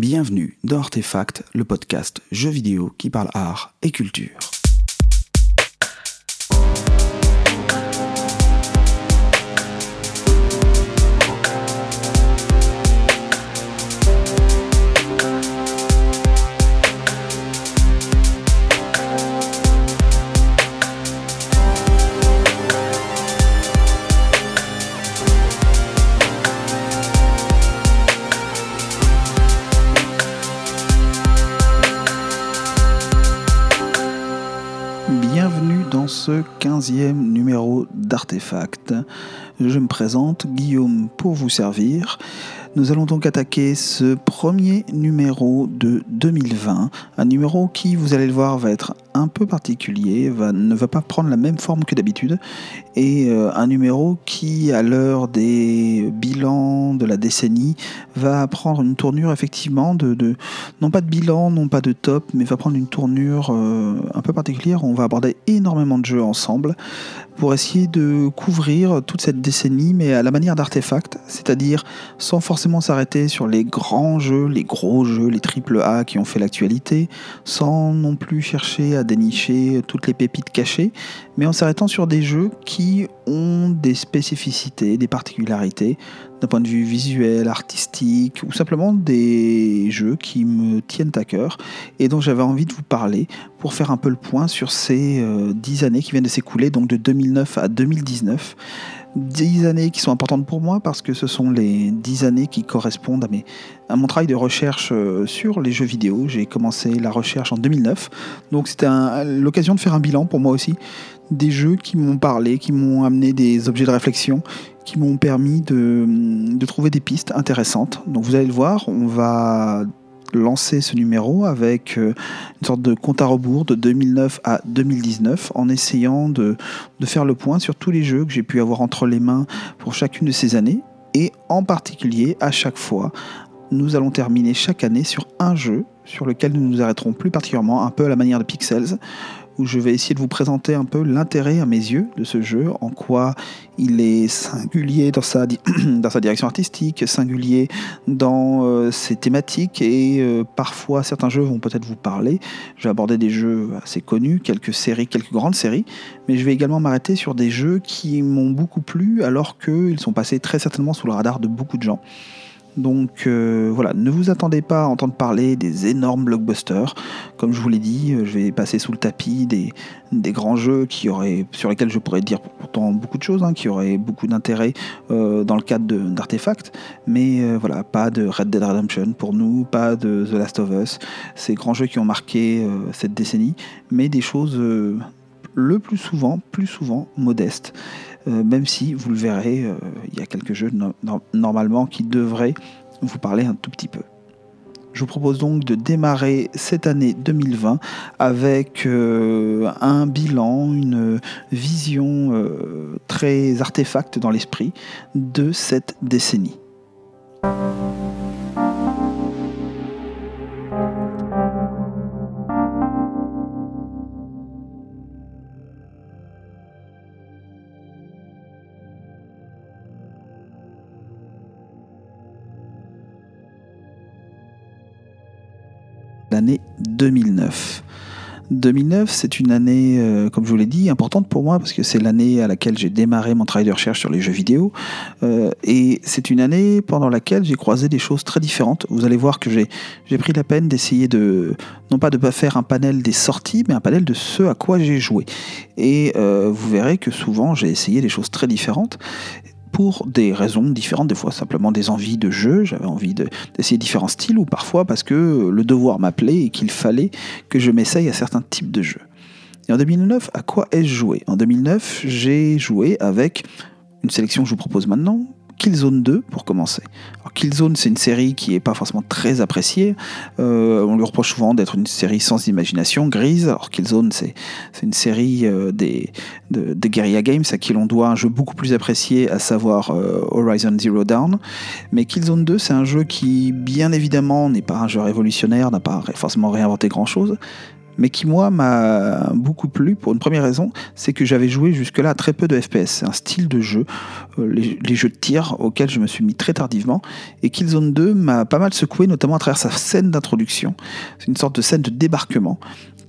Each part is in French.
Bienvenue dans Artefact, le podcast jeux vidéo qui parle art et culture. 15e numéro d'Artefact. Je me présente, Guillaume, pour vous servir. Nous allons donc attaquer ce premier numéro de 2020, un numéro qui, vous allez le voir, va être un peu particulier, ne va pas prendre la même forme que d'habitude, et euh, un numéro qui, à l'heure des bilans de la décennie, va prendre une tournure effectivement de, de non pas de bilan, non pas de top, mais va prendre une tournure euh, un peu particulière. On va aborder énormément de jeux ensemble pour essayer de couvrir toute cette décennie, mais à la manière d'artefact, c'est-à-dire sans forcément s'arrêter sur les grands jeux, les gros jeux, les triple A qui ont fait l'actualité, sans non plus chercher à dénicher toutes les pépites cachées, mais en s'arrêtant sur des jeux qui ont des spécificités, des particularités, d'un point de vue visuel, artistique, ou simplement des jeux qui me tiennent à cœur et dont j'avais envie de vous parler pour faire un peu le point sur ces euh, dix années qui viennent de s'écouler, donc de 2009 à 2019. 10 années qui sont importantes pour moi parce que ce sont les 10 années qui correspondent à, mon travail de recherche euh, sur les jeux vidéo. J'ai commencé la recherche en 2009, donc c'était l'occasion de faire un bilan pour moi aussi des jeux qui m'ont parlé, qui m'ont amené des objets de réflexion, qui m'ont permis de, de trouver des pistes intéressantes. Donc vous allez le voir, on va lancer ce numéro avec euh, une sorte de compte à rebours de 2009 à 2019 en essayant de, de faire le point sur tous les jeux que j'ai pu avoir entre les mains pour chacune de ces années. Et en particulier à chaque fois nous allons terminer chaque année sur un jeu sur lequel nous nous arrêterons plus particulièrement un peu à la manière de Pixels où je vais essayer de vous présenter un peu l'intérêt à mes yeux de ce jeu, en quoi il est singulier dans sa, direction artistique, singulier dans euh, ses thématiques, et euh, parfois certains jeux vont peut-être vous parler. Je vais aborder des jeux assez connus, quelques séries, quelques grandes séries, mais je vais également m'arrêter sur des jeux qui m'ont beaucoup plu alors qu'ils sont passés très certainement sous le radar de beaucoup de gens. Donc euh, voilà, ne vous attendez pas à entendre parler des énormes blockbusters. Comme je vous l'ai dit, euh, je vais passer sous le tapis des, grands jeux sur lesquels je pourrais dire pourtant beaucoup de choses, hein, qui auraient beaucoup d'intérêt euh, dans le cadre d'artefacts. Mais voilà, pas de Red Dead Redemption pour nous, pas de The Last of Us, ces grands jeux qui ont marqué cette décennie, mais des choses le plus souvent, plus souvent modestes. Euh, même si, vous le verrez, euh, il y a quelques jeux normalement qui devraient vous parler un tout petit peu. Je vous propose donc de démarrer cette année 2020 avec euh, un bilan, une vision très artefact dans l'esprit de cette décennie. L'année 2009. 2009, c'est une année, euh, comme je vous l'ai dit, importante pour moi parce que c'est l'année à laquelle j'ai démarré mon travail de recherche sur les jeux vidéo. Euh, et c'est une année pendant laquelle j'ai croisé des choses très différentes. Vous allez voir que j'ai pris la peine d'essayer de, non pas de pas faire un panel des sorties, mais un panel de ce à quoi j'ai joué. Et euh, vous verrez que souvent j'ai essayé des choses très différentes pour des raisons différentes, des fois simplement des envies de jeu, j'avais envie d'essayer différents styles, ou parfois parce que le devoir m'appelait et qu'il fallait que je m'essaye à certains types de jeux. Et en 2009, à quoi ai-je joué? En 2009, j'ai joué avec une sélection que je vous propose maintenant, Killzone 2 pour commencer. Killzone, c'est une série qui n'est pas forcément très appréciée. Euh, on lui reproche souvent d'être une série sans imagination, grise. Alors Killzone, c'est une série euh, des, de, de, Guerrilla Games à qui l'on doit un jeu beaucoup plus apprécié, à savoir euh, Horizon Zero Dawn. Mais Killzone 2, c'est un jeu qui, bien évidemment, n'est pas un jeu révolutionnaire, n'a pas forcément réinventé grand-chose, mais qui moi m'a beaucoup plu pour une première raison, c'est que j'avais joué jusque-là très peu de FPS. C'est un style de jeu, euh, les, jeux de tir auxquels je me suis mis très tardivement, et Killzone 2 m'a pas mal secoué, notamment à travers sa scène d'introduction. C'est une sorte de scène de débarquement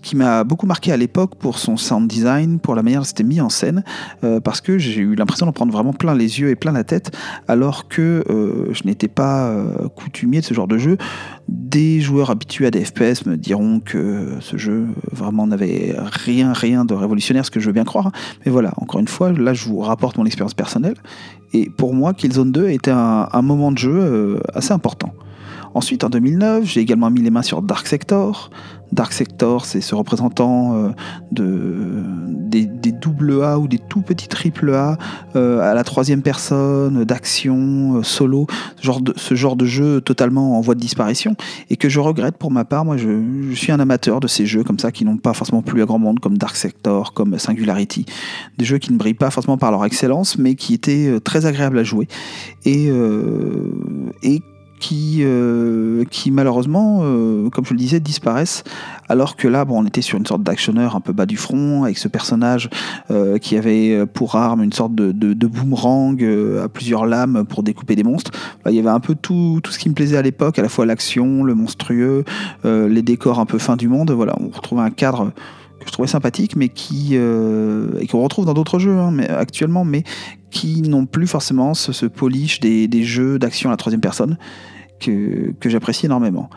qui m'a beaucoup marqué à l'époque pour son sound design, pour la manière dont c'était mis en scène, euh, parce que j'ai eu l'impression d'en prendre vraiment plein les yeux et plein la tête, alors que euh, je n'étais pas euh, coutumier de ce genre de jeu. Des joueurs habitués à des FPS me diront que ce jeu vraiment n'avait rien, rien de révolutionnaire, ce que je veux bien croire. Mais voilà, encore une fois, là je vous rapporte mon expérience personnelle. Et pour moi, Killzone 2 était un, un moment de jeu assez important. Ensuite, en 2009, j'ai également mis les mains sur Dark Sector. Dark Sector, c'est ce représentant euh, de, des, double A ou des tout petits triple A euh, à la troisième personne, d'action, euh, solo, ce genre, de, ce genre de jeu totalement en voie de disparition et que je regrette pour ma part. Moi, je, je suis un amateur de ces jeux comme ça qui n'ont pas forcément plu à grand monde, comme Dark Sector, comme Singularity. Des jeux qui ne brillent pas forcément par leur excellence, mais qui étaient très agréables à jouer et, et qui, euh, qui malheureusement, euh, comme je le disais, disparaissent. Alors que là, bon, on était sur une sorte d'actionneur un peu bas du front, avec ce personnage euh, qui avait pour arme une sorte de, boomerang à plusieurs lames pour découper des monstres. il y avait un peu tout, tout ce qui me plaisait à l'époque, à la fois l'action, le monstrueux, les décors un peu fin du monde. Voilà, on retrouvait un cadre que je trouvais sympathique, mais qui et qu'on retrouve dans d'autres jeux hein, mais, actuellement, mais qui n'ont plus forcément ce, polish des, jeux d'action à la troisième personne que, j'apprécie énormément.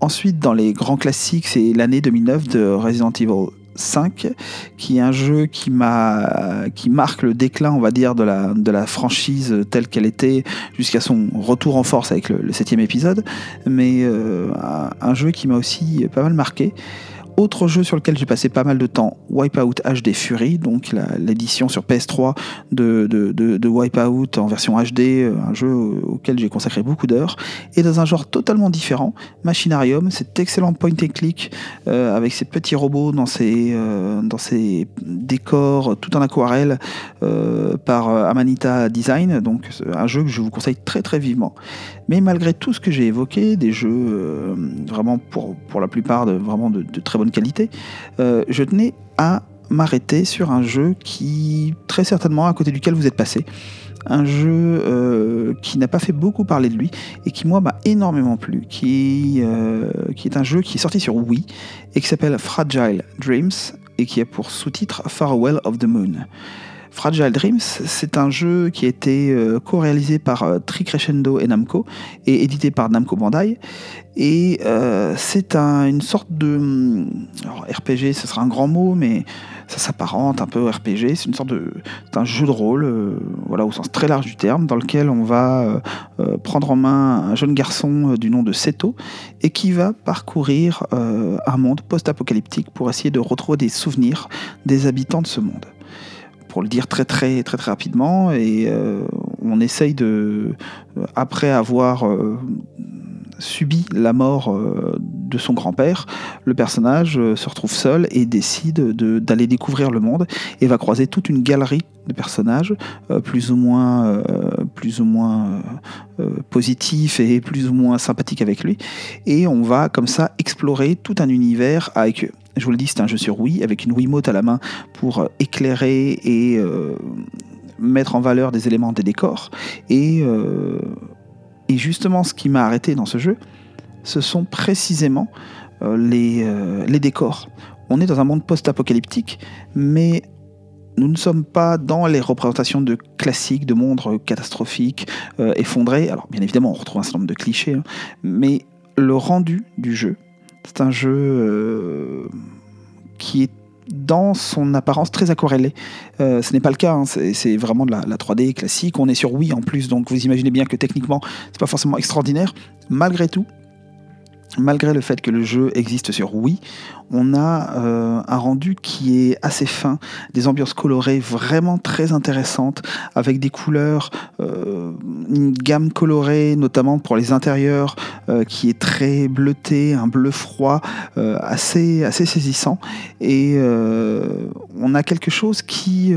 Ensuite, dans les grands classiques, c'est l'année 2009 de Resident Evil 5, qui est un jeu qui, m'a, qui marque le déclin, on va dire, de la, franchise telle qu'elle était jusqu'à son retour en force avec le, septième épisode, mais euh, un, jeu qui m'a aussi pas mal marqué. Autre jeu sur lequel j'ai passé pas mal de temps, Wipeout HD Fury, donc l'édition sur PS3 de, Wipeout en version HD, euh, un jeu auquel j'ai consacré beaucoup d'heures, et dans un genre totalement différent, Machinarium, cet excellent point and click euh, avec ses petits robots dans ses, euh, dans ses décors tout en aquarelle par Amanita Design, donc un jeu que je vous conseille très très vivement. Mais malgré tout ce que j'ai évoqué, des jeux vraiment pour, la plupart de, vraiment de, très bonne qualité, euh, je tenais à m'arrêter sur un jeu qui, très certainement, à côté duquel vous êtes passé. Un jeu euh, qui n'a pas fait beaucoup parler de lui et qui, moi, m'a énormément plu. Qui, euh, qui est un jeu qui est sorti sur Wii et qui s'appelle Fragile Dreams et qui a pour sous-titre Farewell of the Moon. Fragile Dreams, c'est un jeu qui a été euh, co-réalisé par euh, Tricrescendo et Namco et édité par Namco Bandai. Et euh, c'est une sorte de. Hmm, RPG, ce sera un grand mot, mais ça s'apparente un peu au RPG. C'est une sorte de. un jeu de rôle, voilà, au sens très large du terme, dans lequel on va prendre en main un jeune garçon du nom de Seto et qui va parcourir un monde post-apocalyptique pour essayer de retrouver des souvenirs des habitants de ce monde pour le dire très très très rapidement. Et euh, on essaye de, euh, après avoir euh, subi la mort de son grand-père, le personnage se retrouve seul et décide d'aller découvrir le monde et va croiser toute une galerie de personnages plus ou moins, plus ou moins positifs et plus ou moins sympathiques avec lui. Et on va comme ça explorer tout un univers avec je vous le dis, c'est un jeu sur Wii avec une Wiimote à la main pour euh, éclairer et euh, mettre en valeur des éléments des décors. Et, euh, et justement, ce qui m'a arrêté dans ce jeu, ce sont précisément les, les décors. On est dans un monde post-apocalyptique, mais nous ne sommes pas dans les représentations de classiques, de mondes catastrophiques, effondrés. Alors, bien évidemment, on retrouve un certain nombre de clichés, hein, mais le rendu du jeu c'est un jeu euh, qui est dans son apparence très aquarellée. Euh, ce n'est pas le cas, hein. c'est vraiment de la, 3D classique. On est sur Wii en plus, donc vous imaginez bien que techniquement, c'est pas forcément extraordinaire. Malgré tout, malgré le fait que le jeu existe sur Wii, on a euh, un rendu qui est assez fin, des ambiances colorées vraiment très intéressantes, avec des couleurs, euh, une gamme colorée, notamment pour les intérieurs, euh, qui est très bleuté, un bleu froid, assez, assez saisissant. Et on a quelque chose qui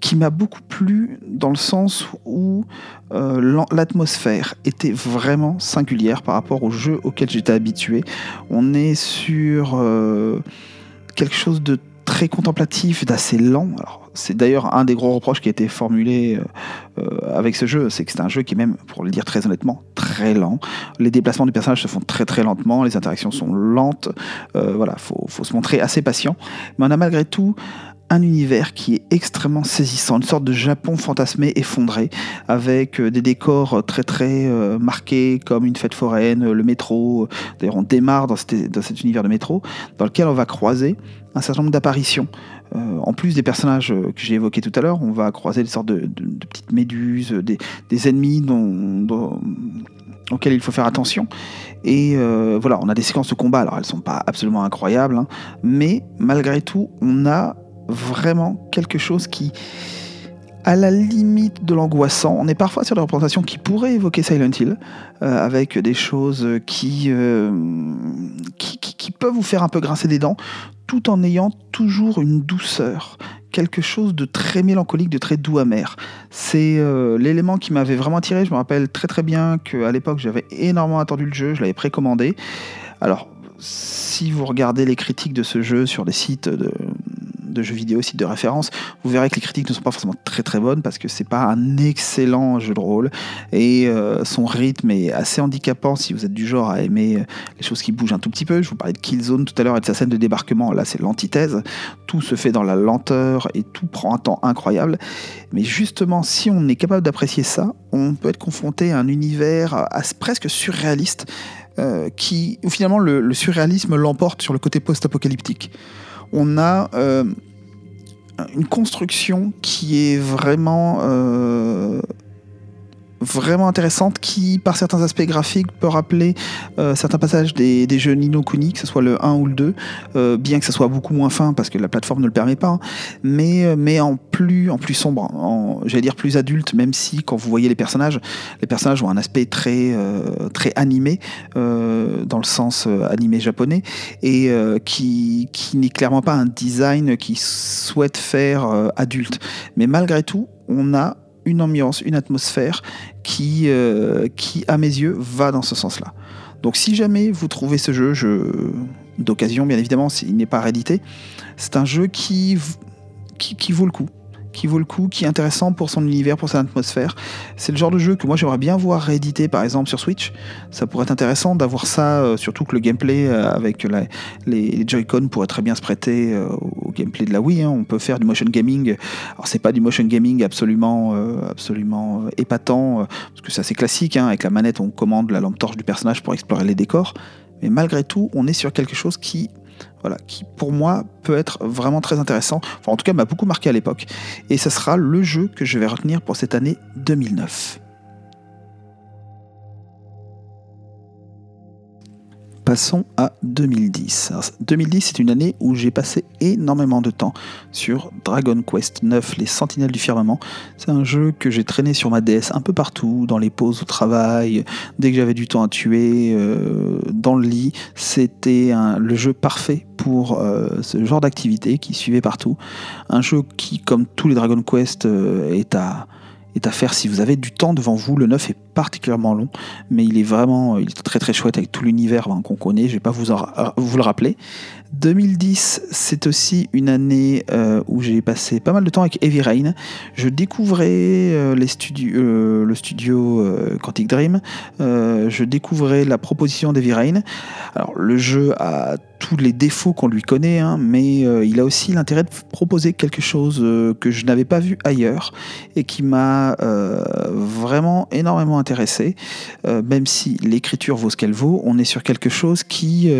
qui m'a beaucoup plu dans le sens où euh, l'atmosphère était vraiment singulière par rapport au jeu auquel j'étais habitué. On est sur euh, quelque chose de très contemplatif, d'assez lent. c'est d'ailleurs un des gros reproches qui a été formulé euh, avec ce jeu, c'est que c'est un jeu qui est même, pour le dire très honnêtement, très lent. Les déplacements du personnage se font très très lentement, les interactions sont lentes. voilà, faut, faut se montrer assez patient. Mais on a malgré tout un univers qui est extrêmement saisissant, une sorte de Japon fantasmé, effondré, avec euh, des décors très très euh, marqués comme une fête foraine, le métro. D'ailleurs, on démarre dans, cet univers de métro, dans lequel on va croiser un certain nombre d'apparitions. Euh, en plus des personnages que j'ai évoqués tout à l'heure, on va croiser des sortes de, petites méduses, des, ennemis auxquels il faut faire attention. Et voilà, on a des séquences de combat, alors elles sont pas absolument incroyables, hein, mais malgré tout, on a vraiment quelque chose qui, à la limite de l'angoissant, on est parfois sur des représentations qui pourraient évoquer Silent Hill, euh, avec des choses euh, qui, qui, peuvent vous faire un peu grincer des dents, tout en ayant toujours une douceur, quelque chose de très mélancolique, de très doux amer. C'est euh, l'élément qui m'avait vraiment attiré. Je me rappelle très très bien qu'à l'époque j'avais énormément attendu le jeu, je l'avais précommandé. Alors, si vous regardez les critiques de ce jeu sur les sites de, de jeux vidéo, site de référence, vous verrez que les critiques ne sont pas forcément très très bonnes parce que c'est pas un excellent jeu de rôle et euh, son rythme est assez handicapant si vous êtes du genre à aimer euh, les choses qui bougent un tout petit peu. Je vous parlais de Killzone tout à l'heure et de sa scène de débarquement, là c'est l'antithèse. Tout se fait dans la lenteur et tout prend un temps incroyable. Mais justement, si on est capable d'apprécier ça, on peut être confronté à un univers presque surréaliste. Euh, qui, finalement le surréalisme l'emporte sur le côté post-apocalyptique on a euh, une construction qui est vraiment euh, vraiment intéressante qui, par certains aspects graphiques, peut rappeler euh, certains passages des, jeux Nino Kuni, que ce soit le 1 ou le 2, euh, bien que ça soit beaucoup moins fin parce que la plateforme ne le permet pas, hein. mais, euh, mais en plus, en plus sombre, en, j'allais dire plus adulte, même si quand vous voyez les personnages, les personnages ont un aspect très, très animé, dans le sens animé japonais, et qui, qui n'est clairement pas un design qui souhaite faire adulte. Mais malgré tout, on a une ambiance, une atmosphère qui, euh, qui, à mes yeux, va dans ce sens-là. Donc si jamais vous trouvez ce jeu, jeu d'occasion, bien évidemment, s'il n'est pas réédité, c'est un jeu qui vaut le coup qui vaut le coup, qui est intéressant pour son univers, pour son atmosphère. C'est le genre de jeu que moi j'aimerais bien voir réédité par exemple sur Switch. Ça pourrait être intéressant d'avoir ça, euh, surtout que le gameplay euh, avec les, Joy-Con pourrait très bien se prêter euh, au gameplay de la Wii. Hein. On peut faire du motion gaming. Alors c'est pas du motion gaming absolument, absolument épatant, parce que c'est assez classique. Hein. Avec la manette, on commande la lampe torche du personnage pour explorer les décors. Mais malgré tout, on est sur quelque chose qui voilà, qui pour moi peut être vraiment très intéressant, enfin en tout cas m'a beaucoup marqué à l'époque, et ce sera le jeu que je vais retenir pour cette année 2009. Passons à 2010. 2010, c'est une année où j'ai passé énormément de temps sur Dragon Quest 9, les Sentinelles du Firmament. C'est un jeu que j'ai traîné sur ma DS un peu partout, dans les pauses au travail, dès que j'avais du temps à tuer, euh, dans le lit. C'était le jeu parfait pour euh, ce genre d'activité qui suivait partout. Un jeu qui, comme tous les Dragon Quest, euh, est à est à faire si vous avez du temps devant vous. Le 9 est particulièrement long, mais il est vraiment il est très très chouette avec tout l'univers ben, qu'on connaît. Je vais pas vous, vous le rappeler. 2010, c'est aussi une année euh, où j'ai passé pas mal de temps avec Heavy Rain. Je découvrais euh, euh, le studio Quantic Dream. je découvrais la proposition d'Heavy Rain. Alors le jeu a tous les défauts qu'on lui connaît, hein, mais il a aussi l'intérêt de proposer quelque chose que je n'avais pas vu ailleurs et qui m'a vraiment énormément intéressé. même si l'écriture vaut ce qu'elle vaut, on est sur quelque chose qui,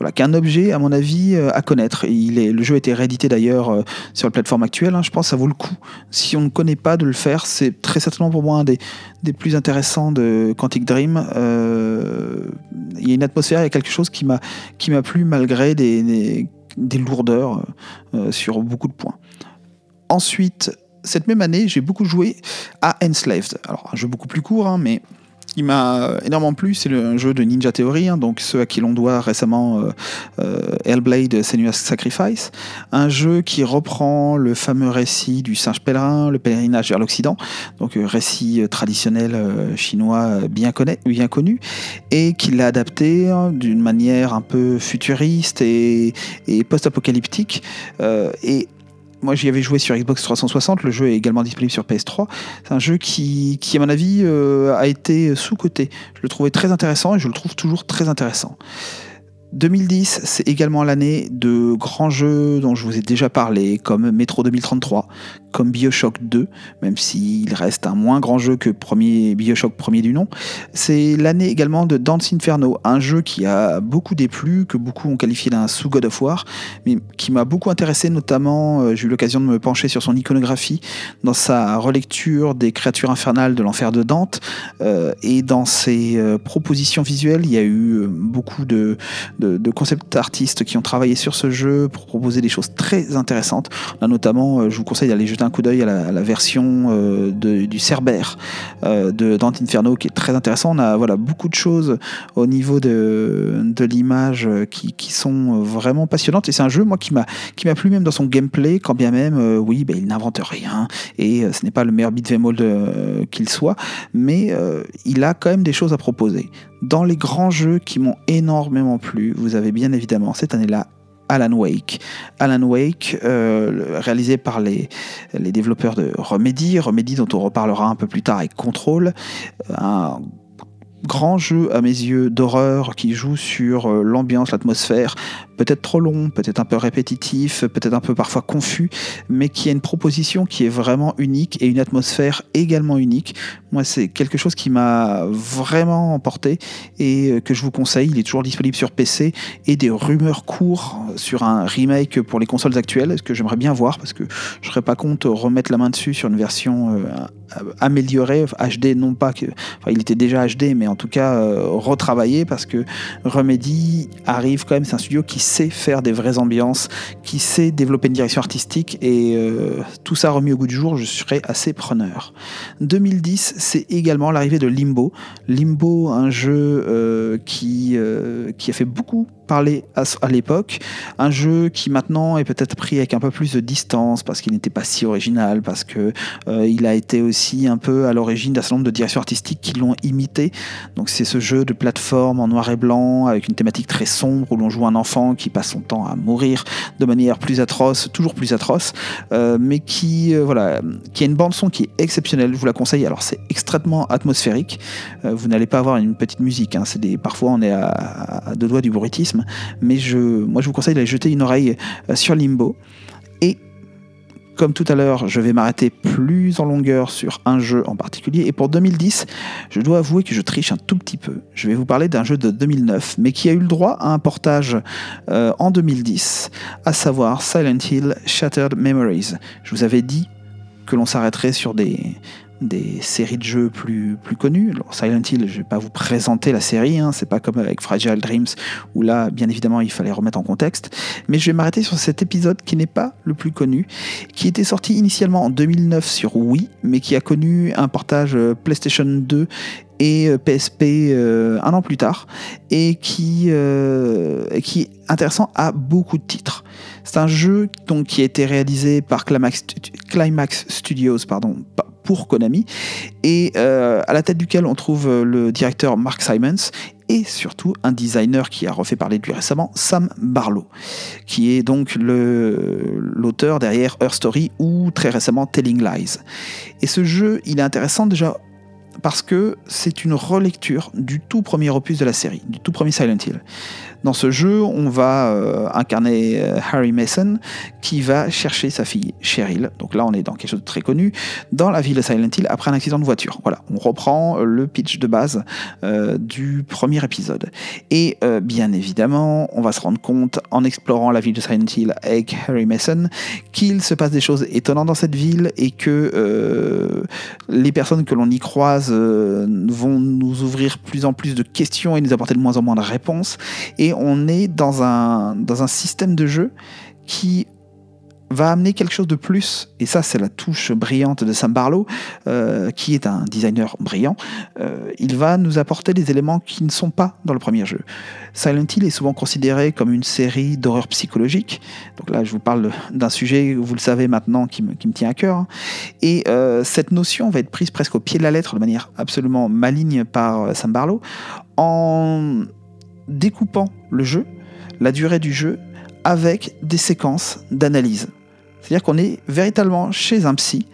voilà, qu'un objet, à mon avis, euh, à connaître. Il est, le jeu a été réédité d'ailleurs euh, sur la plateforme actuelle. Hein. Je pense que ça vaut le coup. Si on ne connaît pas de le faire, c'est très certainement pour moi un des, des plus intéressants de Quantic Dream. Euh, il y a une atmosphère, il y a quelque chose qui m'a plu malgré des, des, lourdeurs sur beaucoup de points. Ensuite, cette même année, j'ai beaucoup joué à Enslaved. Alors, un jeu beaucoup plus court, hein, mais qui m'a énormément plu, c'est le jeu de Ninja Theory, hein, donc ceux à qui l'on doit récemment euh, euh, Hellblade Senua's Sacrifice, un jeu qui reprend le fameux récit du singe pèlerin, le pèlerinage vers l'Occident, donc euh, récit traditionnel chinois bien, bien connu, et qui l'a adapté hein, d'une manière un peu futuriste et, et post-apocalyptique. et moi, j'y avais joué sur Xbox 360. Le jeu est également disponible sur PS3. C'est un jeu qui, à mon avis, euh, a été sous-coté. Je le trouvais très intéressant et je le trouve toujours très intéressant. 2010, c'est également l'année de grands jeux dont je vous ai déjà parlé, comme Metro 2033, comme Bioshock 2, même s'il reste un moins grand jeu que premier Bioshock premier du nom. C'est l'année également de Dance Inferno, un jeu qui a beaucoup déplu, que beaucoup ont qualifié d'un sous-God of War, mais qui m'a beaucoup intéressé, notamment euh, j'ai eu l'occasion de me pencher sur son iconographie, dans sa relecture des créatures infernales de l'enfer de Dante, euh, et dans ses euh, propositions visuelles, il y a eu beaucoup de de, concept artistes qui ont travaillé sur ce jeu pour proposer des choses très intéressantes. Là, notamment, je vous conseille d'aller jeter un coup d'œil à, la, version euh, du Cerbère euh, de Dante Inferno qui est très intéressant. On a voilà, beaucoup de choses au niveau de, l'image qui, sont vraiment passionnantes. Et c'est un jeu, moi, qui m'a plu même dans son gameplay, quand bien même, oui, ben, il n'invente rien et ce n'est pas le meilleur beat'em all qu'il soit, mais il a quand même des choses à proposer. Dans les grands jeux qui m'ont énormément plu, vous avez bien évidemment cette année-là Alan Wake. Alan Wake, euh, réalisé par les, les développeurs de Remedy, Remedy dont on reparlera un peu plus tard avec Control, un grand jeu à mes yeux d'horreur qui joue sur euh, l'ambiance, l'atmosphère, peut-être trop long, peut-être un peu répétitif, peut-être un peu parfois confus, mais qui a une proposition qui est vraiment unique et une atmosphère également unique. Moi, c'est quelque chose qui m'a vraiment emporté et euh, que je vous conseille. Il est toujours disponible sur PC et des rumeurs courent sur un remake pour les consoles actuelles, ce que j'aimerais bien voir parce que je serais pas contre remettre la main dessus sur une version euh, améliorée, HD, non pas que, enfin, il était déjà HD, mais en tout cas euh, retravaillé parce que Remedy arrive quand même, c'est un studio qui sait faire des vraies ambiances, qui sait développer une direction artistique et euh, tout ça remis au goût du jour, je serais assez preneur. 2010, c'est également l'arrivée de Limbo. Limbo, un jeu euh, qui, euh, qui a fait beaucoup parler à, l'époque. Un jeu qui maintenant est peut-être pris avec un peu plus de distance parce qu'il n'était pas si original, parce que il a été aussi un peu à l'origine d'un certain nombre de directions artistiques qui l'ont imité. Donc c'est ce jeu de plateforme en noir et blanc avec une thématique très sombre où l'on joue un enfant qui passe son temps à mourir de manière plus atroce, toujours plus atroce, euh, mais qui euh, voilà, qui a une bande son qui est exceptionnelle. Je vous la conseille. Alors c'est extrêmement atmosphérique. vous n'allez pas avoir une petite musique. Hein. Parfois on est à, deux doigts du bruitisme mais moi je vous conseille d'aller jeter une oreille euh, sur Limbo. Et comme tout à l'heure, je vais m'arrêter plus en longueur sur un jeu en particulier. Et pour 2010, je dois avouer que je triche un tout petit peu. Je vais vous parler d'un jeu de 2009, mais qui a eu le droit à un portage euh, en 2010, à savoir Silent Hill Shattered Memories. Je vous avais dit que l'on s'arrêterait sur des, des séries de jeux plus, plus connues. Silent Hill, je ne vais pas vous présenter la série, hein, c'est pas comme avec Fragile Dreams, où là, bien évidemment, il fallait remettre en contexte. Mais je vais m'arrêter sur cet épisode qui n'est pas le plus connu, qui était sorti initialement en 2009 sur Wii, mais qui a connu un portage euh, PlayStation 2 et PSP euh, euh, un an plus tard, et qui est intéressant à beaucoup de titres. C'est un jeu donc, qui a été réalisé par Climax, Studios, pour Konami, et euh, à la tête duquel on trouve euh, le directeur Mark Simons et surtout un designer qui a refait parler de lui récemment, Sam Barlow, qui est donc l'auteur derrière Her Story ou très récemment Telling Lies. Et ce jeu, il est intéressant déjà parce que c'est une relecture du tout premier opus de la série, du tout premier Silent Hill. Dans ce jeu, on va euh, incarner euh, Harry Mason qui va chercher sa fille Cheryl. Donc là, on est dans quelque chose de très connu, dans la ville de Silent Hill après un accident de voiture. Voilà, on reprend le pitch de base euh, du premier épisode. Et bien évidemment, on va se rendre compte en explorant la ville de Silent Hill avec Harry Mason qu'il se passe des choses étonnantes dans cette ville et que les personnes que l'on y croise vont nous ouvrir plus en plus de questions et nous apporter de moins en moins de réponses. Et on est dans un, dans un système de jeu qui va amener quelque chose de plus, et ça c'est la touche brillante de Sam Barlow, euh, qui est un designer brillant, euh, il va nous apporter des éléments qui ne sont pas dans le premier jeu. Silent Hill est souvent considéré comme une série d'horreur psychologique, donc là je vous parle d'un sujet, vous le savez maintenant, qui me, qui me tient à cœur, et euh, cette notion va être prise presque au pied de la lettre de manière absolument maligne par Sam Barlow, en découpant le jeu, la durée du jeu, avec des séquences d'analyse. C'est-à-dire qu'on est véritablement chez un psy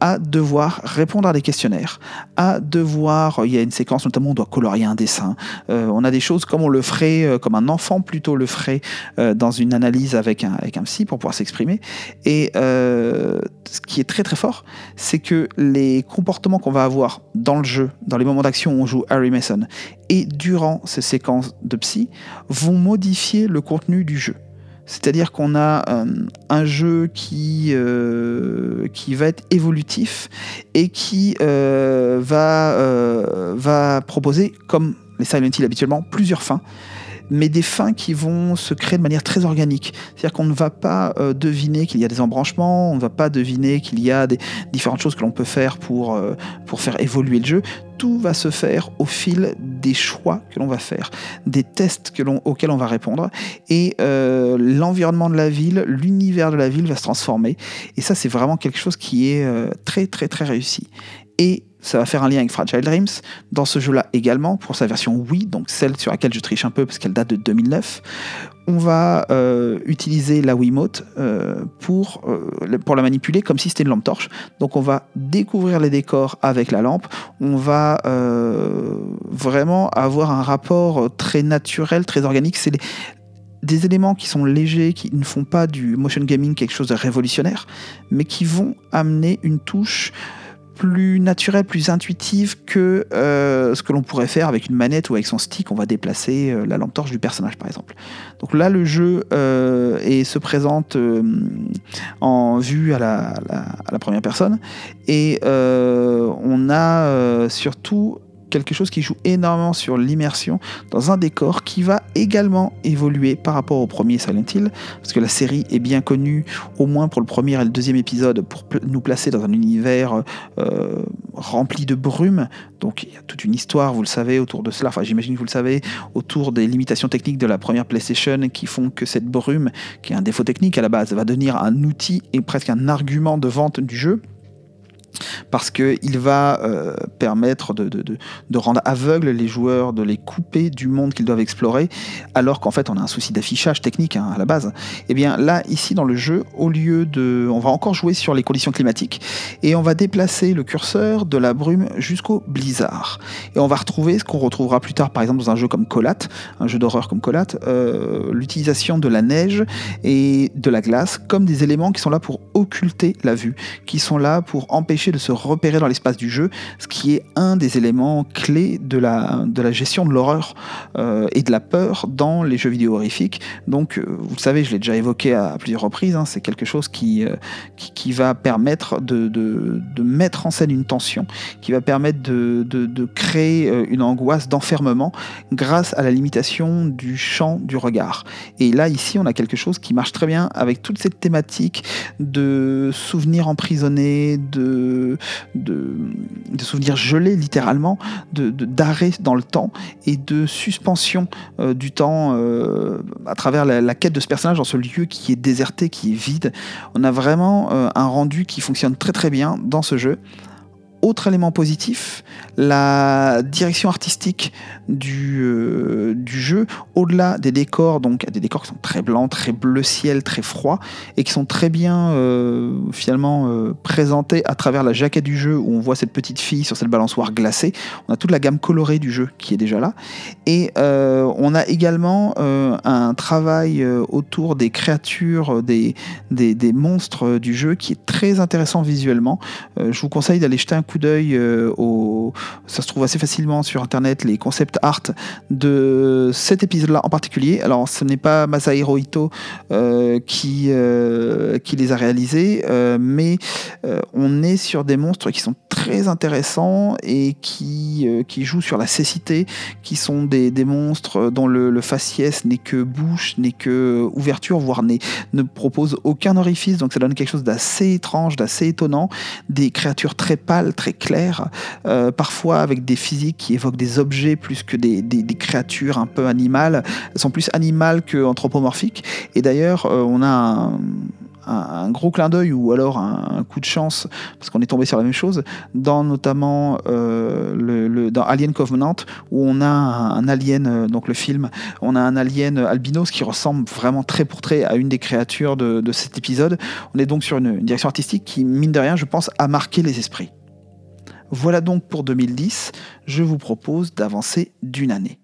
à devoir répondre à des questionnaires, à devoir, il y a une séquence notamment, on doit colorier un dessin, euh, on a des choses comme on le ferait, euh, comme un enfant plutôt le ferait euh, dans une analyse avec un, avec un psy pour pouvoir s'exprimer. Et ce qui est très très fort, c'est que les comportements qu'on va avoir dans le jeu, dans les moments d'action où on joue Harry Mason, et durant ces séquences de psy, vont modifier le contenu du jeu. C'est-à-dire qu'on a euh, un jeu qui, euh, qui va être évolutif et qui euh, va, va proposer, comme les Silent Hill habituellement, plusieurs fins mais des fins qui vont se créer de manière très organique. C'est-à-dire qu'on ne va pas deviner qu'il y a des embranchements, on ne va pas deviner qu'il y a des différentes choses que l'on peut faire pour, pour faire évoluer le jeu tout va se faire au fil des choix que l'on va faire, des tests que auxquels on va répondre, et euh, l'environnement de la ville, l'univers de la ville va se transformer. Et ça, c'est vraiment quelque chose qui est euh, très très très réussi. Et ça va faire un lien avec Fragile Dreams. Dans ce jeu-là également, pour sa version Wii, donc celle sur laquelle je triche un peu parce qu'elle date de 2009, on va euh, utiliser la Wiimote euh, pour, euh, pour la manipuler comme si c'était une lampe torche. Donc on va découvrir les décors avec la lampe, on va vraiment avoir un rapport très naturel, très organique. C'est des éléments qui sont légers, qui ne font pas du motion gaming quelque chose de révolutionnaire, mais qui vont amener une touche plus naturelle, plus intuitive que euh, ce que l'on pourrait faire avec une manette ou avec son stick. On va déplacer euh, la lampe torche du personnage, par exemple. Donc là, le jeu euh, se présente en vue à la, première personne. Et on a surtout quelque chose qui joue énormément sur l'immersion dans un décor qui va également évoluer par rapport au premier Silent Hill, parce que la série est bien connue, au moins pour le premier et le deuxième épisode, pour nous placer dans un univers euh, rempli de brume. Donc il y a toute une histoire, vous le savez, autour de cela, enfin j'imagine que vous le savez, autour des limitations techniques de la première PlayStation qui font que cette brume, qui est un défaut technique à la base, va devenir un outil et presque un argument de vente du jeu parce qu'il va euh, permettre de, rendre aveugles les joueurs, de les couper du monde qu'ils doivent explorer, alors qu'en fait on a un souci d'affichage technique hein, à la base. Et eh bien là, ici dans le jeu, au lieu de... On va encore jouer sur les conditions climatiques, et on va déplacer le curseur de la brume jusqu'au blizzard. Et on va retrouver ce qu'on retrouvera plus tard par exemple dans un jeu comme Colat, un jeu d'horreur comme Colat, euh, l'utilisation de la neige et de la glace comme des éléments qui sont là pour occulter la vue, qui sont là pour empêcher de se repérer dans l'espace du jeu, ce qui est un des éléments clés de la, de la gestion de l'horreur euh, et de la peur dans les jeux vidéo horrifiques. Donc, euh, vous le savez, je l'ai déjà évoqué à, plusieurs reprises, hein, c'est quelque chose qui, euh, qui, va permettre de, de, de, mettre en scène une tension, qui va permettre de, de créer une angoisse d'enfermement grâce à la limitation du champ du regard. Et là, ici, on a quelque chose qui marche très bien avec toute cette thématique de souvenirs emprisonnés, de de, souvenirs gelés littéralement, d'arrêt dans le temps et de suspension euh, du temps euh, à travers la, quête de ce personnage dans ce lieu qui est déserté, qui est vide. On a vraiment euh, un rendu qui fonctionne très très bien dans ce jeu autre élément positif, la direction artistique du, euh, du jeu, au-delà des décors, donc des décors qui sont très blancs, très bleu ciel, très froid, et qui sont très bien euh, finalement euh, présentés à travers la jaquette du jeu, où on voit cette petite fille sur cette balançoire glacée. On a toute la gamme colorée du jeu qui est déjà là. Et on a également un travail autour des créatures, des, des, des, monstres du jeu qui est très intéressant visuellement. je vous conseille d'aller jeter un coup d'œil euh, au. Ça se trouve assez facilement sur internet, les concept art de cet épisode-là en particulier. Alors, ce n'est pas Masahiro Ito euh, qui, euh, qui les a réalisés, mais on est sur des monstres qui sont très intéressants et qui, qui jouent sur la cécité, qui sont des, des monstres dont le, le faciès n'est que bouche, n'est que ouverture, voire ne propose aucun orifice, donc ça donne quelque chose d'assez étrange, d'assez étonnant, des créatures très pâles, très claires, euh, parfois avec des physiques qui évoquent des objets plus que des, créatures un peu animales, elles sont plus animales que anthropomorphiques, et d'ailleurs euh, on a un, un, gros clin d'œil ou alors un, coup de chance, parce qu'on est tombé sur la même chose, dans notamment euh, le, dans Alien Covenant, où on a un, alien, donc le film, on a un alien albinos qui ressemble vraiment très pour très à une des créatures de, cet épisode. On est donc sur une direction artistique qui, mine de rien, je pense, a marqué les esprits. Voilà donc pour 2010, je vous propose d'avancer d'une année.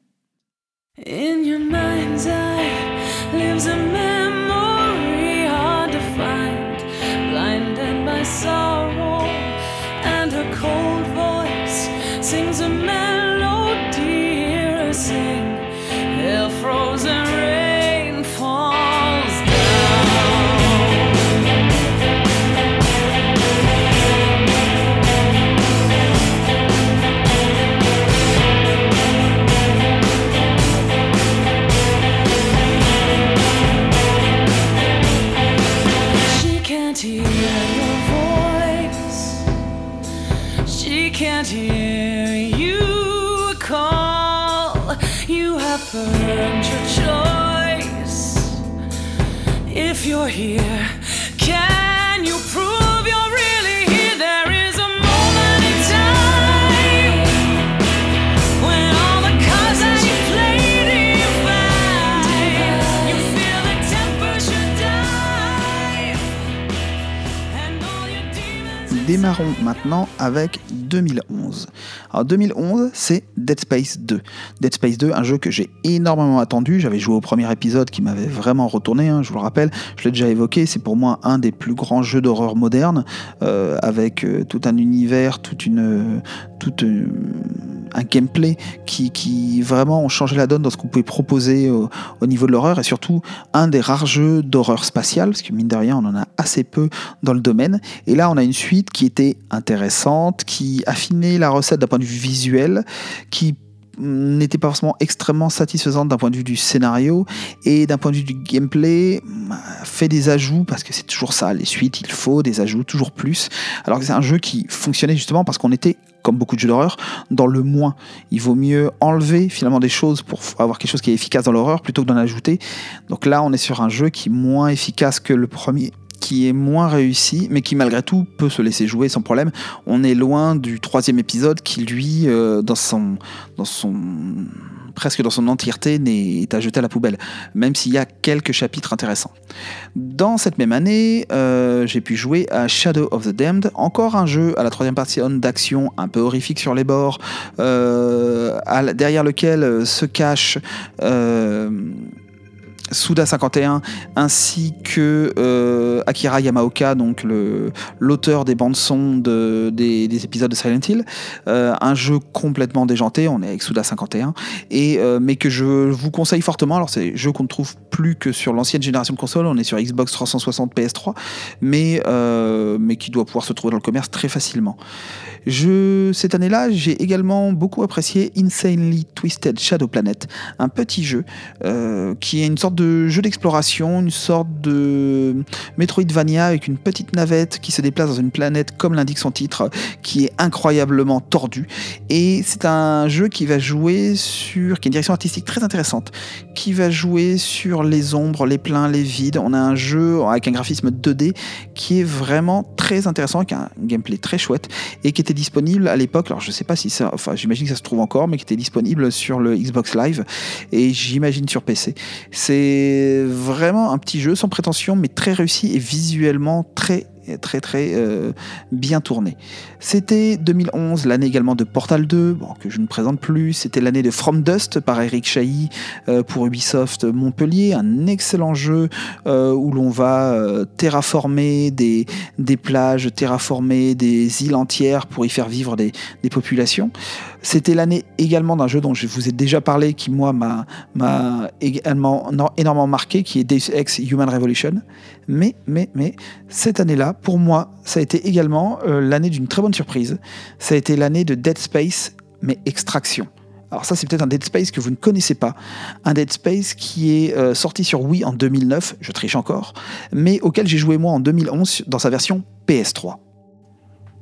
You're here, Démarrons maintenant avec 2011. Alors 2011, c'est Dead Space 2. Dead Space 2, un jeu que j'ai énormément attendu. J'avais joué au premier épisode qui m'avait vraiment retourné, hein, je vous le rappelle. Je l'ai déjà évoqué, c'est pour moi un des plus grands jeux d'horreur modernes, euh, avec euh, tout un univers, toute une, toute euh, un gameplay qui, qui vraiment ont changé la donne dans ce qu'on pouvait proposer au, au niveau de l'horreur et surtout un des rares jeux d'horreur spatiale, parce que mine de rien, on en a assez peu dans le domaine. Et là, on a une suite qui était intéressante, qui affinait la recette d'un point de vue visuel, qui n'était pas forcément extrêmement satisfaisante d'un point de vue du scénario et d'un point de vue du gameplay fait des ajouts parce que c'est toujours ça les suites il faut des ajouts toujours plus alors que c'est un jeu qui fonctionnait justement parce qu'on était comme beaucoup de jeux d'horreur dans le moins il vaut mieux enlever finalement des choses pour avoir quelque chose qui est efficace dans l'horreur plutôt que d'en ajouter donc là on est sur un jeu qui est moins efficace que le premier qui est moins réussi, mais qui malgré tout peut se laisser jouer sans problème. On est loin du troisième épisode qui, lui, euh, dans son, dans son presque dans son entièreté, n'est à jeter à la poubelle, même s'il y a quelques chapitres intéressants. Dans cette même année, euh, j'ai pu jouer à Shadow of the Damned, encore un jeu à la troisième partie d'action un peu horrifique sur les bords, euh, derrière lequel se cache euh, Suda 51 ainsi que euh, Akira Yamaoka, donc l'auteur des bandes son de, des, des, épisodes de Silent Hill. Euh, un jeu complètement déjanté, on est avec Suda 51, et, euh, mais que je vous conseille fortement. Alors c'est un jeu qu'on ne trouve plus que sur l'ancienne génération de consoles, on est sur Xbox 360 PS3, mais, euh, mais qui doit pouvoir se trouver dans le commerce très facilement. Je, cette année-là, j'ai également beaucoup apprécié Insanely Twisted Shadow Planet, un petit jeu euh, qui est une sorte de jeu d'exploration, une sorte de Metroidvania avec une petite navette qui se déplace dans une planète comme l'indique son titre, qui est incroyablement tordue. Et c'est un jeu qui va jouer sur, qui a une direction artistique très intéressante, qui va jouer sur les ombres, les pleins, les vides. On a un jeu avec un graphisme 2D qui est vraiment très intéressant, avec un gameplay très chouette et qui était disponible à l'époque. Alors je sais pas si ça, enfin j'imagine que ça se trouve encore, mais qui était disponible sur le Xbox Live et j'imagine sur PC. C'est vraiment un petit jeu sans prétention, mais très réussi et visuellement très très très euh, bien tourné. C'était 2011, l'année également de Portal 2, bon, que je ne présente plus. C'était l'année de From Dust par Eric Chahi euh, pour Ubisoft Montpellier, un excellent jeu euh, où l'on va terraformer des, plages, terraformer des îles entières pour y faire vivre des populations. C'était l'année également d'un jeu dont je vous ai déjà parlé, qui moi m'a également énormément marqué, qui est Deus Ex Human Revolution. Mais, mais, mais, cette année-là, pour moi, ça a été également euh, l'année d'une très bonne surprise. Ça a été l'année de Dead Space, mais Extraction. Alors ça, c'est peut-être un Dead Space que vous ne connaissez pas. Un Dead Space qui est euh, sorti sur Wii en 2009, je triche encore, mais auquel j'ai joué moi en 2011 dans sa version PS3.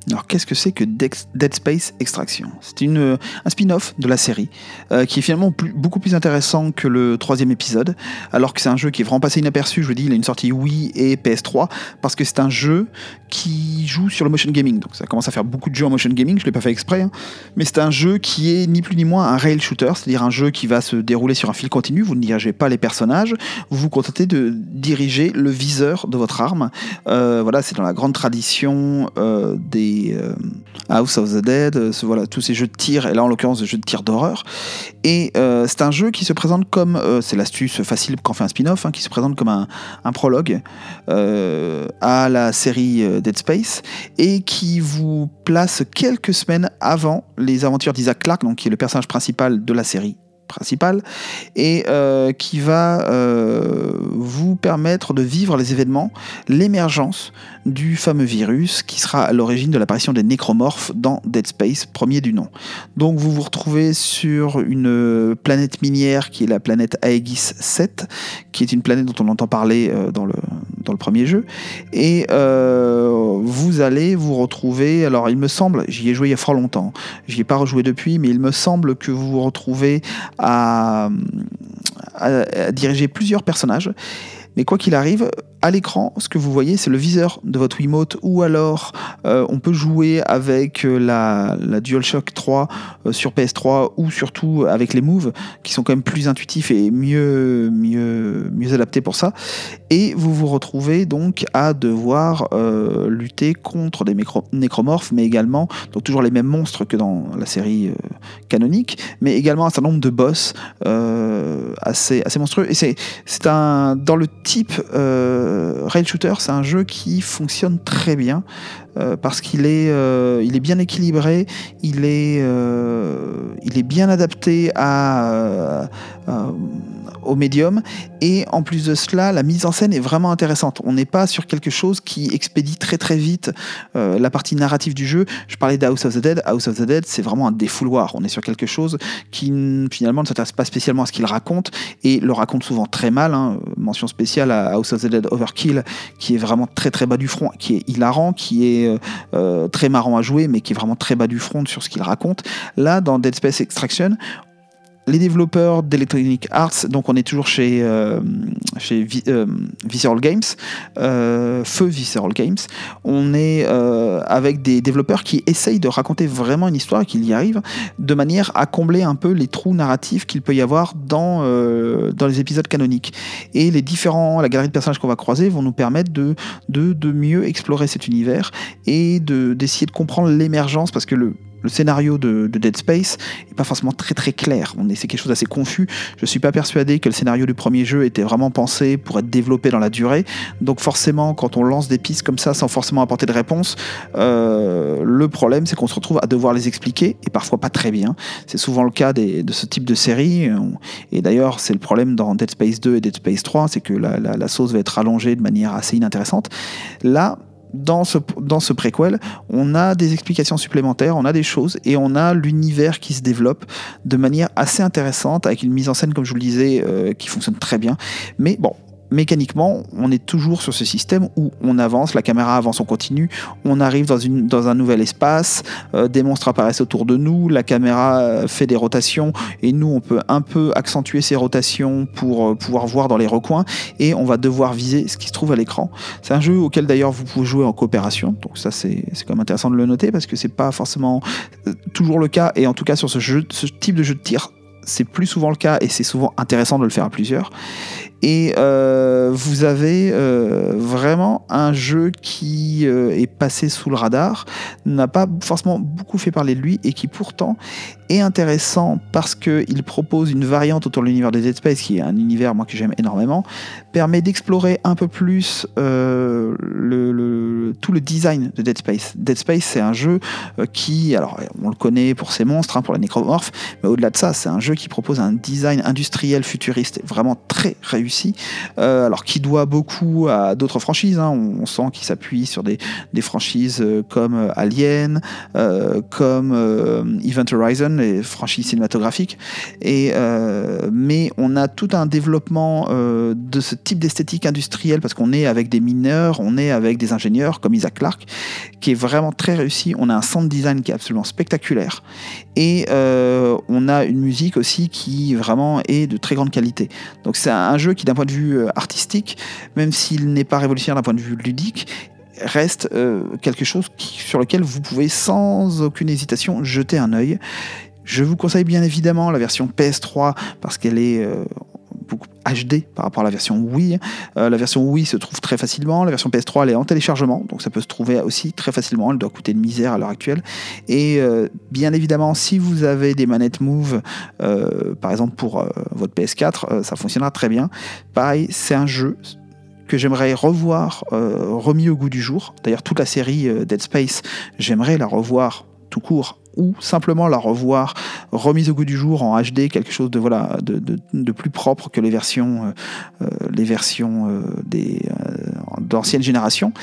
Alors qu'est-ce que c'est que Dead Space Extraction? C'est une, un spin-off de la série euh, qui est finalement beaucoup plus intéressant que le troisième épisode, alors que c'est un jeu qui est vraiment passé inaperçu. Je vous dis, il a une sortie Wii et PS3 parce que c'est un jeu qui joue sur le motion gaming. Donc ça commence à faire beaucoup de jeux en motion gaming. Je l'ai pas fait exprès, hein. mais c'est un jeu qui est ni plus ni moins un rail shooter, c'est-à-dire un jeu qui va se dérouler sur un fil continu. Vous ne dirigez pas les personnages, vous vous contentez de diriger le viseur de votre arme. Euh, voilà, c'est dans la grande tradition euh, des euh, House of the Dead, euh, voilà, tous ces jeux de tir, et là en l'occurrence des jeux de tir d'horreur. Et euh, c'est un jeu qui se présente comme, c'est l'astuce facile quand on fait un spin-off, hein, qui se présente comme un, prologue à la série Dead Space, et qui vous place quelques semaines avant les aventures d'Isaac Clarke, donc qui est le personnage principal de la série principal et euh, qui va euh, vous permettre de vivre les événements, l'émergence du fameux virus qui sera à l'origine de l'apparition des nécromorphes dans Dead Space, premier du nom. Donc vous vous retrouvez sur une planète minière qui est la planète Aegis 7, qui est une planète dont on entend parler euh, dans le, dans le premier jeu, et vous allez vous retrouver, alors il me semble, j'y ai joué il y a fort longtemps, j'y ai pas rejoué depuis, mais il me semble que vous vous retrouvez à, diriger plusieurs personnages. Mais quoi qu'il arrive, à l'écran, ce que vous voyez, c'est le viseur de votre Wiimote, ou alors euh, on peut jouer avec euh, la, DualShock 3 euh, sur PS3, ou surtout avec les Moves, qui sont quand même plus intuitifs et mieux, adaptés pour ça. Et vous vous retrouvez donc à devoir lutter contre des nécromorphes, mais également, donc toujours les mêmes monstres que dans la série canonique, mais également un certain nombre de boss assez, assez monstrueux. Et c'est un, dans le type... Rail Shooter, c'est un jeu qui fonctionne très bien euh, parce qu'il est, euh, est bien équilibré, il est, il est bien adapté à, au médium. Et en plus de cela, la mise en scène est vraiment intéressante. On n'est pas sur quelque chose qui expédie très très vite euh, la partie narrative du jeu. Je parlais d'House of the Dead. House of the Dead, c'est vraiment un défouloir. On est sur quelque chose qui finalement ne s'intéresse pas spécialement à ce qu'il raconte et le raconte souvent très mal. Hein. Mention spéciale à House of the Dead Overkill, qui est vraiment très très bas du front, qui est hilarant, qui est euh, euh, très marrant à jouer, mais qui est vraiment très bas du front sur ce qu'il raconte. Là, dans Dead Space Extraction, les développeurs d'Electronic Arts, donc on est toujours chez, euh, euh, Visceral Games, euh, Feu Visceral Games, on est avec des développeurs qui essayent de raconter vraiment une histoire et qui y arrivent de manière à combler un peu les trous narratifs qu'il peut y avoir dans, les épisodes canoniques. Et les différents, la galerie de personnages qu'on va croiser vont nous permettre de, de, de mieux explorer cet univers et d'essayer de comprendre l'émergence, parce que le, le scénario de, Dead Space n'est pas forcément très très clair. On est, c'est quelque chose d'assez confus. Je suis pas persuadé que le scénario du premier jeu était vraiment pensé pour être développé dans la durée. Donc forcément, quand on lance des pistes comme ça sans forcément apporter de réponse, euh, le problème c'est qu'on se retrouve à devoir les expliquer et parfois pas très bien. C'est souvent le cas de ce type de série. Et d'ailleurs, c'est le problème dans Dead Space 2 et Dead Space 3, c'est que la, la sauce va être allongée de manière assez inintéressante. Là, dans ce, dans préquel, on a des explications supplémentaires, on a des choses et on a l'univers qui se développe de manière assez intéressante avec une mise en scène, comme je vous le disais, euh, qui fonctionne très bien. Mais bon, mécaniquement, on est toujours sur ce système où on avance, la caméra avance en continu, on arrive dans, un nouvel espace, euh, des monstres apparaissent autour de nous, la caméra euh, fait des rotations et nous on peut un peu accentuer ces rotations pour euh, pouvoir voir dans les recoins et on va devoir viser ce qui se trouve à l'écran. C'est un jeu auquel d'ailleurs vous pouvez jouer en coopération, donc ça c'est quand même intéressant de le noter parce que c'est pas forcément toujours le cas et en tout cas sur ce type de jeu de tir c'est plus souvent le cas et c'est souvent intéressant de le faire à plusieurs. Et vous avez vraiment un jeu qui est passé sous le radar, n'a pas forcément beaucoup fait parler de lui et qui pourtant est intéressant parce qu'il propose une variante autour de l'univers de Dead Space, qui est un univers moi que j'aime énormément, permet d'explorer un peu plus euh, tout le design de Dead Space. Dead Space, c'est un jeu euh, qui, alors on le connaît pour ses monstres, hein, pour la nécromorphe, mais au-delà de ça, c'est un jeu qui propose un design industriel futuriste vraiment très réussi, euh, alors qui doit beaucoup à d'autres franchises. Hein. On, sent qu'il s'appuie sur des, franchises comme Alien, comme Event Horizon les franchises cinématographiques. Euh, mais on a tout un développement euh, de ce type d'esthétique industrielle parce qu'on est avec des mineurs, on est avec des ingénieurs comme Isaac Clarke, qui est vraiment très réussi. On a un sound design qui est absolument spectaculaire. Et euh, on a une musique aussi qui vraiment est de très grande qualité. Donc c'est un jeu qui d'un point de vue artistique, même s'il n'est pas révolutionnaire d'un point de vue ludique, reste quelque chose sur lequel vous pouvez sans aucune hésitation jeter un œil. Je vous conseille bien évidemment la version PS3 parce qu'elle est euh, beaucoup HD par rapport à la version Wii. Euh, la version Wii se trouve très facilement, la version PS3 elle est en téléchargement, donc ça peut se trouver aussi très facilement, elle doit coûter une misère à l'heure actuelle. Et euh, bien évidemment, si vous avez des manettes Move, par exemple pour votre PS4, ça fonctionnera très bien. Pareil, c'est un jeu que j'aimerais revoir remis au goût du jour. D'ailleurs, toute la série Dead Space, j'aimerais la revoir tout court ou simplement la revoir remise au goût du jour en HD, quelque chose de voilà de, de, plus propre que les versions, euh, euh, les versions euh, des d'ancienne génération.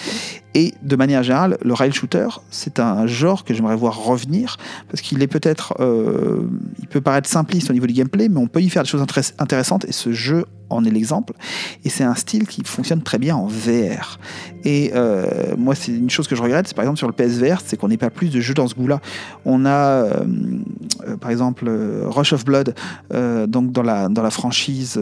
Et de manière générale, le rail shooter, c'est un genre que j'aimerais voir revenir parce qu'il est peut-être, il peut paraître simpliste au niveau du gameplay, mais on peut y faire des choses intéressantes et ce jeu en est l'exemple. Et c'est un style qui fonctionne très bien en VR. Et euh, moi, c'est une chose que je regrette, c'est par exemple sur le PSVR, c'est qu'on n'ait pas plus de jeux dans ce goût-là. On a, euh, euh, par exemple, Rush of Blood, donc dans la, dans la franchise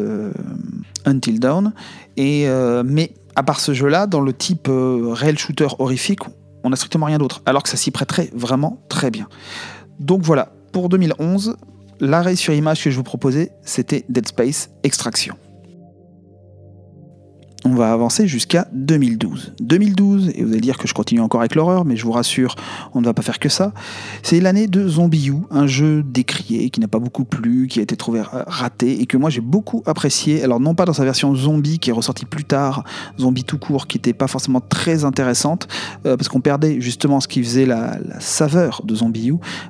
Until Dawn. Et, mais à part ce jeu-là, dans le type rail shooter horrifique, on n'a strictement rien d'autre. Alors que ça s'y prêterait vraiment très bien. Donc voilà, pour 2011, l'arrêt sur image que je vous proposais, c'était Dead Space Extraction on va avancer jusqu'à 2012. 2012, et vous allez dire que je continue encore avec l'horreur, mais je vous rassure, on ne va pas faire que ça. C'est l'année de Zombie U, un jeu décrié, qui n'a pas beaucoup plu, qui a été trouvé raté, et que moi j'ai beaucoup apprécié. Alors non pas dans sa version zombie qui est ressortie plus tard, zombie tout court, qui n'était pas forcément très intéressante, euh, parce qu'on perdait justement ce qui faisait la, saveur de Zombie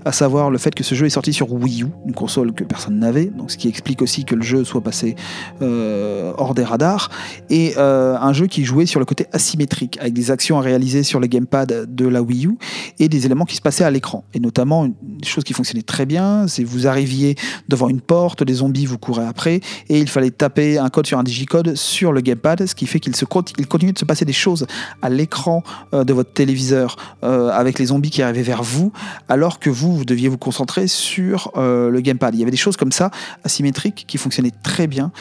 à savoir le fait que ce jeu est sorti sur Wii U, une console que personne n'avait, ce qui explique aussi que le jeu soit passé euh, hors des radars. Euh, un jeu qui jouait sur le côté asymétrique, avec des actions à réaliser sur le gamepad de la Wii U et des éléments qui se passaient à l'écran. Et notamment, une chose qui fonctionnait très bien, c'est vous arriviez devant une porte, les zombies vous couraient après, et il fallait taper un code sur un digicode sur le gamepad, ce qui fait qu'il se de se passer des choses à l'écran euh, de votre téléviseur euh, avec les zombies qui arrivaient vers vous, alors que vous, vous deviez vous concentrer sur le gamepad. Il y avait des choses comme ça, asymétriques, qui fonctionnaient très bien,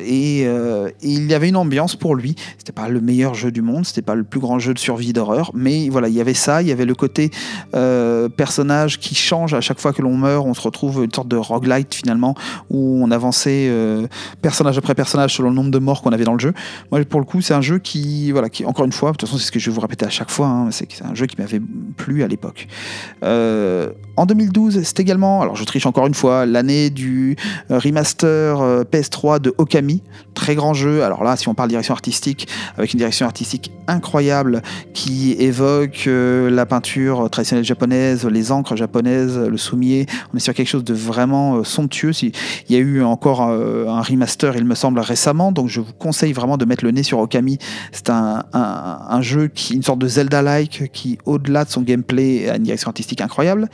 et, et il y avait une pour lui. C'était pas le meilleur jeu du monde, c'était pas le plus grand jeu de survie d'horreur, mais voilà, il y avait ça, il y avait le côté euh, personnage qui change à chaque fois que l'on meurt. On se retrouve une sorte de roguelite finalement où on avançait euh, personnage après personnage selon le nombre de morts qu'on avait dans le jeu. Moi, pour le coup, c'est un jeu qui, voilà, qui encore une fois, de toute façon, c'est ce que je vais vous répéter à chaque fois, hein, c'est un jeu qui m'avait plu à l'époque. Euh, en 2012, c'est également, alors je triche encore une fois, l'année du remaster PS3 de Okami, très grand jeu. Alors là, si on parle direction artistique, avec une direction artistique incroyable qui évoque euh, la peinture traditionnelle japonaise, les encres japonaises, le soumier. On est sur quelque chose de vraiment euh, somptueux. Il y a eu encore euh, un remaster, il me semble, récemment, donc je vous conseille vraiment de mettre le nez sur Okami. C'est un, un, jeu qui, une sorte de Zelda-like, qui, au-delà de son gameplay, a une direction artistique incroyable.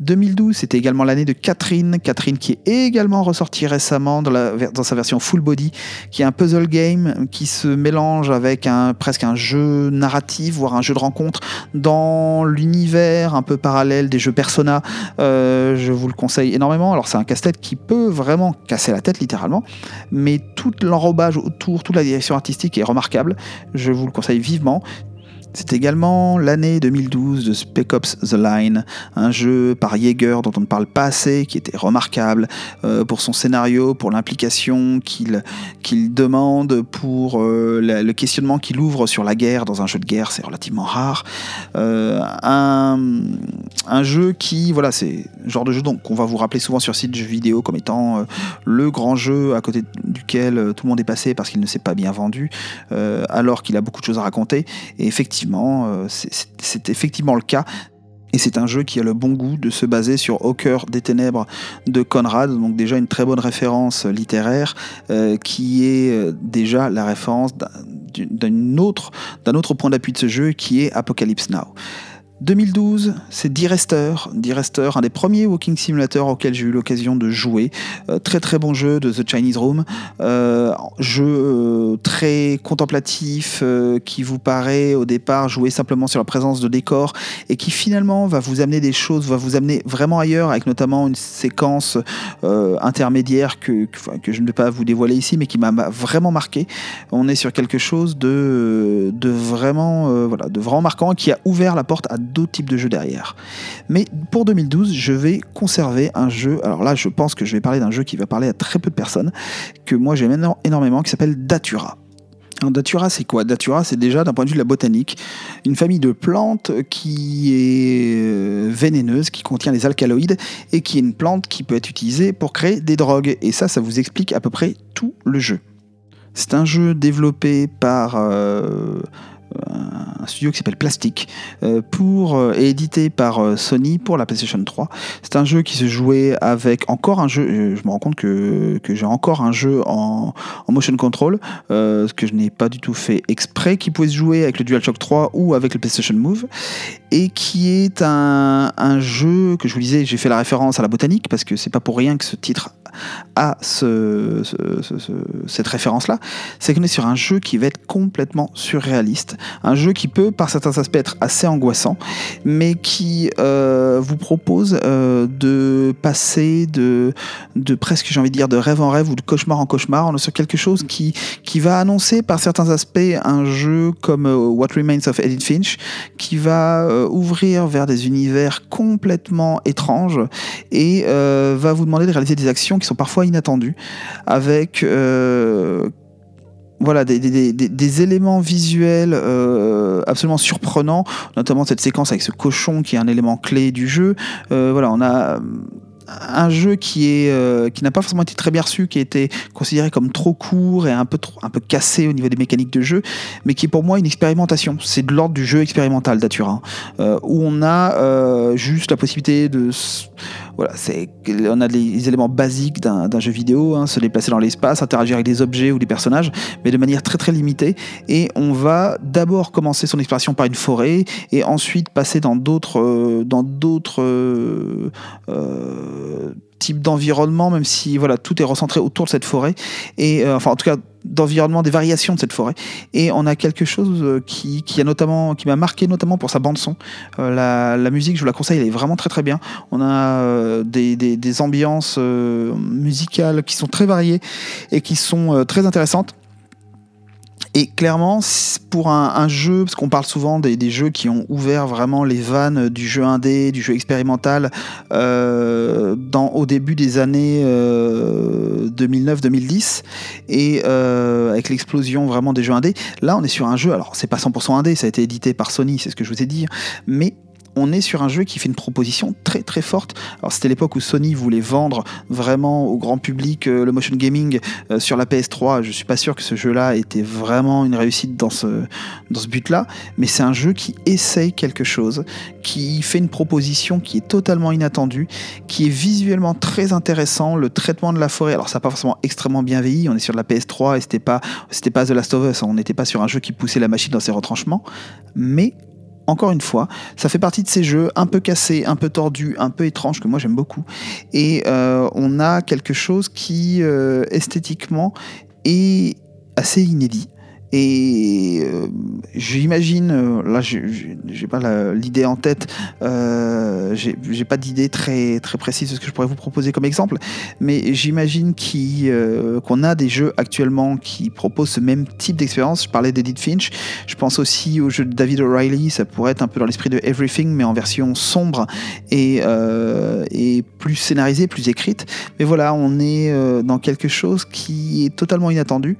2012, c'était également l'année de Catherine. Catherine qui est également ressortie récemment dans, sa version full body, qui est un puzzle game qui se mélange avec un, presque un jeu narratif, voire un jeu de rencontre dans l'univers un peu parallèle des jeux Persona. Euh, je vous le conseille énormément. Alors c'est un casse-tête qui peut vraiment casser la tête littéralement, mais tout l'enrobage autour, toute la direction artistique est remarquable. Je vous le conseille vivement C'est également l'année 2012 de Spec Ops The Line, un jeu par Jaeger dont on ne parle pas assez, qui était remarquable euh, pour son scénario, pour l'implication qu'il demande, pour euh, le questionnement qu'il ouvre sur la guerre dans un jeu de guerre, c'est relativement rare. Euh, un, un, jeu qui, voilà, c'est le genre de jeu qu'on va vous rappeler souvent sur site jeux vidéo comme étant le grand jeu à côté duquel tout le monde est passé parce qu'il ne s'est pas bien vendu, alors qu'il a beaucoup de choses à raconter. Et effectivement, euh, c'est effectivement le cas. Et c'est un jeu qui a le bon goût de se baser sur Au cœur des ténèbres de Conrad, donc déjà une très bonne référence littéraire, euh, qui est euh, déjà la référence d'un autre, autre point d'appui de ce jeu, qui est Apocalypse Now. 2012, c'est D-Rester. D-Rester, un des premiers walking simulators auxquels j'ai eu l'occasion de jouer. Euh, très très bon jeu de The Chinese Room. Euh, jeu euh, très contemplatif qui vous paraît au départ jouer simplement sur la présence de décors et qui finalement va vous amener des choses, va vous amener vraiment ailleurs avec notamment une séquence intermédiaire que, que, je ne vais pas vous dévoiler ici mais qui m'a vraiment marqué. On est sur quelque chose de, de, vraiment, voilà, de vraiment marquant qui a ouvert la porte à d'autres types de jeux derrière. Mais pour 2012, je vais conserver un jeu. Alors là, je pense que je vais parler d'un jeu qui va parler à très peu de personnes, que moi j'aime énormément, qui s'appelle Datura. Datura, c'est quoi? Datura, c'est déjà d'un point de vue de la botanique, une famille de plantes qui est euh, vénéneuse, qui contient les alcaloïdes et qui est une plante qui peut être utilisée pour créer des drogues. Et ça, ça vous explique à peu près tout le jeu. C'est un jeu développé par euh, un studio qui s'appelle Plastic, euh, pour, euh, édité par euh, Sony pour la PlayStation 3. C'est un jeu qui se jouait avec encore un jeu, je me rends compte que, que j'ai encore un jeu en, en motion control, ce que je n'ai pas du tout fait exprès, qui pouvait se jouer avec le DualShock 3 ou avec le PlayStation Move, et qui est un, un jeu que je vous disais, j'ai fait la référence à la botanique, parce que c'est pas pour rien que ce titre a ce, cette référence-là, c'est qu'on est sur un jeu qui va être complètement surréaliste, un jeu qui peut par certains aspects être assez angoissant, mais qui euh, vous propose euh, de passer de, de presque, j'ai envie de dire, de rêve en rêve ou de cauchemar en cauchemar. On est sur quelque chose qui, qui va annoncer par certains aspects un jeu comme euh, What Remains of Edith Finch, qui va ouvrir vers des univers complètement étranges et va vous demander de réaliser des actions qui sont parfois inattendus, avec euh, voilà, des, éléments visuels euh, absolument surprenants, notamment cette séquence avec ce cochon qui est un élément clé du jeu. Euh, voilà, on a un jeu qui euh, n'a pas forcément été très bien reçu, qui a été considéré comme trop court et un peu un peu cassé au niveau des mécaniques de jeu, mais qui est pour moi une expérimentation. C'est de l'ordre du jeu expérimental d'Atura, euh, où on a euh, juste la possibilité de voilà, c'est on a les éléments basiques d'un jeu vidéo, hein, se déplacer dans l'espace, interagir avec des objets ou des personnages, mais de manière très très limitée. Et on va d'abord commencer son exploration par une forêt et ensuite passer dans d'autres dans d'autres euh, d'environnement, même si voilà tout est recentré autour de cette forêt et euh, enfin en tout cas d'environnement, des variations de cette forêt. Et on a quelque chose euh, qui, a notamment, qui m'a marqué notamment pour sa bande son. la, la, musique, je vous la conseille, elle est vraiment très très bien. On a des, ambiances musicales qui sont très variées et qui sont très intéressantes. Et clairement, pour un, jeu, parce qu'on parle souvent des, jeux qui ont ouvert vraiment les vannes du jeu indé, du jeu expérimental, euh, au début des années 2009-2010, euh, et euh, avec l'explosion vraiment des jeux indés, là on est sur un jeu, alors c'est pas 100% indé, ça a été édité par Sony, c'est ce que je vous ai dit, mais on est sur un jeu qui fait une proposition très très forte. Alors c'était l'époque où Sony voulait vendre vraiment au grand public euh, le motion gaming euh, sur la PS3. Je suis pas sûr que ce jeu-là était vraiment une réussite dans ce, dans ce but-là, mais c'est un jeu qui essaye quelque chose, qui fait une proposition qui est totalement inattendue, qui est visuellement très intéressant. Le traitement de la forêt, alors ça n'a pas forcément extrêmement bien vieilli. On est sur la PS3 et c'était pas c'était pas The Last of Us. On n'était pas sur un jeu qui poussait la machine dans ses retranchements, mais encore une fois, ça fait partie de ces jeux un peu cassés, un peu tordus, un peu étranges que moi j'aime beaucoup. Et euh, on a quelque chose qui euh, esthétiquement est assez inédit Et euh, j'imagine, euh, là j'ai pas l'idée en tête, euh, j'ai pas d'idée très, très précise de ce que je pourrais vous proposer comme exemple, mais j'imagine qu'on a des jeux actuellement qui proposent ce même type d'expérience. Je parlais d'Edith Finch, je pense aussi au jeu de David O'Reilly, ça pourrait être un peu dans l'esprit de Everything, mais en version sombre et, et plus scénarisée, plus écrite. Mais voilà, on est dans quelque chose qui est totalement inattendu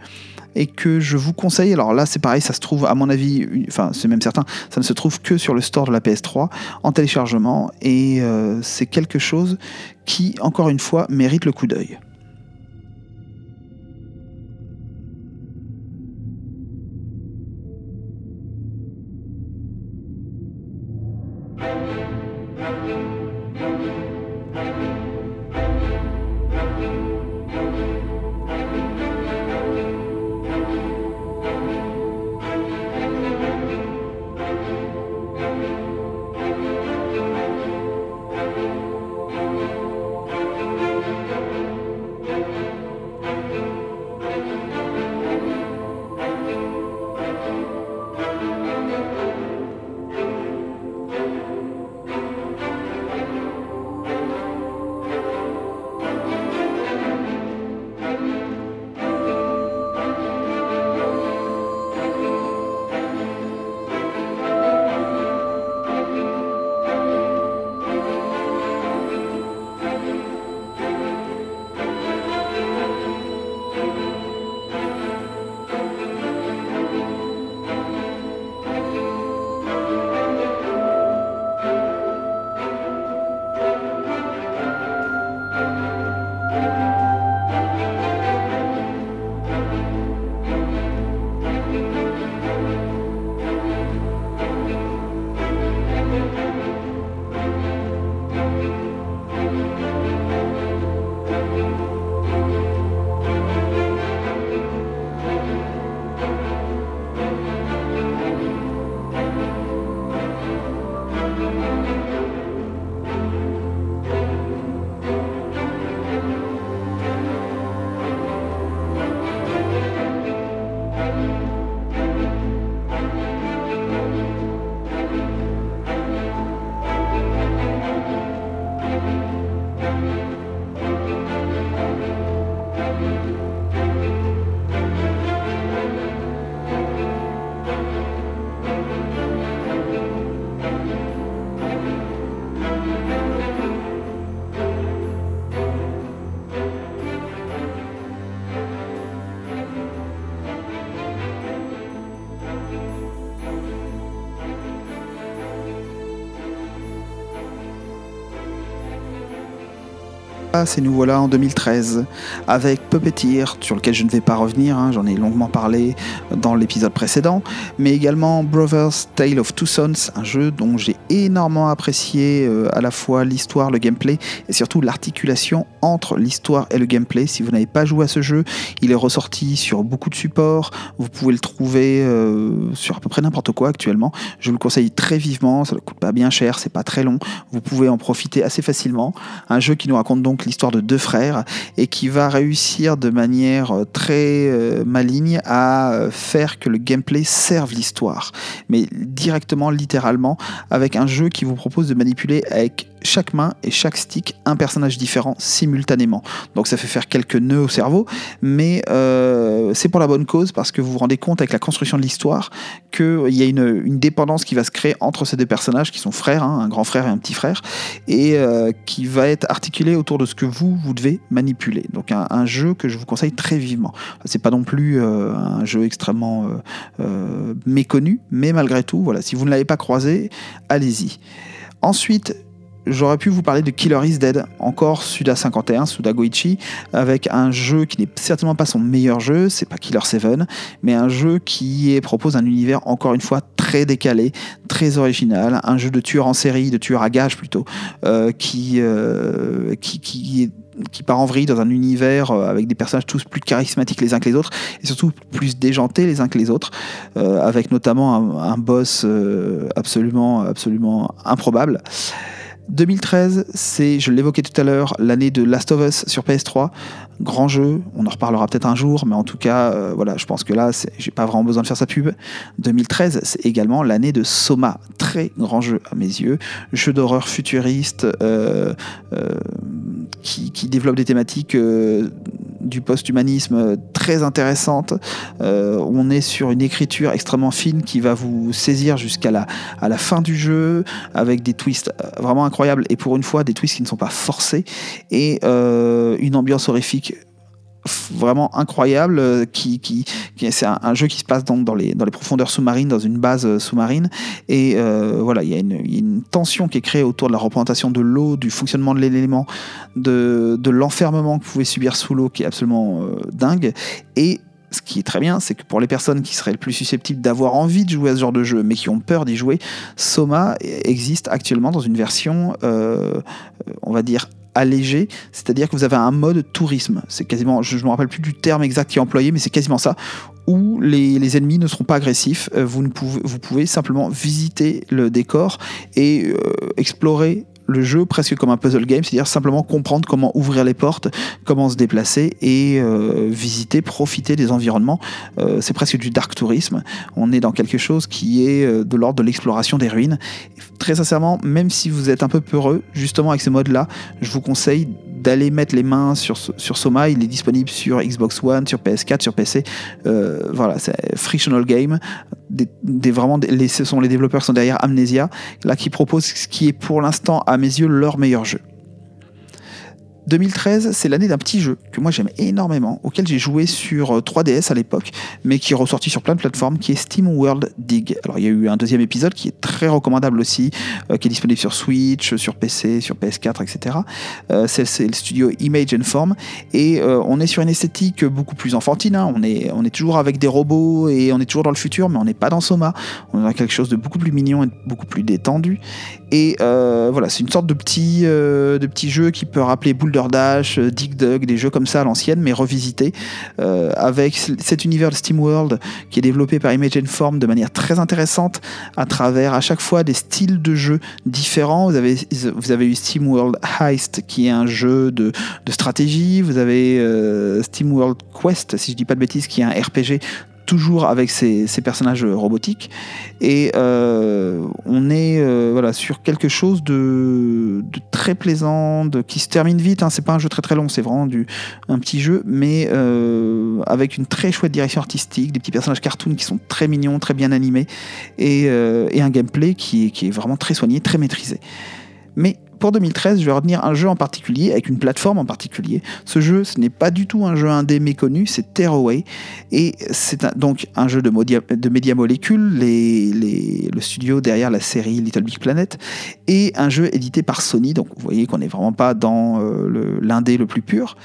et que je vous conseille. Alors là, c'est pareil, ça se trouve, à mon avis, enfin, c'est même certain, ça ne se trouve que sur le store de la PS3 en téléchargement et euh, c'est quelque chose qui, encore une fois, mérite le coup d'œil. Et nous voilà en 2013 avec Puppeteer, sur lequel je ne vais pas revenir, hein, j'en ai longuement parlé dans l'épisode précédent, mais également Brothers Tale of Two Sons, un jeu dont j'ai énormément apprécié euh, à la fois l'histoire, le gameplay et surtout l'articulation entre l'histoire et le gameplay. Si vous n'avez pas joué à ce jeu, il est ressorti sur beaucoup de supports, vous pouvez le trouver euh, sur à peu près n'importe quoi actuellement. Je vous le conseille très vivement, ça ne coûte pas bien cher, c'est pas très long, vous pouvez en profiter assez facilement. Un jeu qui nous raconte donc l'histoire de deux frères et qui va réussir de manière euh, très euh, maligne à euh, faire que le gameplay serve l'histoire, mais directement, littéralement, avec un jeu qui vous propose de manipuler avec chaque main et chaque stick un personnage différent simultanément. Donc ça fait faire quelques nœuds au cerveau, mais c'est pour la bonne cause parce que vous vous rendez compte avec la construction de l'histoire qu'il y a une, dépendance qui va se créer entre ces deux personnages qui sont frères, hein, un grand frère et un petit frère, et qui va être articulée autour de ce que vous, vous devez manipuler. Donc un, jeu que je vous conseille très vivement. C'est pas non plus euh, un jeu extrêmement euh, euh, méconnu, mais malgré tout, voilà, si vous ne l'avez pas croisé, allez-y. Ensuite, J'aurais pu vous parler de Killer is Dead, encore Suda 51, Suda Goichi, avec un jeu qui n'est certainement pas son meilleur jeu, c'est pas Killer 7, mais un jeu qui propose un univers encore une fois très décalé, très original, un jeu de tueur en série, de tueur à gage plutôt, qui, qui, qui est qui part en vrille dans un univers euh, avec des personnages tous plus charismatiques les uns que les autres et surtout plus déjantés les uns que les autres, euh, avec notamment un, boss euh, absolument, absolument improbable. 2013, c'est, je l'évoquais tout à l'heure, l'année de Last of Us sur PS3. Grand jeu, on en reparlera peut-être un jour, mais en tout cas, euh, voilà, je pense que là, j'ai pas vraiment besoin de faire sa pub. 2013, c'est également l'année de Soma, très grand jeu à mes yeux, jeu d'horreur futuriste euh, euh, qui, développe des thématiques du post-humanisme très intéressante. Euh, on est sur une écriture extrêmement fine qui va vous saisir jusqu'à la, à la fin du jeu avec des twists vraiment incroyables et pour une fois des twists qui ne sont pas forcés. Et euh, une ambiance horrifique vraiment incroyable euh, qui, qui, c'est un, jeu qui se passe dans les, dans les profondeurs sous-marines dans une base euh, sous-marine. Et voilà il y, a une, une tension qui est créée autour de la représentation de l'eau du fonctionnement de l'élément de, de l'enfermement que vous pouvez subir sous l'eau qui est absolument dingue. Et ce qui est très bien, c'est que pour les personnes qui seraient le plus susceptibles d'avoir envie de jouer à ce genre de jeu, mais qui ont peur d'y jouer, Soma existe actuellement dans une version, on va dire, allégé, c'est-à-dire que vous avez un mode tourisme. C'est quasiment, je ne me rappelle plus du terme exact qui est employé, mais c'est quasiment ça, où les, ennemis ne seront pas agressifs. Euh, vous, ne pouvez, vous pouvez simplement visiter le décor et euh, explorer le jeu presque comme un puzzle game, c'est-à-dire simplement comprendre comment ouvrir les portes, comment se déplacer et euh, visiter, profiter des environnements. Euh, c'est presque du dark tourisme. On est dans quelque chose qui est euh, de l'ordre de l'exploration des ruines. Très sincèrement, même si vous êtes un peu peureux, justement avec ces modes-là, je vous conseille d'aller mettre les mains sur, sur Soma. Il est disponible sur Xbox One, sur PS4, sur PC. voilà, c'est Frictional Game. Des, vraiment, les, ce sont les développeurs qui sont derrière Amnesia, là qui proposent ce qui est pour l'instant à mes yeux leur meilleur jeu. 2013, c'est l'année d'un petit jeu que moi j'aime énormément, auquel j'ai joué sur 3DS euh, à l'époque, mais qui est ressorti sur plein de plateformes, qui est Steam World Dig. Alors il y a eu un deuxième épisode qui est très recommandable aussi, euh, qui est disponible sur Switch, sur PC, sur PS4, etc. Euh, c'est le studio Image and Form, et on est sur une esthétique beaucoup plus enfantine. Hein. On, est, on est toujours avec des robots et on est toujours dans le futur, mais on n'est pas dans Soma. On a quelque chose de beaucoup plus mignon et beaucoup plus détendu. Et voilà, c'est une sorte de petit, de petit jeu qui peut rappeler Boule Dash, euh, Dig Dug, des jeux comme ça à l'ancienne, mais revisités, euh, avec cet univers de SteamWorld qui est développé par Image Form de manière très intéressante, à travers à chaque fois des styles de jeux différents. Vous avez, vous avez eu SteamWorld Heist, qui est un jeu de, stratégie, vous avez euh, SteamWorld Quest, si je dis pas de bêtises, qui est un RPG toujours avec ces, personnages robotiques. Et euh, on est euh, voilà, sur quelque chose de, très plaisant, de, qui se termine vite. Hein. C'est pas un jeu très très long, c'est vraiment du, un petit jeu, mais euh, avec une très chouette direction artistique, des petits personnages cartoon qui sont très mignons, très bien animés, et, un gameplay qui qui est vraiment très soigné, très maîtrisé. Mais pour 2013, je vais retenir un jeu en particulier, avec une plateforme en particulier. Ce jeu, ce n'est pas du tout un jeu indé méconnu, c'est Tearaway. Et c'est donc un jeu de, de Media Molecule, les, le studio derrière la série Little Big Planet, et un jeu édité par Sony. Donc vous voyez qu'on n'est vraiment pas dans euh, l'indé le plus pur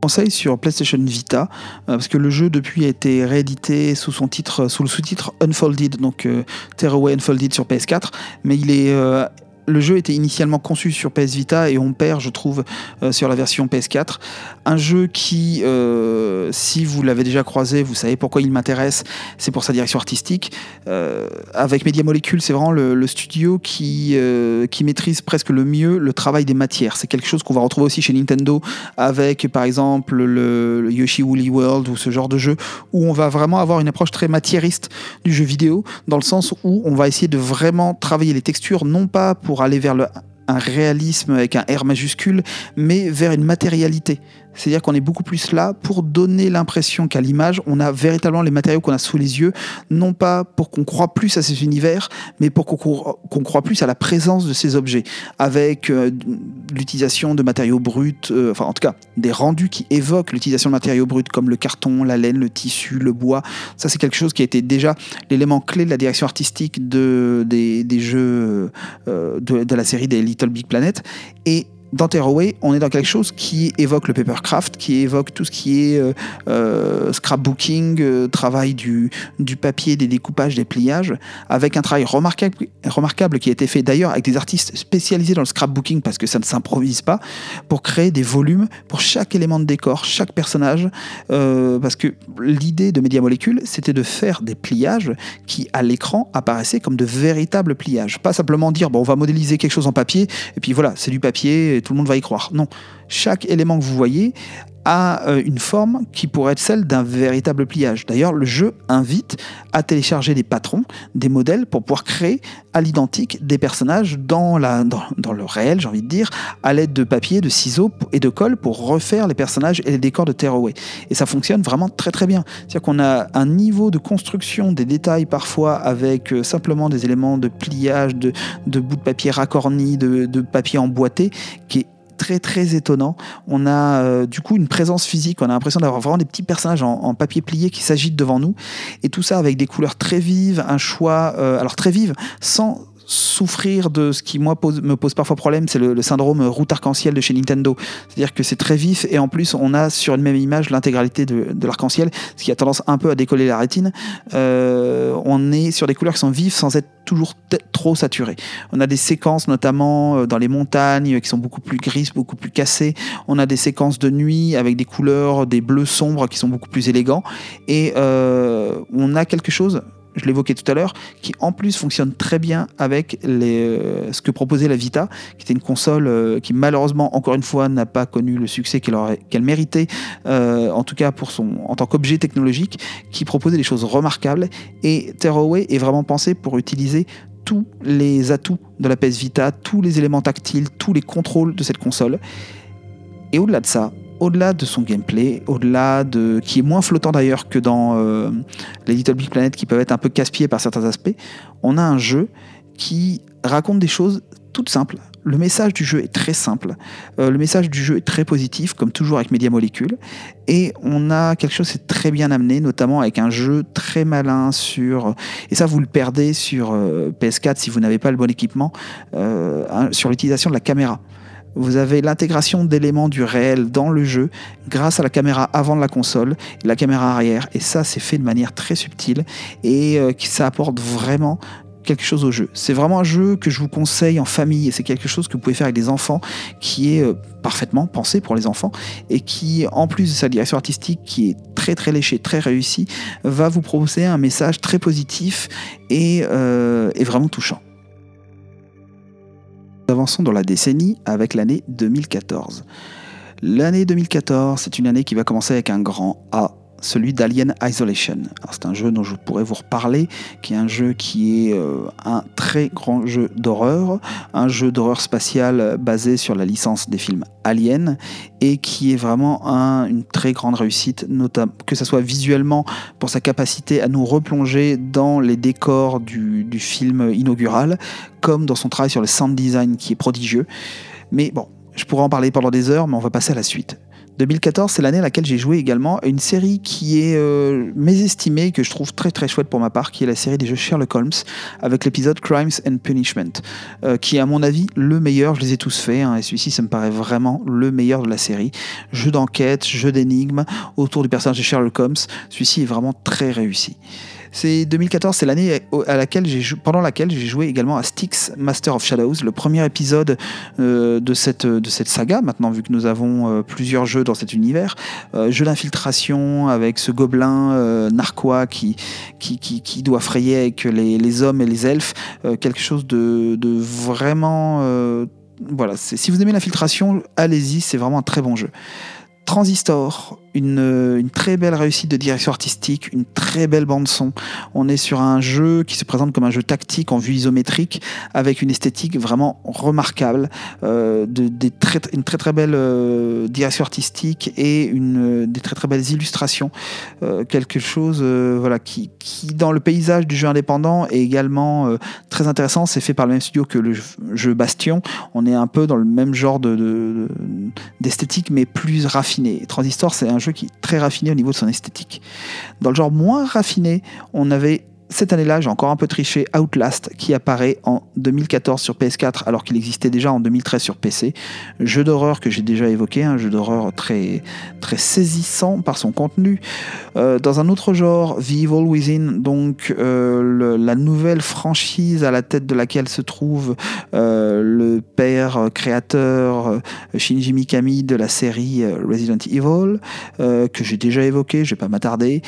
conseil sur PlayStation Vita euh, parce que le jeu depuis a été réédité sous son titre sous le sous-titre Unfolded donc euh, Tearaway Unfolded sur PS4 mais il est le jeu était initialement conçu sur PS Vita et on perd, je trouve, euh, sur la version PS4. Un jeu qui, euh, si vous l'avez déjà croisé, vous savez pourquoi il m'intéresse, c'est pour sa direction artistique. Euh, avec Media Molecule, c'est vraiment le, studio qui, qui maîtrise presque le mieux le travail des matières. C'est quelque chose qu'on va retrouver aussi chez Nintendo avec, par exemple, le, Yoshi Woolly World ou ce genre de jeu où on va vraiment avoir une approche très matiériste du jeu vidéo, dans le sens où on va essayer de vraiment travailler les textures, non pas pour aller vers un réalisme avec un R majuscule, mais vers une matérialité. C'est-à-dire qu'on est beaucoup plus là pour donner l'impression qu'à l'image, on a véritablement les matériaux qu'on a sous les yeux, non pas pour qu'on croit plus à ces univers, mais pour qu'on croit plus à la présence de ces objets, avec euh, l'utilisation de matériaux bruts, euh, enfin en tout cas des rendus qui évoquent l'utilisation de matériaux bruts comme le carton, la laine, le tissu, le bois. Ça c'est quelque chose qui a été déjà l'élément clé de la direction artistique de, des, jeux euh, de, de la série des Little Big Planet. Et dans Tearaway, on est dans quelque chose qui évoque le papercraft, qui évoque tout ce qui est euh, euh, scrapbooking, euh, travail du, du papier, des découpages, des pliages, avec un travail remarquable, remarquable qui a été fait d'ailleurs avec des artistes spécialisés dans le scrapbooking parce que ça ne s'improvise pas, pour créer des volumes pour chaque élément de décor, chaque personnage, parce que l'idée de Media Molecule, c'était de faire des pliages qui, à l'écran, apparaissaient comme de véritables pliages. Pas simplement dire, bon, on va modéliser quelque chose en papier, et puis voilà, c'est du papier, tout le monde va y croire. Non, chaque élément que vous voyez a euh, une forme qui pourrait être celle d'un véritable pliage. D'ailleurs, le jeu invite à télécharger des patrons, des modèles pour pouvoir créer à l'identique des personnages dans, la, dans, le réel, j'ai envie de dire, à l'aide de papier, de ciseaux et de colle pour refaire les personnages et les décors de Tearaway. Et ça fonctionne vraiment très très bien. C'est-à-dire qu'on a un niveau de construction des détails parfois avec euh, simplement des éléments de pliage, de, bouts de papier racornis, de, de papier emboîté qui est très très étonnant. On a euh, du coup une présence physique, on a l'impression d'avoir vraiment des petits personnages en, papier plié qui s'agitent devant nous, et tout ça avec des couleurs très vives, un choix, euh, alors très vives, sans souffrir de ce qui moi me pose parfois problème, c'est le, syndrome route arc-en-ciel de chez Nintendo. C'est-à-dire que c'est très vif et en plus on a sur une même image l'intégralité de, l'arc-en-ciel, ce qui a tendance un peu à décoller la rétine. Euh, on est sur des couleurs qui sont vives sans être toujours trop saturées. On a des séquences notamment euh, dans les montagnes qui sont beaucoup plus grises, beaucoup plus cassées. On a des séquences de nuit avec des couleurs, des bleus sombres qui sont beaucoup plus élégants. Et euh, on a quelque chose je l'évoquais tout à l'heure, qui en plus fonctionne très bien avec euh, ce que proposait la Vita, qui était une console euh, qui malheureusement, encore une fois, n'a pas connu le succès qu'elle méritait, euh, en tout cas en tant qu'objet technologique, qui proposait des choses remarquables. Et Tearaway est vraiment pensé pour utiliser tous les atouts de la PS Vita, tous les éléments tactiles, tous les contrôles de cette console. Et au-delà de ça, au-delà de son gameplay, au-delà de qui est moins flottant d'ailleurs que dans euh, les Little Big Planet qui peuvent être un peu casse-pieds par certains aspects, on a un jeu qui raconte des choses toutes simples. Le message du jeu est très simple. Euh, le message du jeu est très positif, comme toujours avec Media Molecule. Et on a quelque chose qui est très bien amené, notamment avec un jeu très malin sur. Et ça, vous le perdez sur euh, PS4 si vous n'avez pas le bon équipement, sur l'utilisation de la caméra. Vous avez l'intégration d'éléments du réel dans le jeu grâce à la caméra avant de la console la caméra arrière. Et ça, c'est fait de manière très subtile et euh, ça apporte vraiment quelque chose au jeu. C'est vraiment un jeu que je vous conseille en famille et c'est quelque chose que vous pouvez faire avec des enfants qui est euh, parfaitement pensé pour les enfants et qui, en plus de sa direction artistique qui est très très léchée, très réussie, va vous proposer un message très positif et, euh, et vraiment touchant avançons dans la décennie avec l'année 2014. L'année 2014, c'est une année qui va commencer avec un grand A, celui d'Alien Isolation. C'est un jeu dont je pourrais vous reparler, qui est un jeu qui est euh, un très grand jeu d'horreur, un jeu d'horreur spatial basé sur la licence des films Alien, et qui est vraiment une très grande réussite, que ce soit visuellement pour sa capacité à nous replonger dans les décors du, du film inaugural, comme dans son travail sur le sound design qui est prodigieux. Mais bon, je pourrais en parler pendant des heures, mais on va passer à la suite. 2014, c'est l'année à laquelle j'ai joué également une série qui est euh, mésestimée, que je trouve très très chouette pour ma part, qui est la série des jeux Sherlock Holmes, avec l'épisode Crimes and Punishment, euh, qui est à mon avis le meilleur, je les ai tous faits, hein, et celui-ci ça me paraît vraiment le meilleur de la série. Jeu d'enquête, jeu d'énigmes autour du personnage de Sherlock Holmes, celui-ci est vraiment très réussi. C'est 2014, c'est l'année à laquelle j'ai pendant laquelle j'ai joué également à Styx Master of Shadows, le premier épisode euh, de, cette, de cette saga, maintenant vu que nous avons euh, plusieurs jeux dans cet univers. Euh, jeu d'infiltration avec ce gobelin narquois qui, qui, qui, doit frayer avec les, les, hommes et les elfes, quelque chose de, de vraiment... voilà, si vous aimez l'infiltration, allez-y, c'est vraiment un très bon jeu. Transistor, une, très belle réussite de direction artistique, une très belle bande son. On est sur un jeu qui se présente comme un jeu tactique en vue isométrique avec une esthétique vraiment remarquable, euh, une très très belle euh, direction artistique et une, des très très belles illustrations. Euh, quelque chose voilà, qui, dans le paysage du jeu indépendant est également très intéressant. C'est fait par le même studio que le jeu Bastion. On est un peu dans le même genre d'esthétique de, mais plus raffiné. Transistor, c'est un jeu qui est très raffiné au niveau de son esthétique. Dans le genre moins raffiné, on avait cette année-là, j'ai encore un peu triché Outlast qui apparaît en 2014 sur PS4 alors qu'il existait déjà en 2013 sur PC. Jeu d'horreur que j'ai déjà évoqué, un jeu d'horreur très, très saisissant par son contenu. Euh, dans un autre genre, The Evil Within, donc euh, la nouvelle franchise à la tête de laquelle se trouve euh, le père créateur Shinji Mikami de la série Resident Evil, que j'ai déjà évoqué, je vais pas m'attarder.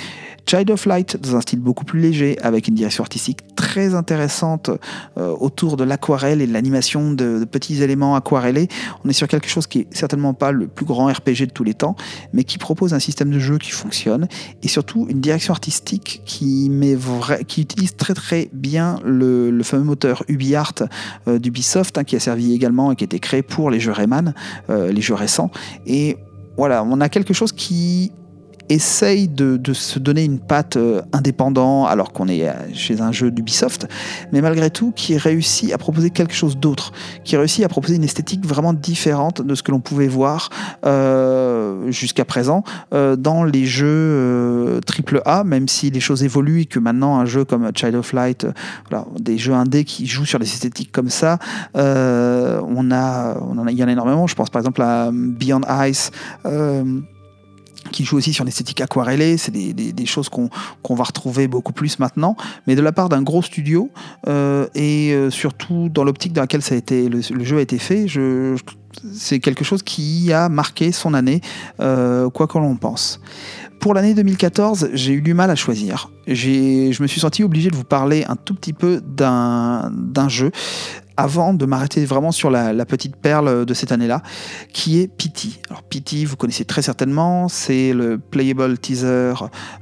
Child of Light dans un style beaucoup plus léger avec une direction artistique très intéressante euh, autour de l'aquarelle et de l'animation de, petits éléments aquarellés. On est sur quelque chose qui est certainement pas le plus grand RPG de tous les temps, mais qui propose un système de jeu qui fonctionne et surtout une direction artistique qui, met qui utilise très très bien le, fameux moteur UbiArt euh, d'Ubisoft hein, qui a servi également et qui a été créé pour les jeux Rayman, euh, les jeux récents. Et voilà, on a quelque chose qui essaye de, se donner une patte euh, indépendant alors qu'on est euh, chez un jeu d'Ubisoft, mais malgré tout qui réussit à proposer quelque chose d'autre, qui réussit à proposer une esthétique vraiment différente de ce que l'on pouvait voir euh, jusqu'à présent dans les jeux AAA, même si les choses évoluent et que maintenant un jeu comme Child of Light, des jeux indés qui jouent sur des esthétiques comme ça, on a, on il y en a énormément. Je pense par exemple à Beyond Ice qui joue aussi sur l'esthétique aquarellée, c'est des, choses qu'on va retrouver beaucoup plus maintenant, mais de la part d'un gros studio, euh, et euh, surtout dans l'optique dans laquelle ça a été, le, jeu a été fait, c'est quelque chose qui a marqué son année, euh, quoi qu'on en pense. Pour l'année 2014, j'ai eu du mal à choisir. Je me suis senti obligé de vous parler un tout petit peu d'un jeu avant de m'arrêter vraiment sur la, petite perle de cette année-là, qui est Pity. Alors Pity, vous connaissez très certainement, c'est le playable teaser,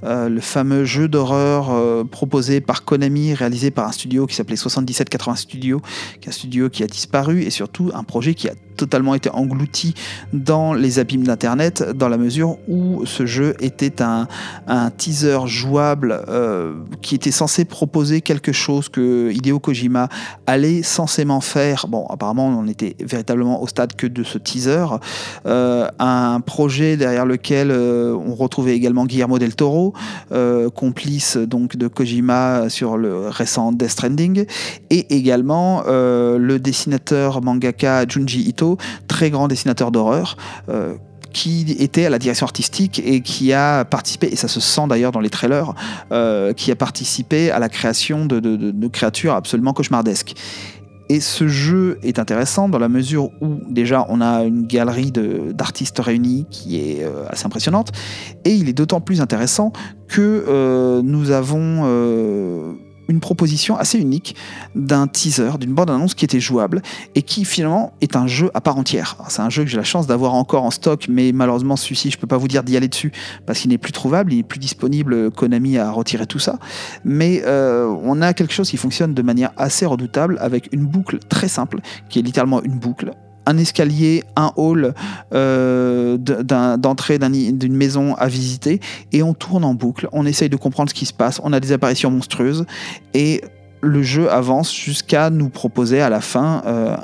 euh, le fameux jeu d'horreur euh, proposé par Konami, réalisé par un studio qui s'appelait 7780 Studio, qui est un studio qui a disparu et surtout un projet qui a totalement été englouti dans les abîmes d'Internet, dans la mesure où ce jeu était un, teaser jouable euh, qui était censé proposer quelque chose que Hideo Kojima allait censément faire. Bon, apparemment, on était véritablement au stade que de ce teaser. Euh, un projet derrière lequel euh, on retrouvait également Guillermo del Toro, complice donc de Kojima sur le récent Death Stranding, et également le dessinateur mangaka Junji Ito très grand dessinateur d'horreur. Euh, qui était à la direction artistique et qui a participé, et ça se sent d'ailleurs dans les trailers, euh, qui a participé à la création de, créatures absolument cauchemardesques. Et ce jeu est intéressant dans la mesure où déjà on a une galerie d'artistes réunis qui est euh, assez impressionnante, et il est d'autant plus intéressant que nous avons une proposition assez unique d'un teaser, d'une bande-annonce qui était jouable et qui finalement est un jeu à part entière. C'est un jeu que j'ai la chance d'avoir encore en stock, mais malheureusement celui-ci, je peux pas vous dire d'y aller dessus parce qu'il n'est plus trouvable, il est plus disponible. Konami a retiré tout ça, mais euh, on a quelque chose qui fonctionne de manière assez redoutable avec une boucle très simple qui est littéralement une boucle un escalier, un hall euh, d'entrée d'une maison à visiter, et on tourne en boucle, on essaye de comprendre ce qui se passe, on a des apparitions monstrueuses, et le jeu avance jusqu'à nous proposer à la fin euh,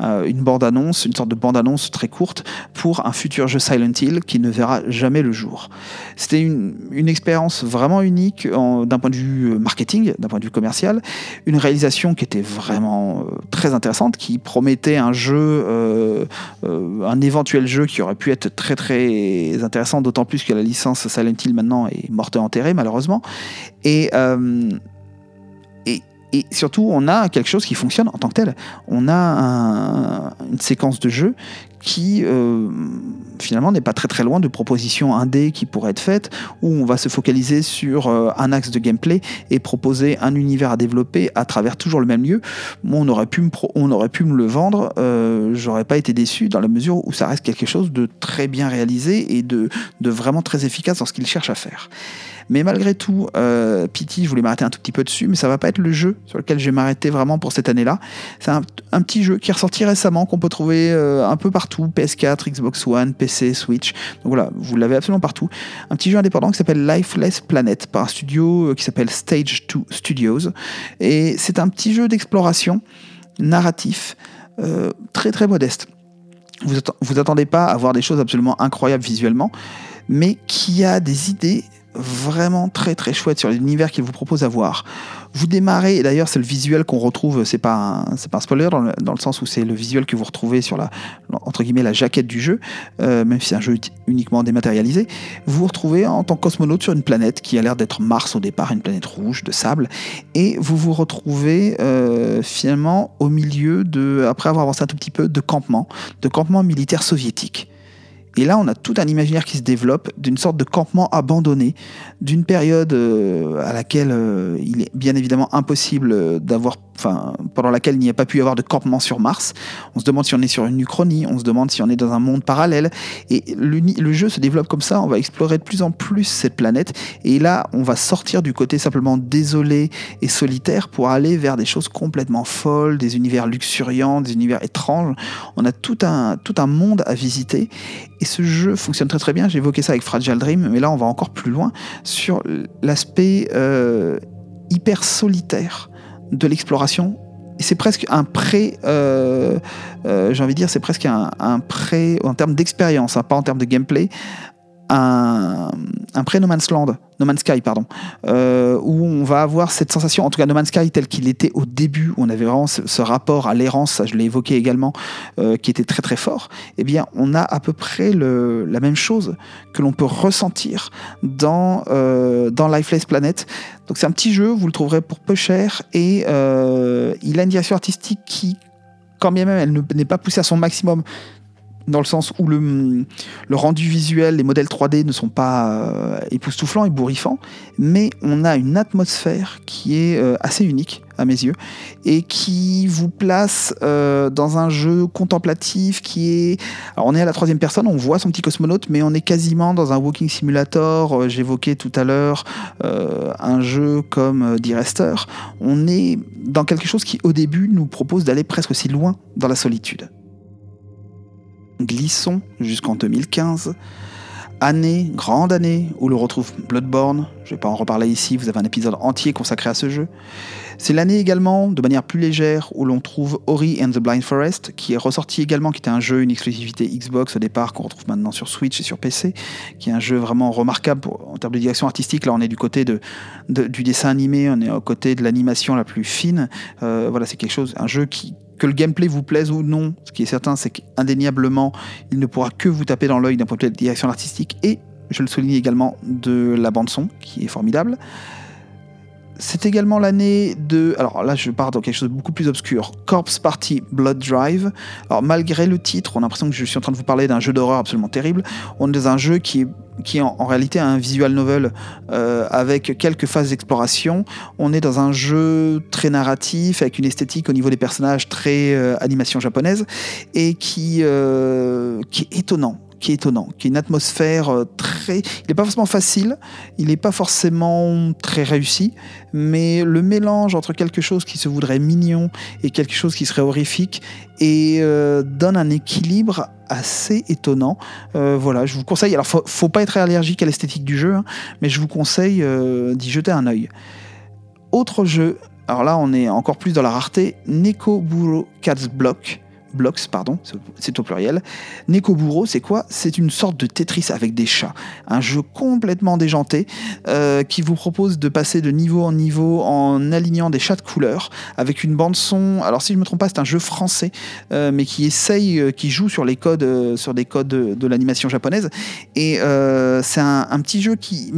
euh, une bande-annonce, une sorte de bande-annonce très courte pour un futur jeu Silent Hill qui ne verra jamais le jour. C'était une, expérience vraiment unique d'un point de vue marketing, d'un point de vue commercial, une réalisation qui était vraiment euh, très intéressante, qui promettait un jeu, un éventuel jeu qui aurait pu être très très intéressant, d'autant plus que la licence Silent Hill maintenant est morte et enterrée malheureusement. Et et surtout, on a quelque chose qui fonctionne en tant que tel. On a une séquence de jeu qui euh, finalement n'est pas très très loin de propositions indé qui pourraient être faites, où on va se focaliser sur euh, un axe de gameplay et proposer un univers à développer à travers toujours le même lieu. on, aurait pu me on aurait pu me le vendre, euh, j'aurais pas été déçu dans la mesure où ça reste quelque chose de très bien réalisé et de, de vraiment très efficace dans ce qu'il cherche à faire. Mais malgré tout, euh, Pity, je voulais m'arrêter un tout petit peu dessus, mais ça va pas être le jeu sur lequel je vais m'arrêter vraiment pour cette année-là. C'est un, petit jeu qui est ressorti récemment, qu'on peut trouver euh, un peu partout, PS4, Xbox One, PC, Switch. Donc voilà, vous l'avez absolument partout. Un petit jeu indépendant qui s'appelle Lifeless Planet, par un studio euh, qui s'appelle Stage 2 Studios. Et c'est un petit jeu d'exploration narratif, euh, très très modeste. Vous, vous attendez pas à voir des choses absolument incroyables visuellement, mais qui a des idées vraiment très très chouette sur l'univers qu'il vous propose à voir. Vous démarrez, et d'ailleurs c'est le visuel qu'on retrouve, c'est pas c'est pas un spoiler dans le, dans le sens où c'est le visuel que vous retrouvez sur la entre guillemets la jaquette du jeu, euh, même si c'est un jeu uniquement dématérialisé. Vous vous retrouvez en tant que sur une planète qui a l'air d'être Mars au départ, une planète rouge de sable, et vous vous retrouvez euh, finalement au milieu de, après avoir avancé un tout petit peu, de campements, de campements militaires soviétiques. Et là, on a tout un imaginaire qui se développe d'une sorte de campement abandonné, d'une période euh, à laquelle euh, il est bien évidemment impossible d'avoir, pendant laquelle il n'y a pas pu y avoir de campement sur Mars. On se demande si on est sur une uchronie, on se demande si on est dans un monde parallèle. Et le jeu se développe comme ça, on va explorer de plus en plus cette planète. Et là, on va sortir du côté simplement désolé et solitaire pour aller vers des choses complètement folles, des univers luxuriants, des univers étranges. On a tout un, monde à visiter. Et ce jeu fonctionne très très bien. Évoqué ça avec Fragile Dream, mais là on va encore plus loin sur l'aspect euh, hyper solitaire de l'exploration. C'est presque un pré, euh, euh, j'ai envie de dire, c'est presque un, pré en termes d'expérience, hein, pas en termes de gameplay, un, pré-No Man's Land, No Man's Sky, pardon, euh, où on va avoir cette sensation, en tout cas No Man's Sky tel qu'il était au début, où on avait vraiment ce, rapport à l'errance, ça je l'ai évoqué également, euh, qui était très très fort, eh bien on a à peu près la même chose que l'on peut ressentir dans, euh, dans Lifeless Planet. Donc c'est un petit jeu, vous le trouverez pour peu cher, et il a une direction artistique qui quand bien même elle n'est pas poussée à son maximum, dans le sens où le, rendu visuel, les modèles 3D ne sont pas euh, époustouflants et bourrifants, mais on a une atmosphère qui est euh, assez unique à mes yeux et qui vous place euh, dans un jeu contemplatif qui est... Alors on est à la troisième personne, on voit son petit cosmonaute, mais on est quasiment dans un walking simulator. J'évoquais tout à l'heure un jeu comme D-Rester. On est dans quelque chose qui au début nous propose d'aller presque aussi loin dans la solitude glissons jusqu'en 2015. Année, grande année, où l'on retrouve Bloodborne. Je ne vais pas en reparler ici, vous avez un épisode entier consacré à ce jeu. C'est l'année également, de manière plus légère, où l'on trouve Ori and the Blind Forest, qui est ressorti également, qui était un jeu, une exclusivité Xbox au départ, qu'on retrouve maintenant sur Switch et sur PC, qui est un jeu vraiment remarquable en termes de direction artistique. Là, on est du côté de, du dessin animé, on est au côté de l'animation la plus fine. Euh, voilà, c'est quelque chose, un jeu qui, que le gameplay vous plaise ou non, ce qui est certain, c'est qu'indéniablement, il ne pourra que vous taper dans l'œil d'un point de vue de direction artistique et, je le souligne également, de la bande-son, qui est formidable. C'est également l'année de. Alors là, je pars dans quelque chose de beaucoup plus obscur. Corpse Party Blood Drive. Alors, malgré le titre, on a l'impression que je suis en train de vous parler d'un jeu d'horreur absolument terrible. On est dans un jeu qui est qui en, réalité un visual novel euh, avec quelques phases d'exploration. On est dans un jeu très narratif, avec une esthétique au niveau des personnages très euh, animation japonaise, et qui, euh, qui est étonnant qui est étonnant, qui est une atmosphère euh, très... Il n'est pas forcément facile, il n'est pas forcément très réussi, mais le mélange entre quelque chose qui se voudrait mignon et quelque chose qui serait horrifique et euh, donne un équilibre assez étonnant. Euh, voilà, je vous conseille. Alors, faut, faut pas être allergique à l'esthétique du jeu, hein, mais je vous conseille d'y jeter un œil. Autre jeu, alors là, on est encore plus dans la rareté. Neko Buro Cats Block. Blocks, pardon, c'est au pluriel. Nekoburo, c'est quoi? C'est une sorte de Tetris avec des chats. Un jeu complètement déjanté euh, qui vous propose de passer de niveau en niveau en alignant des chats de couleur avec une bande son. Alors si je me trompe pas, c'est un jeu français, euh, mais qui essaye, euh, qui joue sur les codes, sur des codes de, l'animation japonaise. Et c'est un, petit jeu qui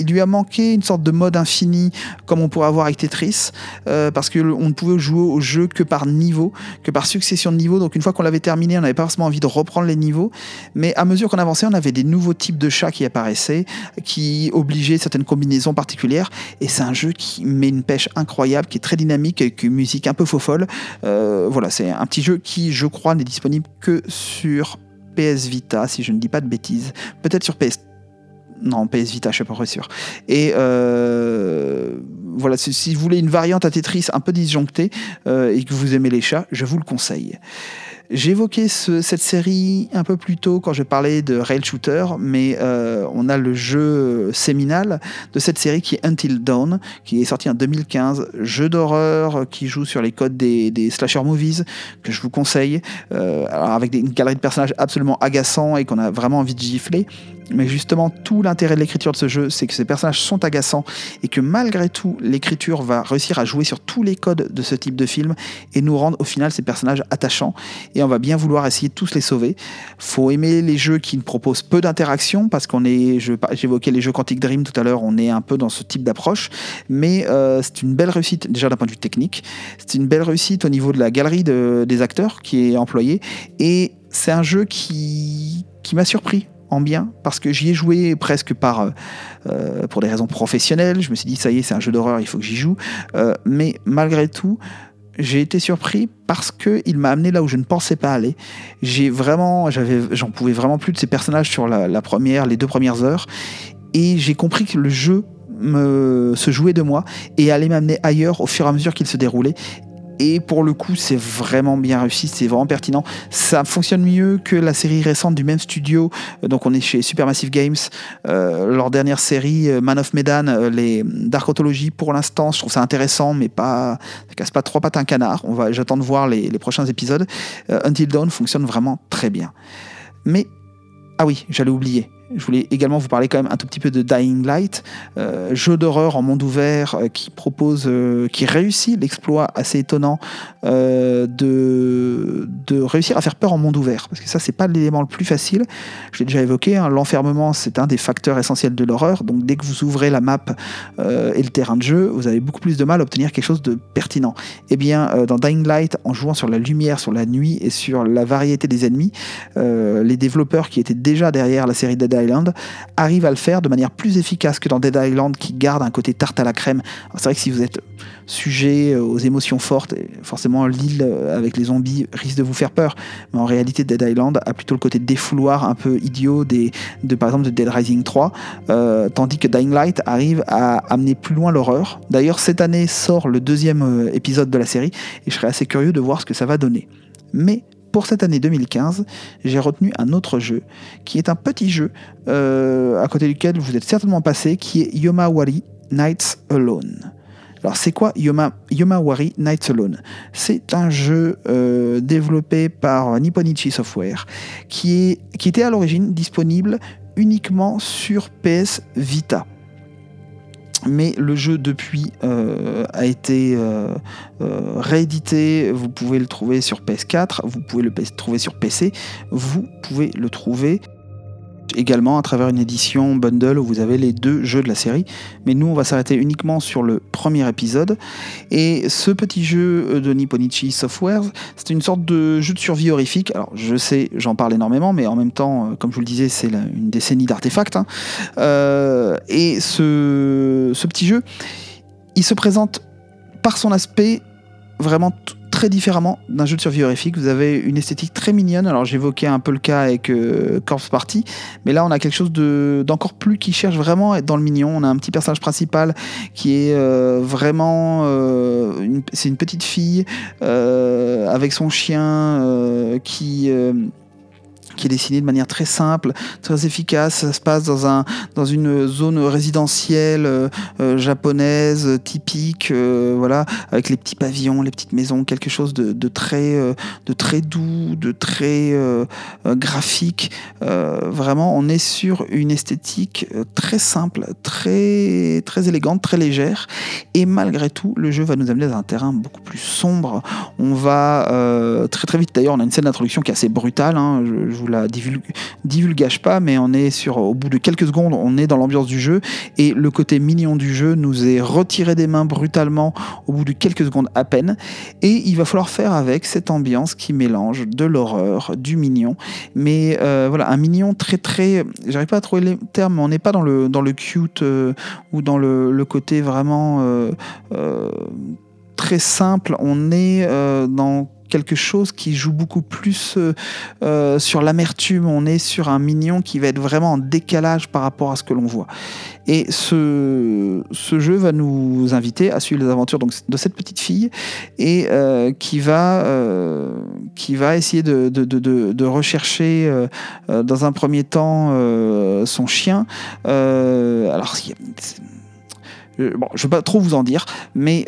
il lui a manqué une sorte de mode infini comme on pourrait avoir avec Tetris euh, parce qu'on ne pouvait jouer au jeu que par niveau, que par succession de niveaux. Donc une fois qu'on l'avait terminé, on n'avait pas forcément envie de reprendre les niveaux. Mais à mesure qu'on avançait, on avait des nouveaux types de chats qui apparaissaient, qui obligeaient certaines combinaisons particulières. Et c'est un jeu qui met une pêche incroyable, qui est très dynamique, avec une musique un peu faux folle. Euh, voilà, c'est un petit jeu qui, je crois, n'est disponible que sur PS Vita, si je ne dis pas de bêtises. Peut-être sur PS non, PS Vita, je suis pas sûr. Et euh, voilà, si vous voulez une variante à Tetris un peu disjonctée euh, et que vous aimez les chats, je vous le conseille. Évoqué cette série un peu plus tôt quand je parlais de Rail Shooter, mais euh, on a le jeu séminal de cette série qui est Until Dawn, qui est sorti en 2015, jeu d'horreur qui joue sur les codes des, slasher movies, que je vous conseille, avec une galerie de personnages absolument agaçants et qu'on a vraiment envie de gifler. Mais justement, tout l'intérêt de l'écriture de ce jeu, c'est que ces personnages sont agaçants et que malgré tout, l'écriture va réussir à jouer sur tous les codes de ce type de film et nous rendre au final ces personnages attachants. Et on va bien vouloir essayer de tous les sauver. Faut aimer les jeux qui proposent peu d'interaction parce qu'on est, j'évoquais les jeux Quantic Dream tout à l'heure, on est un peu dans ce type d'approche. Mais euh, c'est une belle réussite déjà d'un point de vue technique. C'est une belle réussite au niveau de la galerie des acteurs qui est employée et c'est un jeu qui m'a surpris en bien parce que j'y ai joué presque par euh, euh, pour des raisons professionnelles. Je me suis dit ça y est, c'est un jeu d'horreur, il faut que j'y joue. Euh, mais malgré tout, j'ai été surpris parce que il m'a amené là où je ne pensais pas aller. J'ai vraiment, j'avais, j'en pouvais vraiment plus de ces personnages sur la, la première, les deux premières heures, et j'ai compris que le jeu me, se jouait de moi et allait m'amener ailleurs au fur et à mesure qu'il se déroulait. Et pour le coup, c'est vraiment bien réussi, c'est vraiment pertinent. Ça fonctionne mieux que la série récente du même studio. Donc on est chez Supermassive Games. Euh, leur dernière série, euh, Man of Medan, euh, les Dark Anthology, pour l'instant, je trouve ça intéressant, mais pas, ça casse pas trois pattes un canard. On va, j'attends de voir les, les prochains épisodes. Until Dawn fonctionne vraiment très bien. Mais ah oui, j'allais oublier. Je voulais également vous parler quand même un tout petit peu de Dying Light, euh, jeu d'horreur en monde ouvert euh, qui propose, euh, qui réussit l'exploit assez étonnant de, réussir à faire peur en monde ouvert. Parce que ça, c'est pas l'élément le plus facile. Je l'ai déjà évoqué, hein, l'enfermement, c'est un des facteurs essentiels de l'horreur. Donc dès que vous ouvrez la map et le terrain de jeu, vous avez beaucoup plus de mal à obtenir quelque chose de pertinent. Eh bien, dans Dying Light, en jouant sur la lumière, sur la nuit et sur la variété des ennemis, les développeurs qui étaient déjà derrière la série Dead Arrive à le faire de manière plus efficace que dans Dead Island qui garde un côté tarte à la crème. C'est vrai que si vous êtes sujet aux émotions fortes, forcément l'île avec les zombies risque de vous faire peur. Mais en réalité, Dead Island a plutôt le côté défouloir un peu idiot de par exemple de Dead Rising 3, euh, tandis que Dying Light arrive à amener plus loin l'horreur. D'ailleurs, cette année sort le deuxième euh, épisode de la série et je serais assez curieux de voir ce que ça va donner. Mais pour cette année 2015, j'ai retenu un autre jeu, qui est un petit jeu euh, à côté duquel vous êtes certainement passé, qui est Yomawari Nights Alone. Alors c'est quoi Yoma, Yomawari Nights Alone? C'est un jeu euh, développé par Nipponichi Software, qui, était à l'origine disponible uniquement sur PS Vita mais le jeu depuis euh, a été euh, euh, réédité. Vous pouvez le trouver sur PS4, vous pouvez le trouver sur PC, vous pouvez le trouver également à travers une édition bundle où vous avez les deux jeux de la série. Mais nous, on va s'arrêter uniquement sur le premier épisode. Et ce petit jeu de Nipponichi Software, c'est une sorte de jeu de survie horrifique. Alors, je sais, j'en parle énormément, mais en même temps, euh, comme je vous le disais, c'est une décennie d'artefacts. Hein. Euh, et ce, ce petit jeu, il se présente par son aspect vraiment très différemment d'un jeu de survie horrifique. Vous avez une esthétique très mignonne. Alors j'évoquais un peu le cas avec euh, Corpse Party, mais là on a quelque chose d'encore plus qui cherche vraiment à être dans le mignon. On a un petit personnage principal qui est euh, vraiment, euh, c'est une petite fille avec son chien qui qui est dessiné de manière très simple, très efficace. Ça se passe dans, un, dans une zone résidentielle euh, euh, japonaise typique, euh, voilà, avec les petits pavillons, les petites maisons, quelque chose de, de très, de très doux, de très graphique. vraiment, on est sur une esthétique très simple, très, très élégante, très légère. Et malgré tout, le jeu va nous amener dans un terrain beaucoup plus sombre. On va très très vite, d'ailleurs, on a une scène d'introduction qui est assez brutale. Hein, je, vous la divulgage pas, mais on est sur, au bout de quelques secondes, on est dans l'ambiance du jeu. Et le côté mignon du jeu nous est retiré des mains brutalement au bout de quelques secondes à peine. Et il va falloir faire avec cette ambiance qui mélange de l'horreur, du mignon, mais euh, voilà, un mignon très très, j'arrive pas à trouver les termes, on n'est pas dans le, dans le cute euh, ou dans le, le côté vraiment euh, très simple, on est dans quelque chose qui joue beaucoup plus euh, euh, sur l'amertume. On est sur un mignon qui va être vraiment en décalage par rapport à ce que l'on voit. Et ce, jeu va nous inviter à suivre les aventures donc, de cette petite fille et euh, qui, va, essayer de, de rechercher dans un premier temps son chien. alors, bon, je ne vais pas trop vous en dire, mais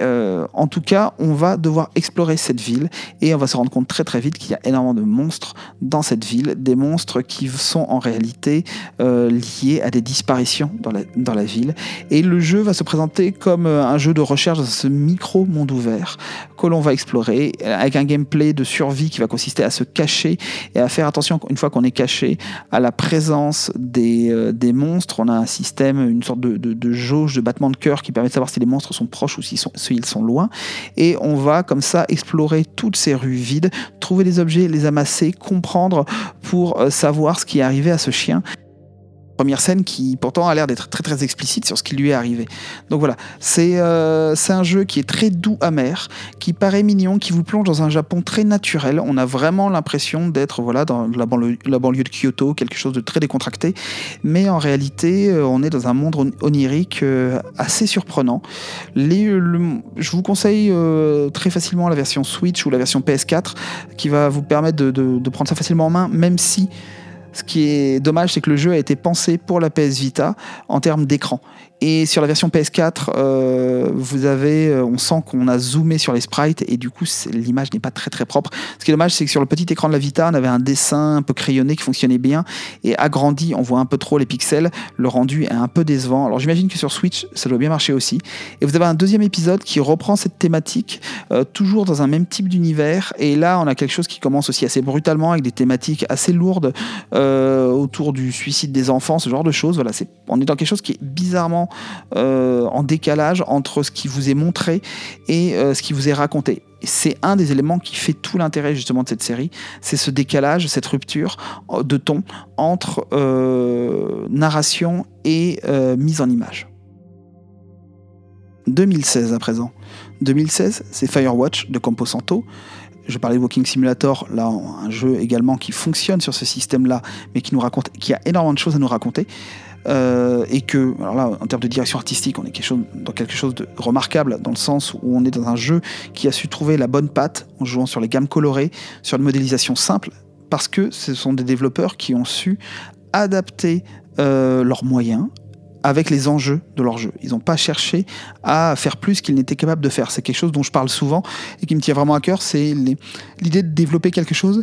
en tout cas, on va devoir explorer cette ville et on va se rendre compte très très vite qu'il y a énormément de monstres dans cette ville, des monstres qui sont en réalité liés à des disparitions dans la, ville. Et le jeu va se présenter comme un jeu de recherche dans ce micro monde ouvert que l'on va explorer avec un gameplay de survie qui va consister à se cacher et à faire attention une fois qu'on est caché à la présence des, euh, monstres. On a un système, une sorte de, jauge de battement de cœur qui permet de savoir si les monstres sont proches ou s'ils sont, sont loin. Et on va comme ça explorer toutes ces rues vides, trouver des objets, les amasser, comprendre pour euh, savoir ce qui est arrivé à ce chien première scène qui pourtant a l'air d'être très très explicite sur ce qui lui est arrivé. Donc voilà, c'est euh, un jeu qui est très doux amer, qui paraît mignon, qui vous plonge dans un Japon très naturel. On a vraiment l'impression d'être voilà dans la banlieue, de Kyoto, quelque chose de très décontracté, mais en réalité euh, on est dans un monde onirique euh, assez surprenant. Les, je vous conseille euh, très facilement la version Switch ou la version PS4 qui va vous permettre de prendre ça facilement en main, même si ce qui est dommage, c'est que le jeu a été pensé pour la PS Vita en termes d'écran. Et sur la version PS4, euh, vous avez, euh, on sent qu'on a zoomé sur les sprites et du coup l'image n'est pas très très propre. Ce qui est dommage, c'est que sur le petit écran de la Vita, on avait un dessin un peu crayonné qui fonctionnait bien et agrandi, on voit un peu trop les pixels. Le rendu est un peu décevant. Alors j'imagine que sur Switch, ça doit bien marcher aussi. Et vous avez un deuxième épisode qui reprend cette thématique, euh, toujours dans un même type d'univers. Et là, on a quelque chose qui commence aussi assez brutalement avec des thématiques assez lourdes autour du suicide des enfants, ce genre de choses. Voilà, c'est, on est dans quelque chose qui est bizarrement euh, en décalage entre ce qui vous est montré et euh, ce qui vous est raconté. C'est un des éléments qui fait tout l'intérêt justement de cette série, c'est ce décalage, cette rupture euh, de ton entre narration et mise en image. 2016 à présent. 2016, c'est Firewatch de Camposanto. Je parlais de Walking Simulator, là, un jeu également qui fonctionne sur ce système-là, mais qui nous raconte, qui a énormément de choses à nous raconter. Euh, et que, alors là, en termes de direction artistique, on est quelque chose, dans quelque chose de remarquable, dans le sens où on est dans un jeu qui a su trouver la bonne patte en jouant sur les gammes colorées, sur une modélisation simple, parce que ce sont des développeurs qui ont su adapter euh, leurs moyens avec les enjeux de leur jeu. Ils n'ont pas cherché à faire plus qu'ils n'étaient capables de faire. C'est quelque chose dont je parle souvent et qui me tient vraiment à cœur, c'est l'idée de développer quelque chose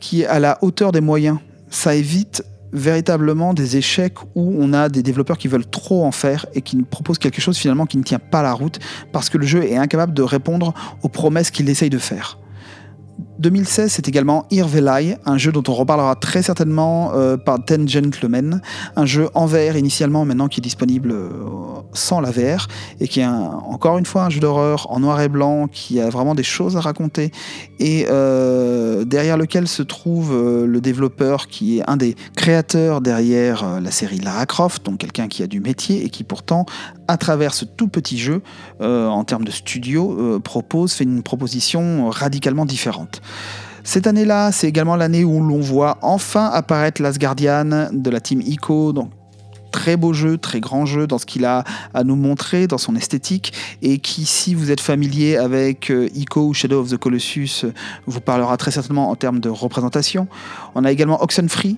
qui est à la hauteur des moyens. Ça évite véritablement des échecs où on a des développeurs qui veulent trop en faire et qui proposent quelque chose finalement qui ne tient pas la route parce que le jeu est incapable de répondre aux promesses qu'il essaye de faire. 2016, c'est également Irvelai, un jeu dont on reparlera très certainement euh, par Ten Gentlemen, un jeu en VR initialement, maintenant qui est disponible euh, sans la VR, et qui est encore une fois un jeu d'horreur en noir et blanc, qui a vraiment des choses à raconter, et euh, derrière lequel se trouve le développeur qui est un des créateurs derrière la série Lara Croft, donc quelqu'un qui a du métier et qui pourtant à travers ce tout petit jeu, en termes de studio, propose, fait une proposition radicalement différente. Cette année-là, c'est également l'année où l'on voit enfin apparaître Guardian de la team ICO, donc très beau jeu, très grand jeu dans ce qu'il a à nous montrer, dans son esthétique, et qui, si vous êtes familier avec euh, ICO ou Shadow of the Colossus, vous parlera très certainement en termes de représentation. On a également Oxenfree,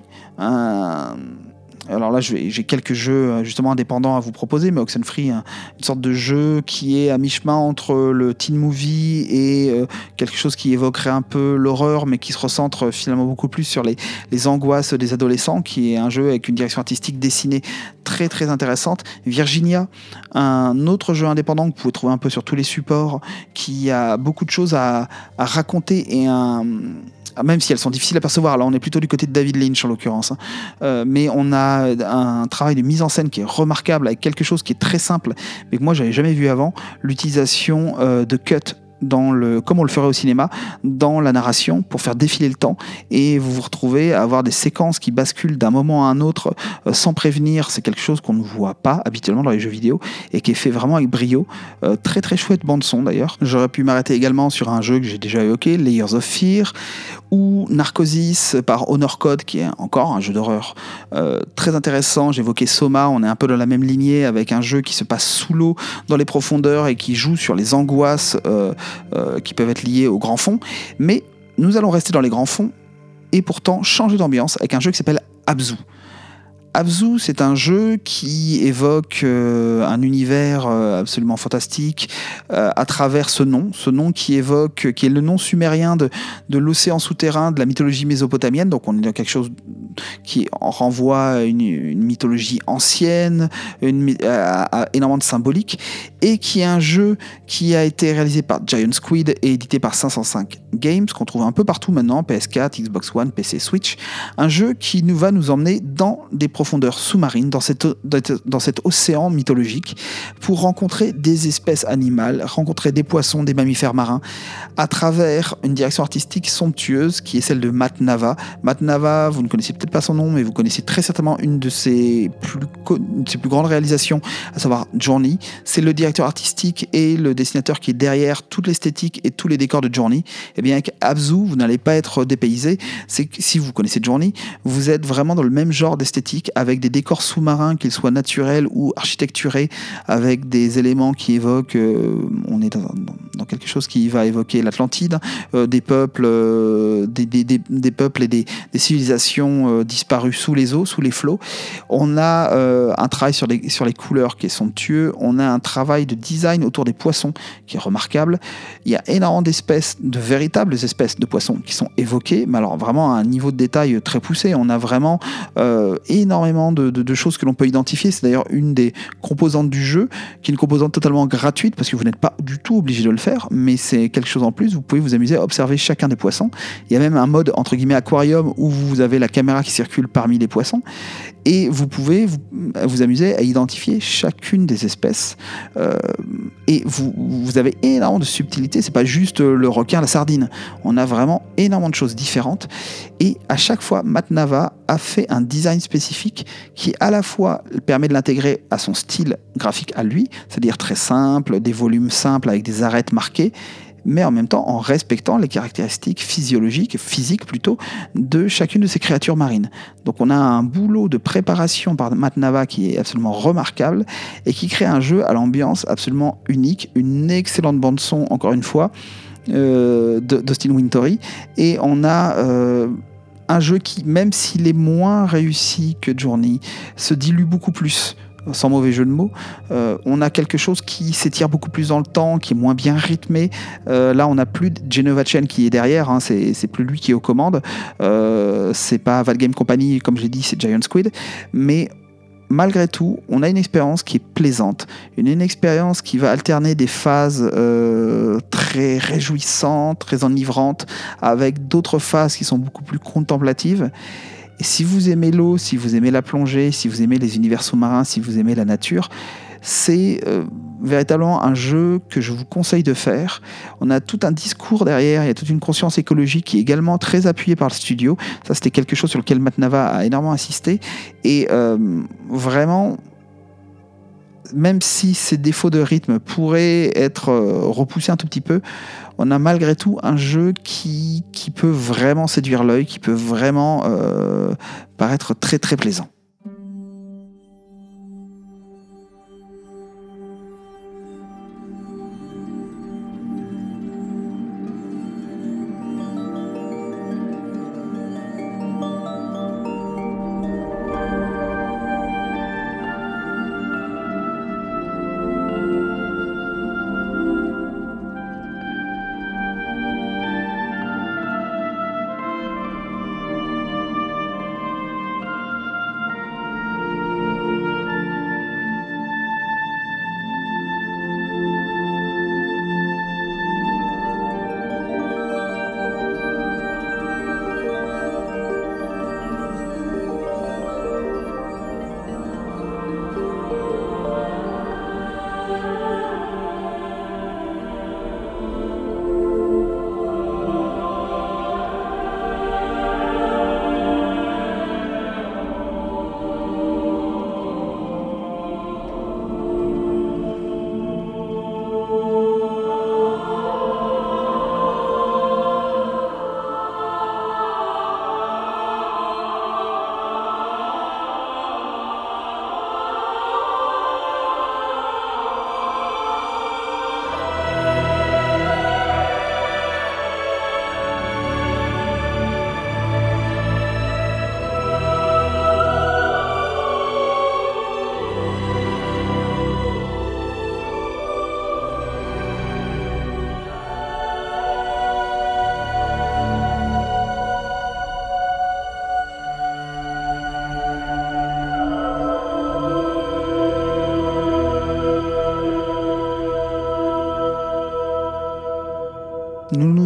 alors là, j'ai quelques jeux euh, justement indépendants à vous proposer, mais Oxenfree, hein, une sorte de jeu qui est à mi-chemin entre le teen movie et euh, quelque chose qui évoquerait un peu l'horreur, mais qui se recentre finalement beaucoup plus sur les, les, angoisses des adolescents, qui est un jeu avec une direction artistique dessinée très très intéressante. Virginia, un autre jeu indépendant que vous pouvez trouver un peu sur tous les supports, qui a beaucoup de choses à, à raconter et un même si elles sont difficiles à percevoir. Là, on est plutôt du côté de David Lynch en l'occurrence. Hein. Euh, mais on a un travail de mise en scène qui est remarquable avec quelque chose qui est très simple, mais que moi j'avais jamais vu avant, l'utilisation euh, de cut dans le, comme on le ferait au cinéma, dans la narration pour faire défiler le temps et vous vous retrouvez à avoir des séquences qui basculent d'un moment à un autre euh, sans prévenir. C'est quelque chose qu'on ne voit pas habituellement dans les jeux vidéo et qui est fait vraiment avec brio. Euh, très très chouette bande son d'ailleurs. J'aurais pu m'arrêter également sur un jeu que j'ai déjà évoqué, Layers of Fear ou Narcosis par Honor Code qui est encore un jeu d'horreur euh, très intéressant. J'évoquais Soma, on est un peu dans la même lignée avec un jeu qui se passe sous l'eau dans les profondeurs et qui joue sur les angoisses euh, qui peuvent être liés au grand fond. Mais nous allons rester dans les grands fonds et pourtant changer d'ambiance avec un jeu qui s'appelle Abzu. Abzu, c'est un jeu qui évoque euh, un univers euh, absolument fantastique euh, à travers ce nom, ce nom qui évoque, qui est le nom sumérien de, l'océan souterrain de la mythologie mésopotamienne. Donc on est dans quelque chose qui renvoie à une, mythologie ancienne, une, à, énormément de symbolique, et qui est un jeu qui a été réalisé par Giant Squid et édité par 505 Games, qu'on trouve un peu partout maintenant, PS4, Xbox One, PC, Switch. Un jeu qui nous va nous emmener dans des sous-marines dans, dans cet océan mythologique pour rencontrer des espèces animales, rencontrer des poissons, des mammifères marins à travers une direction artistique somptueuse qui est celle de Matt Nava. Matt Nava, vous ne connaissez peut-être pas son nom, mais vous connaissez très certainement une de ses plus, grandes réalisations, à savoir Journey. C'est le directeur artistique et le dessinateur qui est derrière toute l'esthétique et tous les décors de Journey. Et eh bien avec Abzu, vous n'allez pas être dépaysé. C'est si vous connaissez Journey, vous êtes vraiment dans le même genre d'esthétique avec des décors sous-marins, qu'ils soient naturels ou architecturés, avec des éléments qui évoquent, euh, on est dans, quelque chose qui va évoquer l'Atlantide, euh, des peuples, euh, des, peuples et des, civilisations disparues sous les eaux, sous les flots. On a un travail sur les, sur les couleurs qui est somptueux. On a un travail de design autour des poissons qui est remarquable. Il y a énormément d'espèces, de véritables espèces de poissons qui sont évoquées, mais alors vraiment à un niveau de détail très poussé. On a vraiment énormément de, choses que l'on peut identifier. C'est d'ailleurs une des composantes du jeu, qui est une composante totalement gratuite parce que vous n'êtes pas du tout obligé de le faire, mais c'est quelque chose en plus. Vous pouvez vous amuser à observer chacun des poissons. Il y a même un mode entre guillemets aquarium où vous avez la caméra qui circule parmi les poissons et vous pouvez vous, amuser à identifier chacune des espèces. Euh, et vous, avez énormément de subtilité. C'est pas juste le requin, la sardine. On a vraiment énormément de choses différentes. Et à chaque fois, Matt Nava a fait un design spécifique qui à la fois permet de l'intégrer à son style graphique à lui, c'est-à-dire très simple, des volumes simples avec des arêtes marquées, mais en même temps en respectant les caractéristiques physiologiques, physiques plutôt, de chacune de ces créatures marines. Donc on a un boulot de préparation par Matt Nava qui est absolument remarquable et qui crée un jeu à l'ambiance absolument unique, une excellente bande son encore une fois. Euh, d'Austin Wintory et on a euh, un jeu qui même s'il est moins réussi que Journey se dilue beaucoup plus sans mauvais jeu de mots. Euh, on a quelque chose qui s'étire beaucoup plus dans le temps, qui est moins bien rythmé. Euh, là, on n'a plus Genova Chen qui est derrière, hein, c'est plus lui qui est aux commandes. Euh, c'est pas Valgame Company, comme j'ai dit, c'est Giant Squid. Mais malgré tout, on a une expérience qui est plaisante, une expérience qui va alterner des phases très réjouissantes, très enivrantes, avec d'autres phases qui sont beaucoup plus contemplatives. Et si vous aimez l'eau, si vous aimez la plongée, si vous aimez les univers sous-marins, si vous aimez la nature, c'est euh, véritablement un jeu que je vous conseille de faire. On a tout un discours derrière, il y a toute une conscience écologique qui est également très appuyée par le studio. Ça, c'était quelque chose sur lequel Matnava a énormément insisté. Et euh, vraiment, même si ces défauts de rythme pourraient être euh, repoussés un tout petit peu, on a malgré tout un jeu qui, peut vraiment séduire l'œil, qui peut vraiment euh, paraître très très plaisant.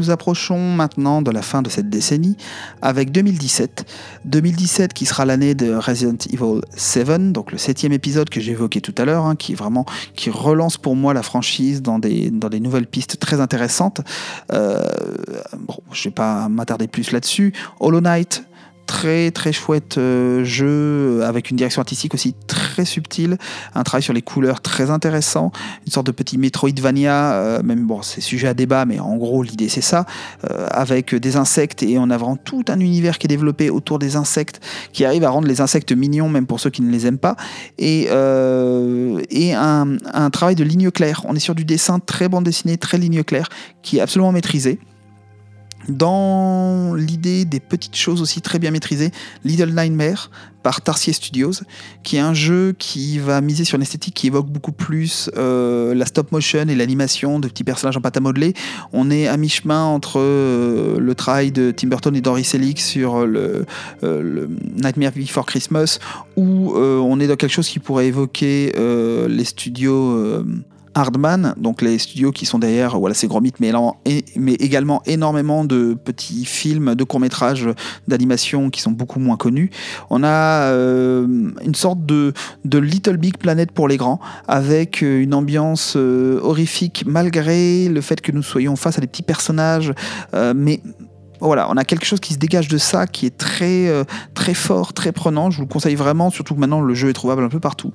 Nous approchons maintenant de la fin de cette décennie avec 2017. 2017 qui sera l'année de Resident Evil 7, donc le septième épisode que évoqué tout à l'heure, hein, qui vraiment qui relance pour moi la franchise dans des, dans des nouvelles pistes très intéressantes. Euh, je vais pas m'attarder plus là-dessus. Hollow Knight, très très chouette euh, jeu avec une direction artistique aussi très subtile, un travail sur les couleurs très intéressant, une sorte de petit Metroidvania, euh, même bon c'est sujet à débat mais en gros l'idée c'est ça, euh, avec des insectes et on a vraiment tout un univers qui est développé autour des insectes qui arrive à rendre les insectes mignons même pour ceux qui ne les aiment pas. Et, et un, travail de ligne claire, on est sur du dessin très bande dessinée, très ligne claire qui est absolument maîtrisé dans l'idée des petites choses aussi très bien maîtrisées, Little Nightmare par Tarsier Studios, qui est un jeu qui va miser sur une esthétique qui évoque beaucoup plus euh, la stop motion et l'animation de petits personnages en pâte à modeler. On est à mi-chemin entre euh, le travail de Tim Burton et Doris Selig sur le, euh, le Nightmare Before Christmas, où on est dans quelque chose qui pourrait évoquer les studios Hardman, donc les studios qui sont derrière voilà, ces gros mythes, mais, également énormément de petits films, de courts-métrages d'animation qui sont beaucoup moins connus. On a euh, une sorte de, de, Little Big Planet pour les grands, avec euh, une ambiance euh, horrifique malgré le fait que nous soyons face à des petits personnages, mais voilà, on a quelque chose qui se dégage de ça, qui est très, très fort, très prenant. Je vous le conseille vraiment, surtout que maintenant le jeu est trouvable un peu partout.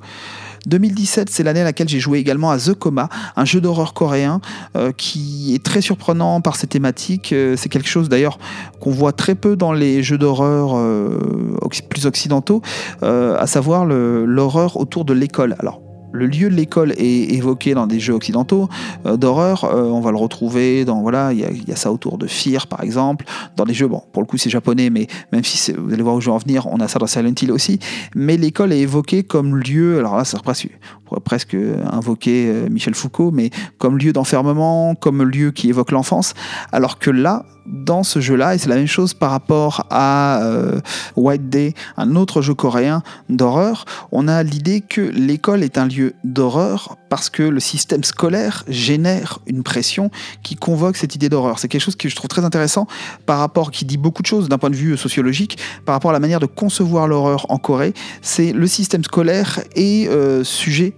2017, c'est l'année à laquelle j'ai joué également à The Coma, un jeu d'horreur coréen euh, qui est très surprenant par ses thématiques. Euh, c'est quelque chose d'ailleurs qu'on voit très peu dans les jeux d'horreur euh, plus occidentaux, à savoir l'horreur autour de l'école. Alors le lieu de l'école est évoqué dans des jeux occidentaux euh, d'horreur. Euh, on va le retrouver dans voilà, il y, a ça autour de Fear par exemple. Dans des jeux, bon, pour le coup c'est japonais, mais même si vous allez voir où je vais en venir, on a ça dans Silent Hill aussi. Mais l'école est évoquée comme lieu. Alors là, ça presque, on pourrait presque invoquer euh, Michel Foucault, mais comme lieu d'enfermement, comme lieu qui évoque l'enfance. Alors que là, dans ce jeu-là, et c'est la même chose par rapport à White Day, un autre jeu coréen d'horreur, on a l'idée que l'école est un lieu d'horreur parce que le système scolaire génère une pression qui convoque cette idée d'horreur. C'est quelque chose que je trouve très intéressant par rapport, qui dit beaucoup de choses d'un point de vue sociologique, par rapport à la manière de concevoir l'horreur en Corée. C'est le système scolaire est euh, sujet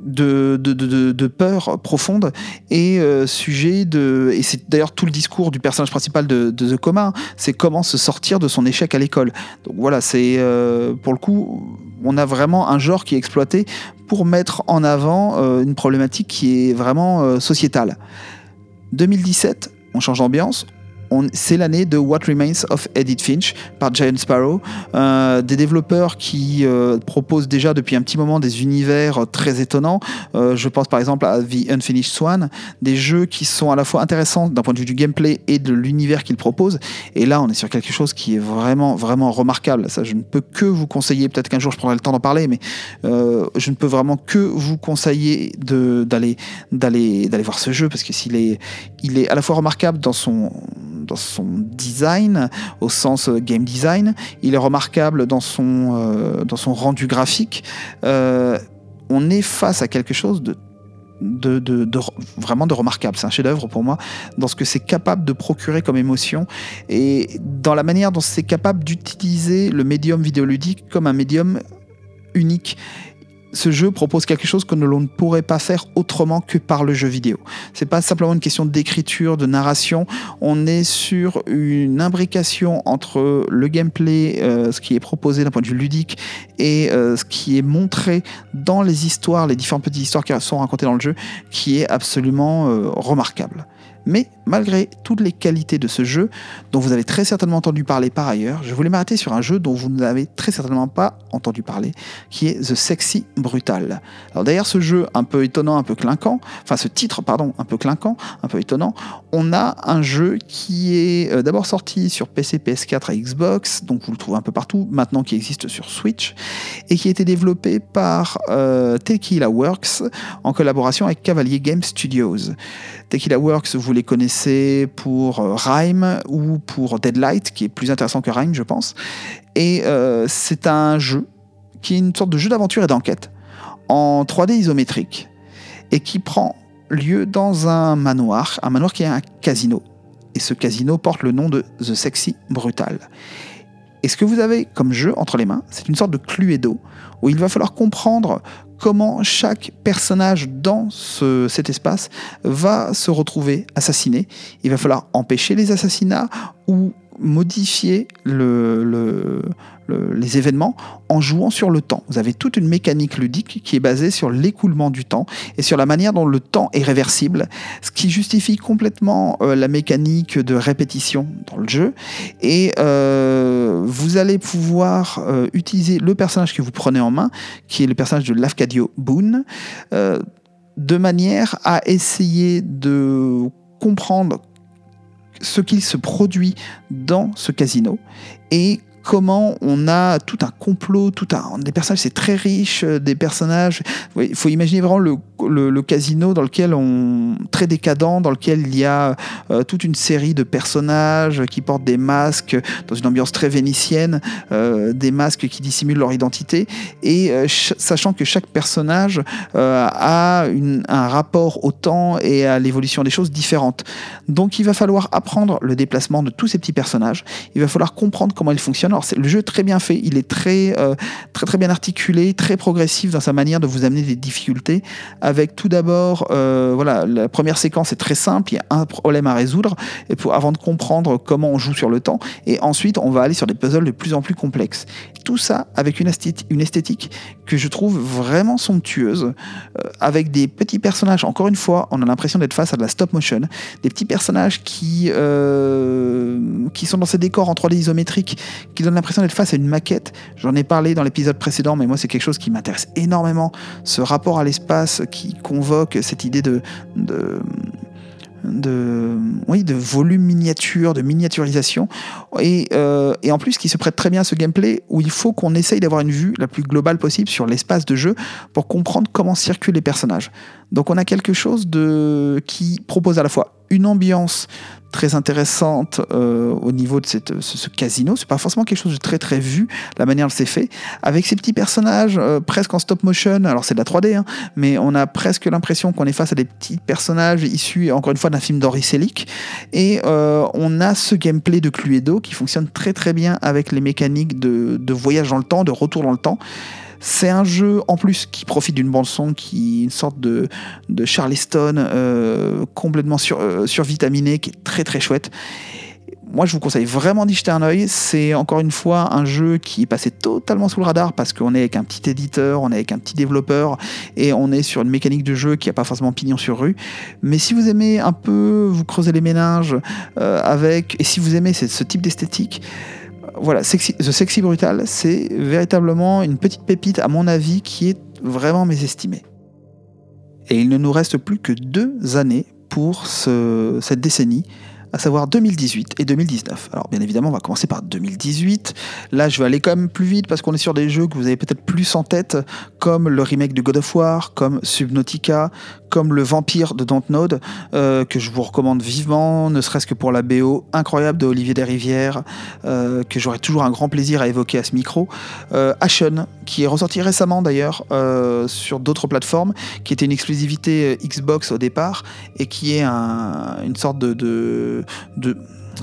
de, peur profonde et euh, sujet de et c'est d'ailleurs tout le discours du personnage principal de, The Coma c'est comment se sortir de son échec à l'école. Donc voilà c'est euh, pour le coup on a vraiment un genre qui est exploité pour mettre en avant euh, une problématique qui est vraiment sociétale. 2017 on change d'ambiance c'est l'année de What Remains of Edith Finch par Giant Sparrow, euh, des développeurs qui euh, proposent déjà depuis un petit moment des univers très étonnants. Euh, je pense par exemple à The Unfinished Swan, des jeux qui sont à la fois intéressants d'un point de vue du gameplay et de l'univers qu'ils proposent. Et là, on est sur quelque chose qui est vraiment, vraiment remarquable. Ça, je ne peux que vous conseiller. Peut-être qu'un jour je prendrai le temps d'en parler, mais je ne peux vraiment que vous conseiller d'aller d'aller d'aller voir ce jeu parce que s'il est il est à la fois remarquable dans son dans son design, au sens euh, game design. Il est remarquable dans son, euh, dans son rendu graphique. Euh, on est face à quelque chose de de, de, vraiment de remarquable. C'est un chef-d'œuvre pour moi dans ce que c'est capable de procurer comme émotion et dans la manière dont c'est capable d'utiliser le médium vidéoludique comme un médium unique ce jeu propose quelque chose que l'on ne pourrait pas faire autrement que par le jeu vidéo. C'est pas simplement une question d'écriture, de narration. On est sur une imbrication entre le gameplay, euh, ce qui est proposé d'un point de vue ludique, et euh, ce qui est montré dans les histoires, les différentes petites histoires qui sont racontées dans le jeu, qui est absolument euh, remarquable. Mais malgré toutes les qualités de ce jeu, dont vous avez très certainement entendu parler par ailleurs, je voulais m'arrêter sur un jeu dont vous n'avez très certainement pas entendu parler, qui est The Sexy Brutal. Alors derrière ce jeu un peu étonnant, un peu clinquant, enfin ce titre, pardon, un peu clinquant, un peu étonnant, on a un jeu qui est euh, d'abord sorti sur PC, PS4 et Xbox, donc vous le trouvez un peu partout, maintenant qui existe sur Switch, et qui a été développé par euh, Tequila Works en collaboration avec Cavalier Game Studios. Tequila Works, vous les connaissez pour euh, Rhyme ou pour Deadlight, qui est plus intéressant que Rhyme, je pense. Et euh, c'est un jeu qui est une sorte de jeu d'aventure et d'enquête en 3D isométrique et qui prend lieu dans un manoir, un manoir qui est un casino et ce casino porte le nom de The Sexy Brutal. Et ce que vous avez comme jeu entre les mains, c'est une sorte de Cluedo, où il va falloir comprendre comment chaque personnage dans cet espace va se retrouver assassiné. Il va falloir empêcher les assassinats ou modifier le, les événements en jouant sur le temps. Vous avez toute une mécanique ludique qui est basée sur l'écoulement du temps et sur la manière dont le temps est réversible, ce qui justifie complètement euh, la mécanique de répétition dans le jeu. Et euh, vous allez pouvoir euh, utiliser le personnage que vous prenez en main, qui est le personnage de Lafcadio Boone, de manière à essayer de comprendre ce qu'il se produit dans ce casino et comment on a tout un complot, tout un des personnages, c'est très riche, euh, des personnages. Il faut imaginer vraiment le, casino dans lequel on très décadent, dans lequel il y a euh, toute une série de personnages qui portent des masques dans une ambiance très vénitienne, euh, des masques qui dissimulent leur identité et sachant que chaque personnage a un rapport au temps et à l'évolution des choses différentes. Donc il va falloir apprendre le déplacement de tous ces petits personnages. Il va falloir comprendre comment ils fonctionnent le jeu est très bien fait, il est très, euh, très, très bien articulé, très progressif dans sa manière de vous amener des difficultés. Avec tout d'abord, euh, voilà, la première séquence est très simple, il y a un problème à résoudre et pour, avant de comprendre comment on joue sur le temps. Et ensuite, on va aller sur des puzzles de plus en plus complexes. Tout ça avec une, une esthétique que je trouve vraiment somptueuse, euh, avec des petits personnages. Encore une fois, on a l'impression d'être face à de la stop motion, des petits personnages qui, qui sont dans ces décors en 3D isométrique, qui l'impression d'être face à une maquette. J'en ai parlé dans l'épisode précédent, mais moi c'est quelque chose qui m'intéresse énormément. Ce rapport à l'espace qui convoque cette idée de, de de, oui, de volume miniature, de miniaturisation, et, euh, et, en plus qui se prête très bien à ce gameplay où il faut qu'on essaye d'avoir une vue la plus globale possible sur l'espace de jeu pour comprendre comment circulent les personnages. Donc on a quelque chose de, qui propose à la fois une ambiance très intéressante euh, au niveau de cette, ce, casino. C'est pas forcément quelque chose de très très vu, la manière dont c'est fait, avec ces petits personnages euh, presque en stop motion. Alors c'est de la 3D, hein, mais on a presque l'impression qu'on est face à des petits personnages issus, encore une fois, d'un film d'Henri Selick. Et euh, on a ce gameplay de Cluedo qui fonctionne très très bien avec les mécaniques de, de voyage dans le temps, de retour dans le temps. C'est un jeu en plus qui profite d'une bande son qui une sorte de, de Charleston euh, complètement sur, euh, survitaminé, qui est très très chouette. Moi, je vous conseille vraiment d'y jeter un oeil. C'est encore une fois un jeu qui est passé totalement sous le radar parce qu'on est avec un petit éditeur, on est avec un petit développeur et on est sur une mécanique de jeu qui n'a pas forcément pignon sur rue. Mais si vous aimez un peu vous creuser les méninges euh, avec, et si vous aimez ce type d'esthétique, voilà, The Sexy Brutal, c'est véritablement une petite pépite, à mon avis, qui est vraiment mésestimée. Et il ne nous reste plus que deux années pour cette décennie à savoir 2018 et 2019. Alors bien évidemment, on va commencer par 2018. Là, je vais aller quand même plus vite parce qu'on est sur des jeux que vous avez peut-être plus en tête, comme le remake de God of War, comme Subnautica, comme le Vampire de Dontnod, euh, que je vous recommande vivement, ne serait-ce que pour la BO incroyable de Olivier Desrivières, euh, que j'aurai toujours un grand plaisir à évoquer à ce micro. Euh, Ashen, qui est ressorti récemment d'ailleurs euh, sur d'autres plateformes, qui était une exclusivité Xbox au départ, et qui est une sorte de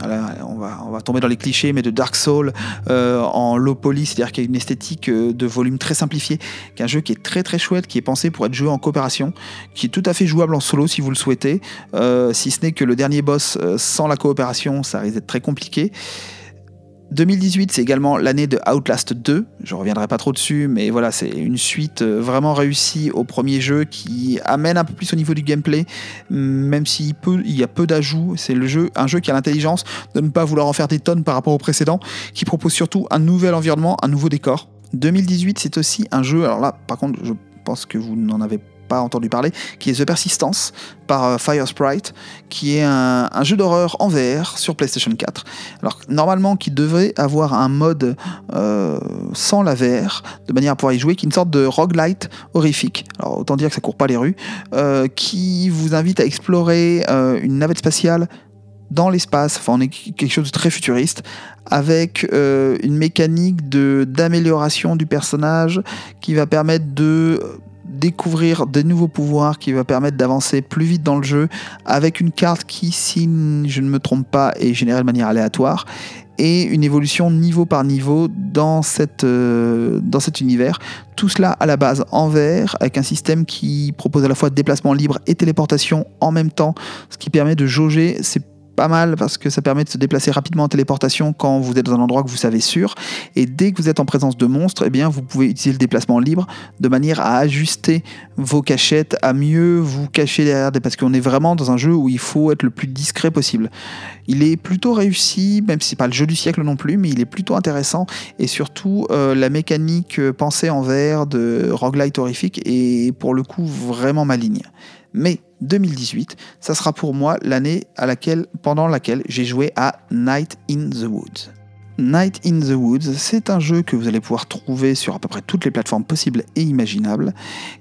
on, va, on va tomber dans les clichés, mais de Dark Soul euh, en low poly, c'est-à-dire qu'il y a une esthétique euh, de volume très simplifié, qui est un jeu qui est très très chouette, qui est pensé pour être joué en coopération, qui est tout à fait jouable en solo si vous le souhaitez, euh, si ce n'est que le dernier boss sans la coopération, ça risque d'être très compliqué. 2018, c'est également l'année de Outlast 2. Je reviendrai pas trop dessus, mais voilà, c'est une suite euh, vraiment réussie au premier jeu qui amène un peu plus au niveau du gameplay, même s'il il y a peu d'ajouts. C'est un jeu qui a l'intelligence de ne pas vouloir en faire des tonnes par rapport au précédent, qui propose surtout un nouvel environnement, un nouveau décor. 2018, c'est aussi un jeu. Alors là, par contre, je pense que vous n'en avez pas pas entendu parler, qui est The Persistence par euh, Fire Sprite, qui est un, jeu d'horreur en VR sur PlayStation 4. Alors normalement, qui devrait avoir un mode euh, sans la VR, de manière à pouvoir y jouer, qui est une sorte de roguelite horrifique. Alors autant dire que ça court pas les rues, euh, qui vous invite à explorer une navette spatiale dans l'espace, enfin on est quelque chose de très futuriste, avec une mécanique d'amélioration du personnage qui va permettre de découvrir de nouveaux pouvoirs qui va permettre d'avancer plus vite dans le jeu avec une carte qui, si je ne me trompe pas, est générée de manière aléatoire et une évolution niveau par niveau dans, euh, dans cet univers. Tout cela à la base en vert, avec un système qui propose à la fois déplacement libre et téléportation en même temps, ce qui permet de jauger ces pas mal parce que ça permet de se déplacer rapidement en téléportation quand vous êtes dans un endroit que vous savez sûr. Et dès que vous êtes en présence de monstres, eh bien, vous pouvez utiliser le déplacement libre de manière à ajuster vos cachettes, à mieux vous cacher derrière des... Parce qu'on est vraiment dans un jeu où il faut être le plus discret possible. Il est plutôt réussi, même si c'est pas le jeu du siècle non plus, mais il est plutôt intéressant. Et surtout, euh, la mécanique pensée en vert de roguelite horrifique est pour le coup vraiment maligne. Mais 2018, ça sera pour moi l'année à laquelle, pendant laquelle j'ai joué à Night in the Woods. Night in the Woods, c'est un jeu que vous allez pouvoir trouver sur à peu près toutes les plateformes possibles et imaginables,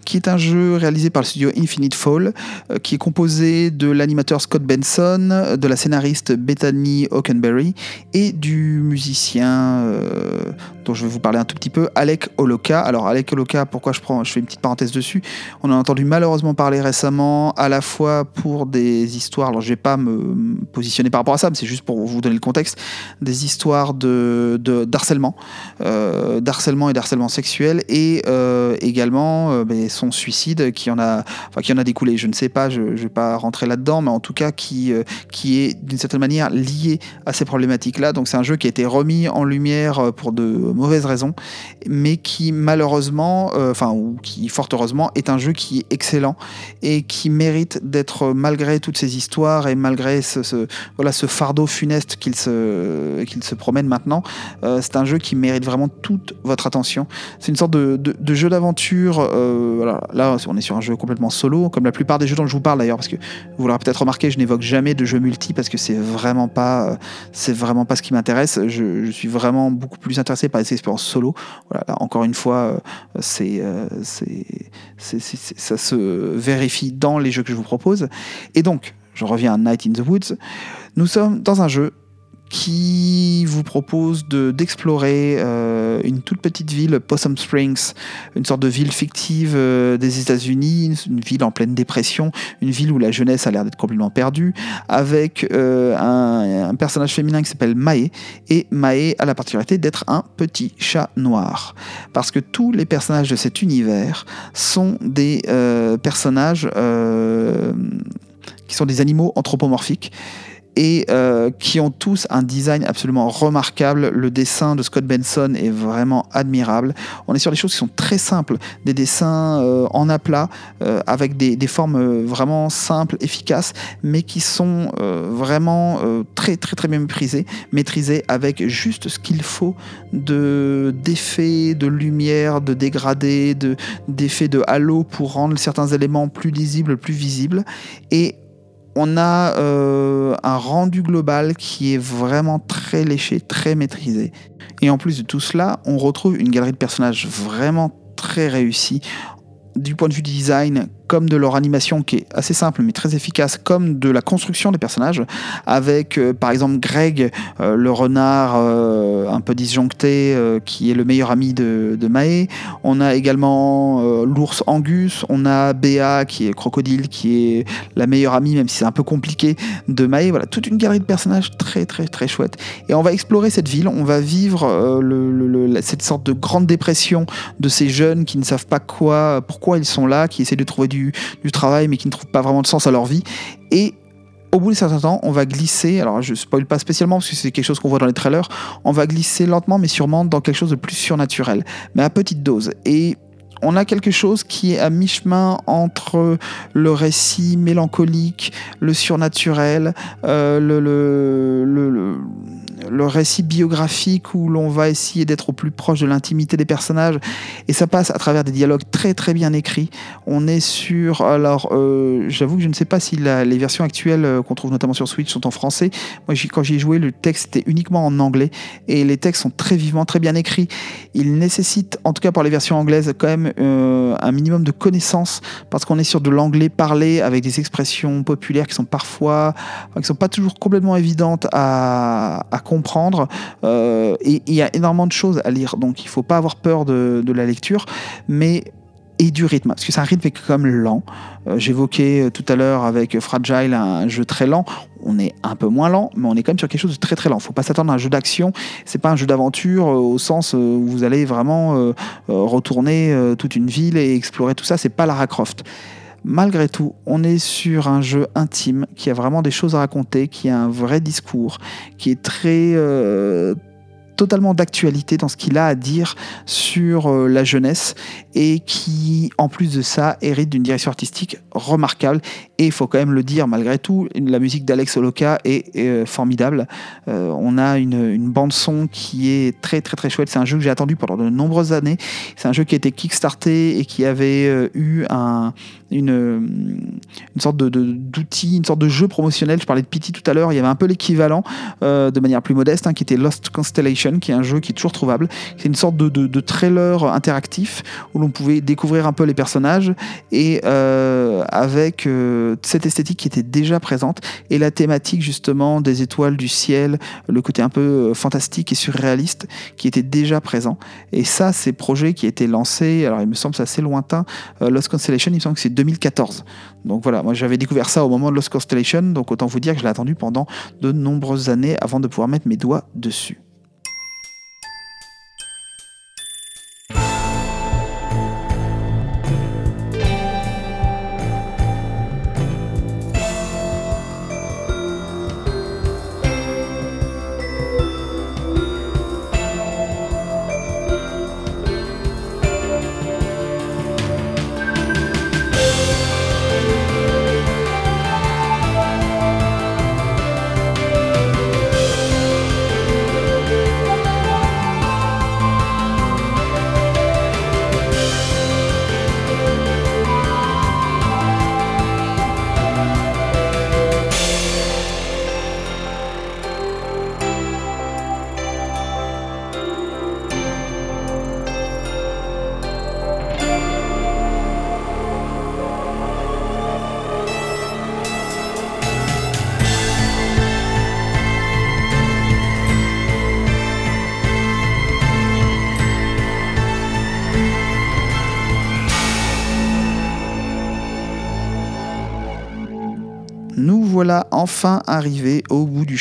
qui est un jeu réalisé par le studio Infinite Fall, euh, qui est composé de l'animateur Scott Benson, de la scénariste Bethany Hockenberry et du musicien euh, dont je vais vous parler un tout petit peu, Alec Oloka. Alors Alec Oloka, pourquoi je prends, je fais une petite parenthèse dessus? On a entendu malheureusement parler récemment, à la fois pour des histoires. Alors je vais pas me positionner par rapport à ça, mais c'est juste pour vous donner le contexte, des histoires de, d'harcèlement, euh, d'harcèlement et d'harcèlement sexuel, et euh, également euh, ben, son suicide qui en a, qui en a découlé. Je ne sais pas, je, ne vais pas rentrer là-dedans, mais en tout cas qui qui est d'une certaine manière lié à ces problématiques-là. Donc c'est un jeu qui a été remis en lumière pour de mauvaises raisons, mais qui malheureusement, enfin, ou qui fort heureusement, est un jeu qui est excellent et qui mérite d'être, malgré toutes ces histoires et malgré ce, voilà, ce fardeau funeste qu'il se, qu'il se promène euh, c'est un jeu qui mérite vraiment toute votre attention. C'est une sorte de, jeu d'aventure. Euh, là, on est sur un jeu complètement solo, comme la plupart des jeux dont je vous parle d'ailleurs, parce que vous l'aurez peut-être remarqué, je n'évoque jamais de jeu multi parce que c'est vraiment pas, c'est vraiment pas ce qui m'intéresse. Je, suis vraiment beaucoup plus intéressé par expérience solo. Voilà, encore une fois, euh, euh, c'est, ça se vérifie dans les jeux que je vous propose. Et donc, je reviens à Night in the Woods. Nous sommes dans un jeu qui vous propose d'explorer euh, une toute petite ville, Possum Springs, une sorte de ville fictive euh, des États-Unis, une, ville en pleine dépression, une ville où la jeunesse a l'air d'être complètement perdue, avec euh, un, un, personnage féminin qui s'appelle Mae, et Mae a la particularité d'être un petit chat noir, parce que tous les personnages de cet univers sont des personnages qui sont des animaux anthropomorphiques et euh, qui ont tous un design absolument remarquable. Le dessin de Scott Benson est vraiment admirable. On est sur des choses qui sont très simples, des dessins euh, en aplat euh, avec des, des, formes vraiment simples, efficaces, mais qui sont vraiment très très très bien maîtrisés, maîtrisés avec juste ce qu'il faut de d'effets, de lumière, de dégradés, de d'effets de halo pour rendre certains éléments plus lisibles, plus visibles et on a euh, un rendu global qui est vraiment très léché, très maîtrisé. Et en plus de tout cela, on retrouve une galerie de personnages vraiment très réussie du point de vue du design comme de leur animation qui est assez simple mais très efficace, comme de la construction des personnages, avec euh, par exemple Greg, euh, le renard euh, un peu disjoncté, qui est le meilleur ami de, de Mae. On a également l'ours Angus, on a Béa qui est crocodile, qui est la meilleure amie, même si c'est un peu compliqué, de Mae. Voilà, toute une galerie de personnages très très très chouette. Et on va explorer cette ville, on va vivre cette sorte de grande dépression de ces jeunes qui ne savent pas quoi, pourquoi ils sont là, qui essaient de trouver du, travail mais qui ne trouvent pas vraiment de sens à leur vie. Et au bout de certain temps, on va glisser, alors je spoil pas spécialement parce que c'est quelque chose qu'on voit dans les trailers, on va glisser lentement mais sûrement dans quelque chose de plus surnaturel, mais à petite dose. Et on a quelque chose qui est à mi-chemin entre le récit mélancolique, le surnaturel, euh, le, le, le, récit biographique où l'on va essayer d'être au plus proche de l'intimité des personnages. Et ça passe à travers des dialogues très très bien écrits. On est sur... Alors, euh, j'avoue que je ne sais pas si les versions actuelles euh, qu'on trouve notamment sur Switch sont en français. Moi, quand j'y ai joué, le texte était uniquement en anglais. Et les textes sont très vivement, très bien écrits. Ils nécessitent, en tout cas pour les versions anglaises, quand même euh, un minimum de connaissances parce qu'on est sur de l'anglais parlé avec des expressions populaires qui sont parfois, qui sont pas toujours complètement évidentes à, comprendre. Euh, et il y a énormément de choses à lire, donc il faut pas avoir peur de, la lecture, mais et du rythme, parce que c'est un rythme qui est comme lent. Euh, j'évoquais tout à l'heure avec Fragile un jeu très lent. On est un peu moins lent, mais on est quand même sur quelque chose de très très lent. Faut pas s'attendre à un jeu d'action. C'est pas un jeu d'aventure au sens où vous allez vraiment retourner toute une ville et explorer tout ça. C'est pas Lara Croft malgré tout, on est sur un jeu intime qui a vraiment des choses à raconter, qui a un vrai discours, qui est très euh, totalement d'actualité dans ce qu'il a à dire sur euh, la jeunesse et qui, en plus de ça, hérite d'une direction artistique remarquable. Et il faut quand même le dire, malgré tout, la musique d'Alex Oloka est, euh, formidable. Euh, on a une, bande son qui est très très très chouette. C'est un jeu que j'ai attendu pendant de nombreuses années. C'est un jeu qui a été kickstarté et qui avait eu un, une, sorte de, d'outil, une sorte de jeu promotionnel. Je parlais de Pity tout à l'heure. Il y avait un peu l'équivalent de manière plus modeste, hein, qui était Lost Constellation qui est un jeu qui est toujours trouvable. C'est une sorte de, trailer interactif où l'on pouvait découvrir un peu les personnages et euh, avec euh, cette esthétique qui était déjà présente et la thématique justement des étoiles du ciel, le côté un peu euh, fantastique et surréaliste qui était déjà présent. Et ça, ces projets qui étaient lancés, alors il me semble c'est assez lointain, Lost Constellation, il me semble que c'est 2014. Donc voilà, moi j'avais découvert ça au moment de Lost Constellation, donc autant vous dire que je l'ai attendu pendant de nombreuses années avant de pouvoir mettre mes doigts dessus.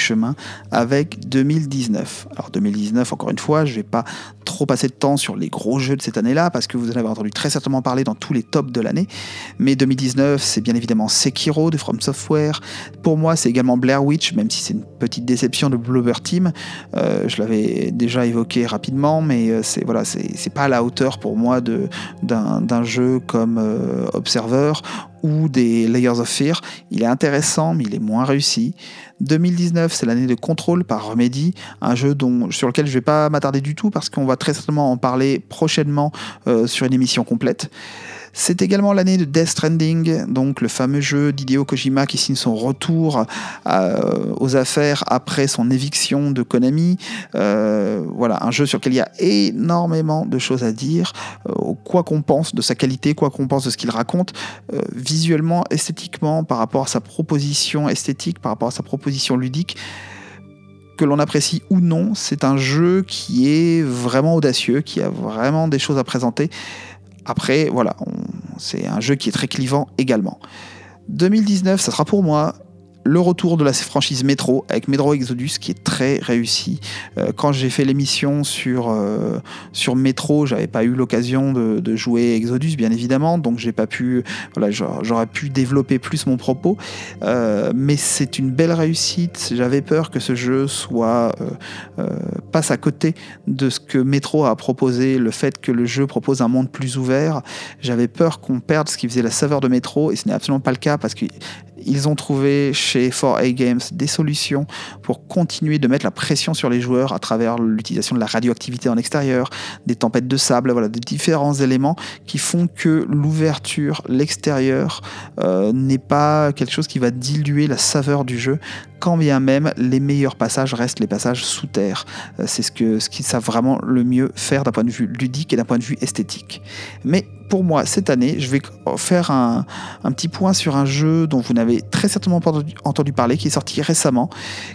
Chemin avec 2019. Alors 2019, encore une fois, je ne vais pas trop passer de temps sur les gros jeux de cette année-là parce que vous en avez entendu très certainement parler dans tous les tops de l'année. Mais 2019, c'est bien évidemment Sekiro de From Software. Pour moi, c'est également Blair Witch, même si c'est une petite déception de Bloober Team. Euh, je l'avais déjà évoqué rapidement, mais euh, c'est voilà, c'est pas à la hauteur pour moi d'un jeu comme euh, Observer ou des Layers of Fear. Il est intéressant, mais il est moins réussi. 2019, c'est l'année de Control par Remedy, un jeu sur lequel je ne vais pas m'attarder du tout parce qu'on va très certainement en parler prochainement euh, sur une émission complète. C'est également l'année de Death Stranding, donc le fameux jeu d'Hideo Kojima qui signe son retour euh, aux affaires après son éviction de Konami. Euh, voilà, un jeu sur lequel il y a énormément de choses à dire, euh, quoi qu'on pense de sa qualité, quoi qu'on pense de ce qu'il raconte, visuellement, esthétiquement, par rapport à sa proposition esthétique, par rapport à sa proposition ludique que l'on apprécie ou non, c'est un jeu qui est vraiment audacieux, qui a vraiment des choses à présenter. Après, voilà, c'est un jeu qui est très clivant également. 2019, ça sera pour moi le retour de la franchise Metro avec Metro Exodus qui est très réussi. Euh, quand j'ai fait l'émission sur, euh, sur Metro, j'avais pas eu l'occasion de, jouer Exodus bien évidemment, donc j'ai pas pu, voilà, j'aurais pu développer plus mon propos, euh, mais c'est une belle réussite. J'avais peur que ce jeu soit passe à côté de ce que Metro a proposé, le fait que le jeu propose un monde plus ouvert. J'avais peur qu'on perde ce qui faisait la saveur de Metro et ce n'est absolument pas le cas parce que ils ont trouvé chez 4A Games des solutions pour continuer de mettre la pression sur les joueurs à travers l'utilisation de la radioactivité en extérieur, des tempêtes de sable, voilà, des différents éléments qui font que l'ouverture, l'extérieur, euh, n'est pas quelque chose qui va diluer la saveur du jeu, quand bien même les meilleurs passages restent les passages sous terre. Euh, c'est ce que ce qu'ils savent vraiment le mieux faire d'un point de vue ludique et d'un point de vue esthétique. Mais pour moi, cette année, je vais faire un, petit point sur un jeu dont vous n'avez très certainement pas entendu parler, qui est sorti récemment,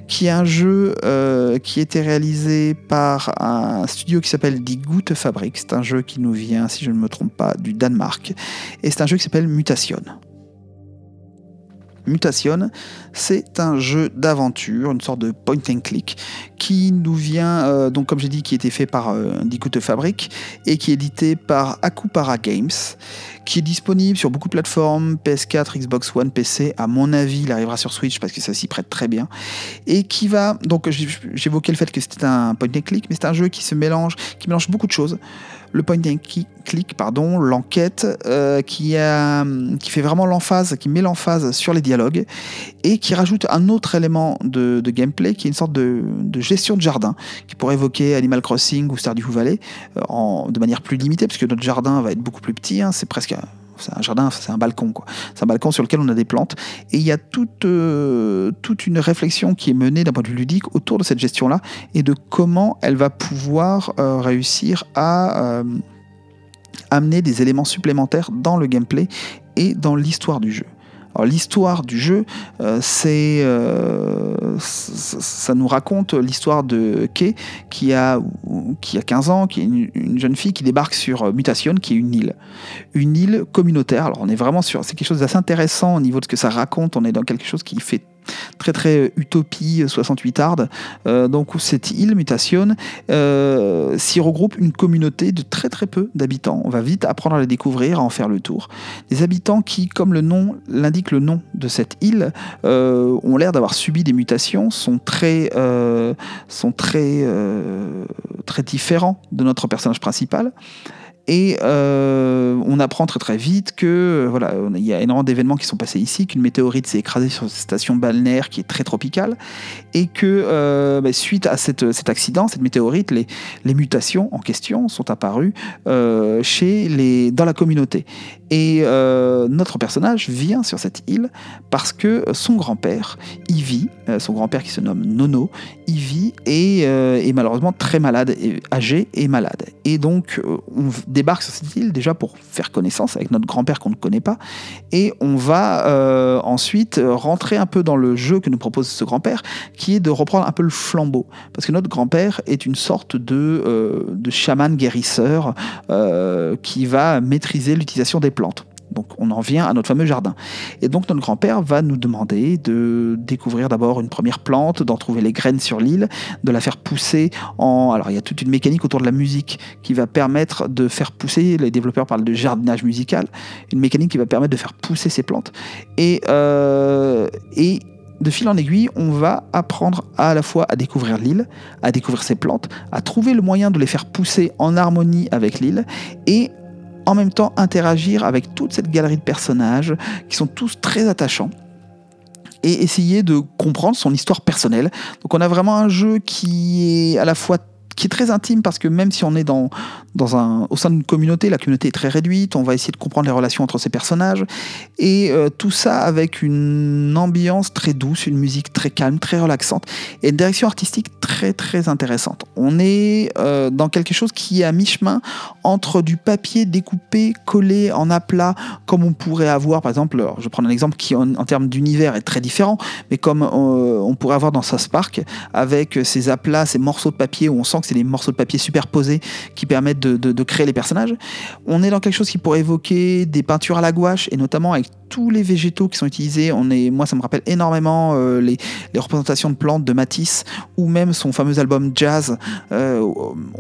qui est un jeu euh, qui été réalisé par un studio qui s'appelle Die Gute Fabrik. C'est un jeu qui nous vient, si je ne me trompe pas, du Danemark. Et c'est un jeu qui s'appelle Mutation. Mutation, c'est un jeu d'aventure, une sorte de point and click, qui nous vient, euh, donc comme j'ai dit, qui été fait par euh, Dicute Fabric et qui est édité par Akupara Games, qui est disponible sur beaucoup de plateformes, PS4, Xbox One, PC. À mon avis, il arrivera sur Switch parce que ça s'y prête très bien. Et qui va, donc j'évoquais le fait que c'était un point and click, mais c'est un jeu qui se mélange, qui mélange beaucoup de choses le point and click, pardon, l'enquête, euh, qui, fait vraiment l'emphase, qui met l'emphase sur les dialogues et qui rajoute un autre élément de, gameplay qui est une sorte de, gestion de jardin qui pourrait évoquer Animal Crossing ou Stardew Valley euh, en, de manière plus limitée parce que notre jardin va être beaucoup plus petit, hein, c'est presque c'est un jardin, c'est un balcon, quoi. C'est un balcon sur lequel on a des plantes. Et il y a toute, euh, toute une réflexion qui est menée d'un point de vue ludique autour de cette gestion-là et de comment elle va pouvoir euh, réussir à euh, amener des éléments supplémentaires dans le gameplay et dans l'histoire du jeu l'histoire du jeu, euh, c'est euh, ça nous raconte l'histoire de Kay qui a qui a 15 ans, qui est une, jeune fille qui débarque sur Mutation, qui est une île, une île communautaire. Alors on est vraiment sur, c'est quelque chose d'assez intéressant au niveau de ce que ça raconte. On est dans quelque chose qui fait très très utopie 68 hard. Euh, donc cette île Mutation euh, s'y regroupe une communauté de très très peu d'habitants. On va vite apprendre à les découvrir, à en faire le tour. Des habitants qui, comme le nom l'indique le nom de cette île, euh, ont l'air d'avoir subi des mutations, sont très sont très très différents de notre personnage principal. Et euh, on apprend très très vite que euh, voilà, il y a énormément d'événements qui sont passés ici, qu'une météorite s'est écrasée sur cette station balnéaire qui est très tropicale, et que euh, bah, suite à cette, cet accident, cette météorite, les, les mutations en question sont apparues chez les, dans la communauté. Et notre personnage vient sur cette île parce que son grand-père y vit, son grand-père qui se nomme Nono, y vit et est malheureusement très malade, âgé et malade. Et donc on débarque sur cette île déjà pour faire connaissance avec notre grand-père qu'on ne connaît pas. Et on va euh, ensuite rentrer un peu dans le jeu que nous propose ce grand-père, qui est de reprendre un peu le flambeau. Parce que notre grand-père est une sorte de, euh, de chaman guérisseur euh, qui va maîtriser l'utilisation des Donc on en vient à notre fameux jardin. Et donc notre grand-père va nous demander de découvrir d'abord une première plante, d'en trouver les graines sur l'île, de la faire pousser en... Alors il y a toute une mécanique autour de la musique qui va permettre de faire pousser, les développeurs parlent de jardinage musical, une mécanique qui va permettre de faire pousser ces plantes. Et, euh, de fil en aiguille, on va apprendre à la fois à découvrir l'île, à découvrir ses plantes, à trouver le moyen de les faire pousser en harmonie avec l'île et en même temps interagir avec toute cette galerie de personnages qui sont tous très attachants et essayer de comprendre son histoire personnelle. Donc on a vraiment un jeu qui est à la fois qui est très intime parce que même si on est dans, dans un, au sein d'une communauté, la communauté est très réduite, on va essayer de comprendre les relations entre ces personnages, et euh, tout ça avec une ambiance très douce, une musique très calme, très relaxante, et une direction artistique très très intéressante. On est euh, dans quelque chose qui est à mi-chemin entre du papier découpé, collé en aplat, comme on pourrait avoir, par exemple, je vais prendre un exemple qui en, termes d'univers est très différent, mais comme euh, on pourrait avoir dans South Park, avec ces aplats, ces morceaux de papier où on sent que c'est des morceaux de papier superposés qui permettent de, créer les personnages. On est dans quelque chose qui pourrait évoquer des peintures à la gouache et notamment avec tous les végétaux qui sont utilisés. On est, moi, ça me rappelle énormément euh, les, représentations de plantes de Matisse ou même son fameux album Jazz. Euh,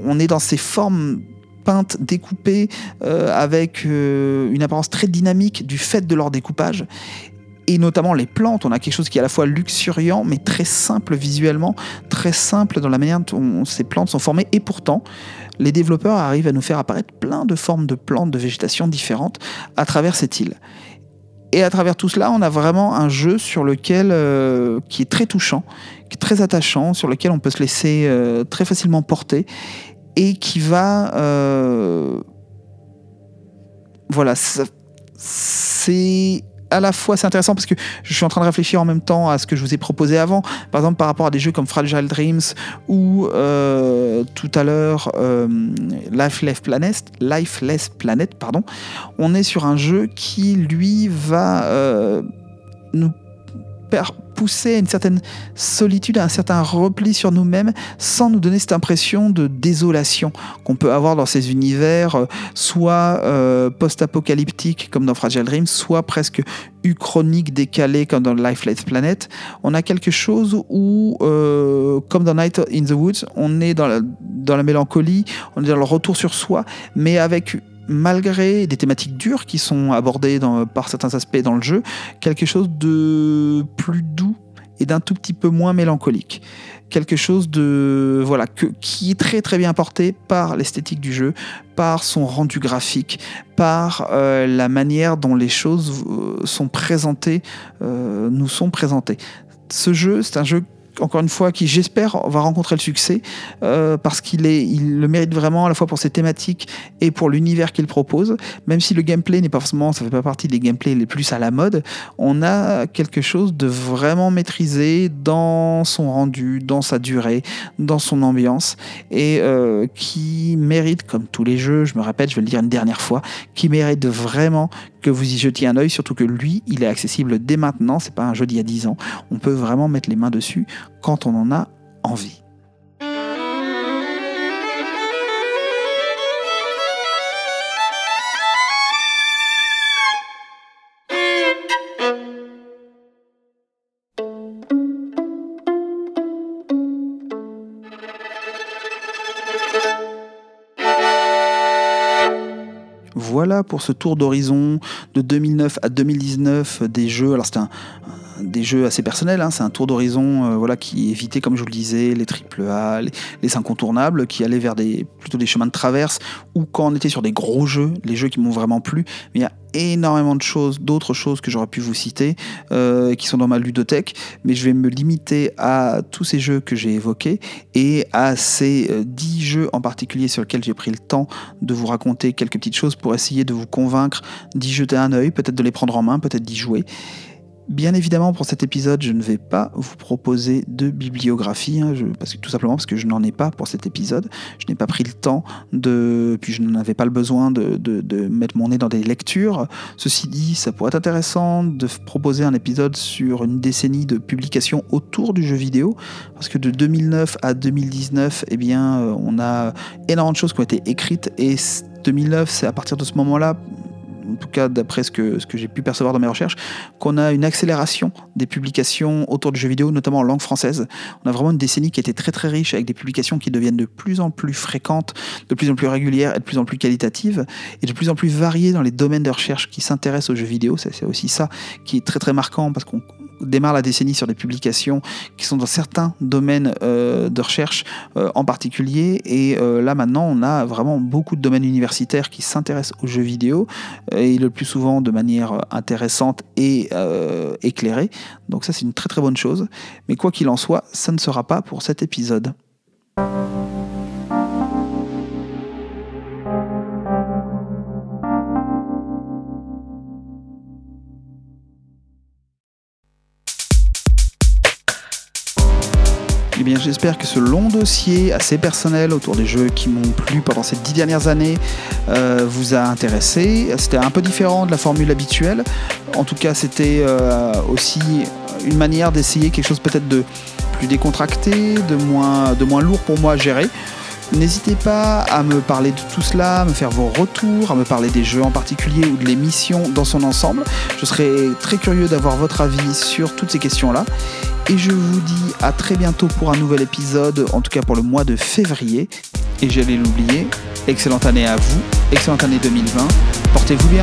on est dans ces formes peintes, découpées, euh, avec une apparence très dynamique du fait de leur découpage et notamment les plantes. On a quelque chose qui est à la fois luxuriant, mais très simple visuellement, très simple dans la manière dont ces plantes sont formées. Et pourtant, les développeurs arrivent à nous faire apparaître plein de formes de plantes, de végétation différentes à travers cette île. Et à travers tout cela, on a vraiment un jeu sur lequel euh, qui est très touchant, qui est très attachant, sur lequel on peut se laisser euh, très facilement porter et qui va euh, voilà, c'est à la fois c'est intéressant parce que je suis en train de réfléchir en même temps à ce que je vous ai proposé avant. Par exemple, par rapport à des jeux comme Fragile Dreams ou euh, tout à l'heure euh, Lifeless Planet, Lifeless Planet, pardon, on est sur un jeu qui lui va euh, nous pousser à une certaine solitude, à un certain repli sur nous-mêmes, sans nous donner cette impression de désolation qu'on peut avoir dans ces univers, euh, soit euh, post-apocalyptiques comme dans Fragile Dreams, soit presque uchronique décalé comme dans Lifeless Planet. On a quelque chose où, euh, comme dans Night in the Woods, on est dans la mélancolie, on est dans le retour sur soi, mais avec malgré des thématiques dures qui sont abordées par certains aspects dans le jeu, quelque chose de plus doux et d'un tout petit peu moins mélancolique. Quelque chose de voilà qui est très très bien porté par l'esthétique du jeu, par son rendu graphique, par euh, la manière dont les choses euh, sont présentées, euh, nous sont présentées. Ce jeu, c'est un jeu encore une fois, qui j'espère va rencontrer le succès euh, parce qu'il est, il le mérite vraiment à la fois pour ses thématiques et pour l'univers qu'il propose. Même si le gameplay n'est pas forcément, ça fait pas partie des gameplays les plus à la mode, on a quelque chose de vraiment maîtrisé dans son rendu, dans sa durée, dans son ambiance et euh, qui mérite, comme tous les jeux, je me répète, je vais le dire une dernière fois, qui mérite vraiment que vous y jetiez un œil, surtout que lui, il est accessible dès maintenant, c'est pas un jeu d'il y a 10 ans, on peut vraiment mettre les mains dessus quand on en a envie. Pour ce tour d'horizon de 2009 à 2019 des jeux. Alors un, des jeux assez personnels, hein. c'est un tour d'horizon euh, voilà, qui évitait, comme je vous le disais, les triple A, les, incontournables, qui allaient vers des, plutôt des chemins de traverse, ou quand on était sur des gros jeux, les jeux qui m'ont vraiment plu, il y a énormément de choses, d'autres choses que j'aurais pu vous citer, euh, qui sont dans ma ludothèque, mais je vais me limiter à tous ces jeux que j'ai évoqués et à ces euh, dix 10 jeux en particulier sur lesquels j'ai pris le temps de vous raconter quelques petites choses pour essayer de vous convaincre d'y jeter un œil, peut-être de les prendre en main, peut-être d'y jouer. Bien évidemment, pour cet épisode, je ne vais pas vous proposer de bibliographie, hein, tout simplement parce que je n'en ai pas pour cet épisode. Je n'ai pas pris le temps de, puis je n'en avais pas le besoin de, de, mettre mon nez dans des lectures. Ceci dit, ça pourrait être intéressant de proposer un épisode sur une décennie de publications autour du jeu vidéo, parce que de 2009 à 2019, eh bien, euh, on a énormément de choses qui ont été écrites et 2009, c'est à partir de ce moment-là, en tout cas d'après ce que, j'ai pu percevoir dans mes recherches, qu'on a une accélération des publications autour du jeu vidéo, notamment en langue française. On a vraiment une décennie qui été très très riche avec des publications qui deviennent de plus en plus fréquentes, de plus en plus régulières et de plus en plus qualitatives, et de plus en plus variées dans les domaines de recherche qui s'intéressent aux jeux vidéo. C'est aussi ça qui est très très marquant parce qu'on démarre la décennie sur des publications qui sont dans certains domaines euh, de recherche euh, en particulier. Et euh, là maintenant, on a vraiment beaucoup de domaines universitaires qui s'intéressent aux jeux vidéo et le plus souvent de manière intéressante et éclairée. Donc ça, c'est une très très bonne chose. Mais quoi qu'il en soit, ça ne sera pas pour cet épisode. J'espère que ce long dossier assez personnel autour des jeux qui m'ont plu pendant ces dix dernières années euh, vous a intéressé. C'était un peu différent de la formule habituelle. En tout cas, c'était euh, aussi une manière d'essayer quelque chose peut-être de plus décontracté, de moins, de moins lourd pour moi à gérer. N'hésitez pas à me parler de tout cela, à me faire vos retours, à me parler des jeux en particulier ou de l'émission dans son ensemble. Je serais très curieux d'avoir votre avis sur toutes ces questions-là. Et je vous dis à très bientôt pour un nouvel épisode, en tout cas pour le mois de février. Et j'allais l'oublier, excellente année à vous, excellente année 2020. Portez-vous bien.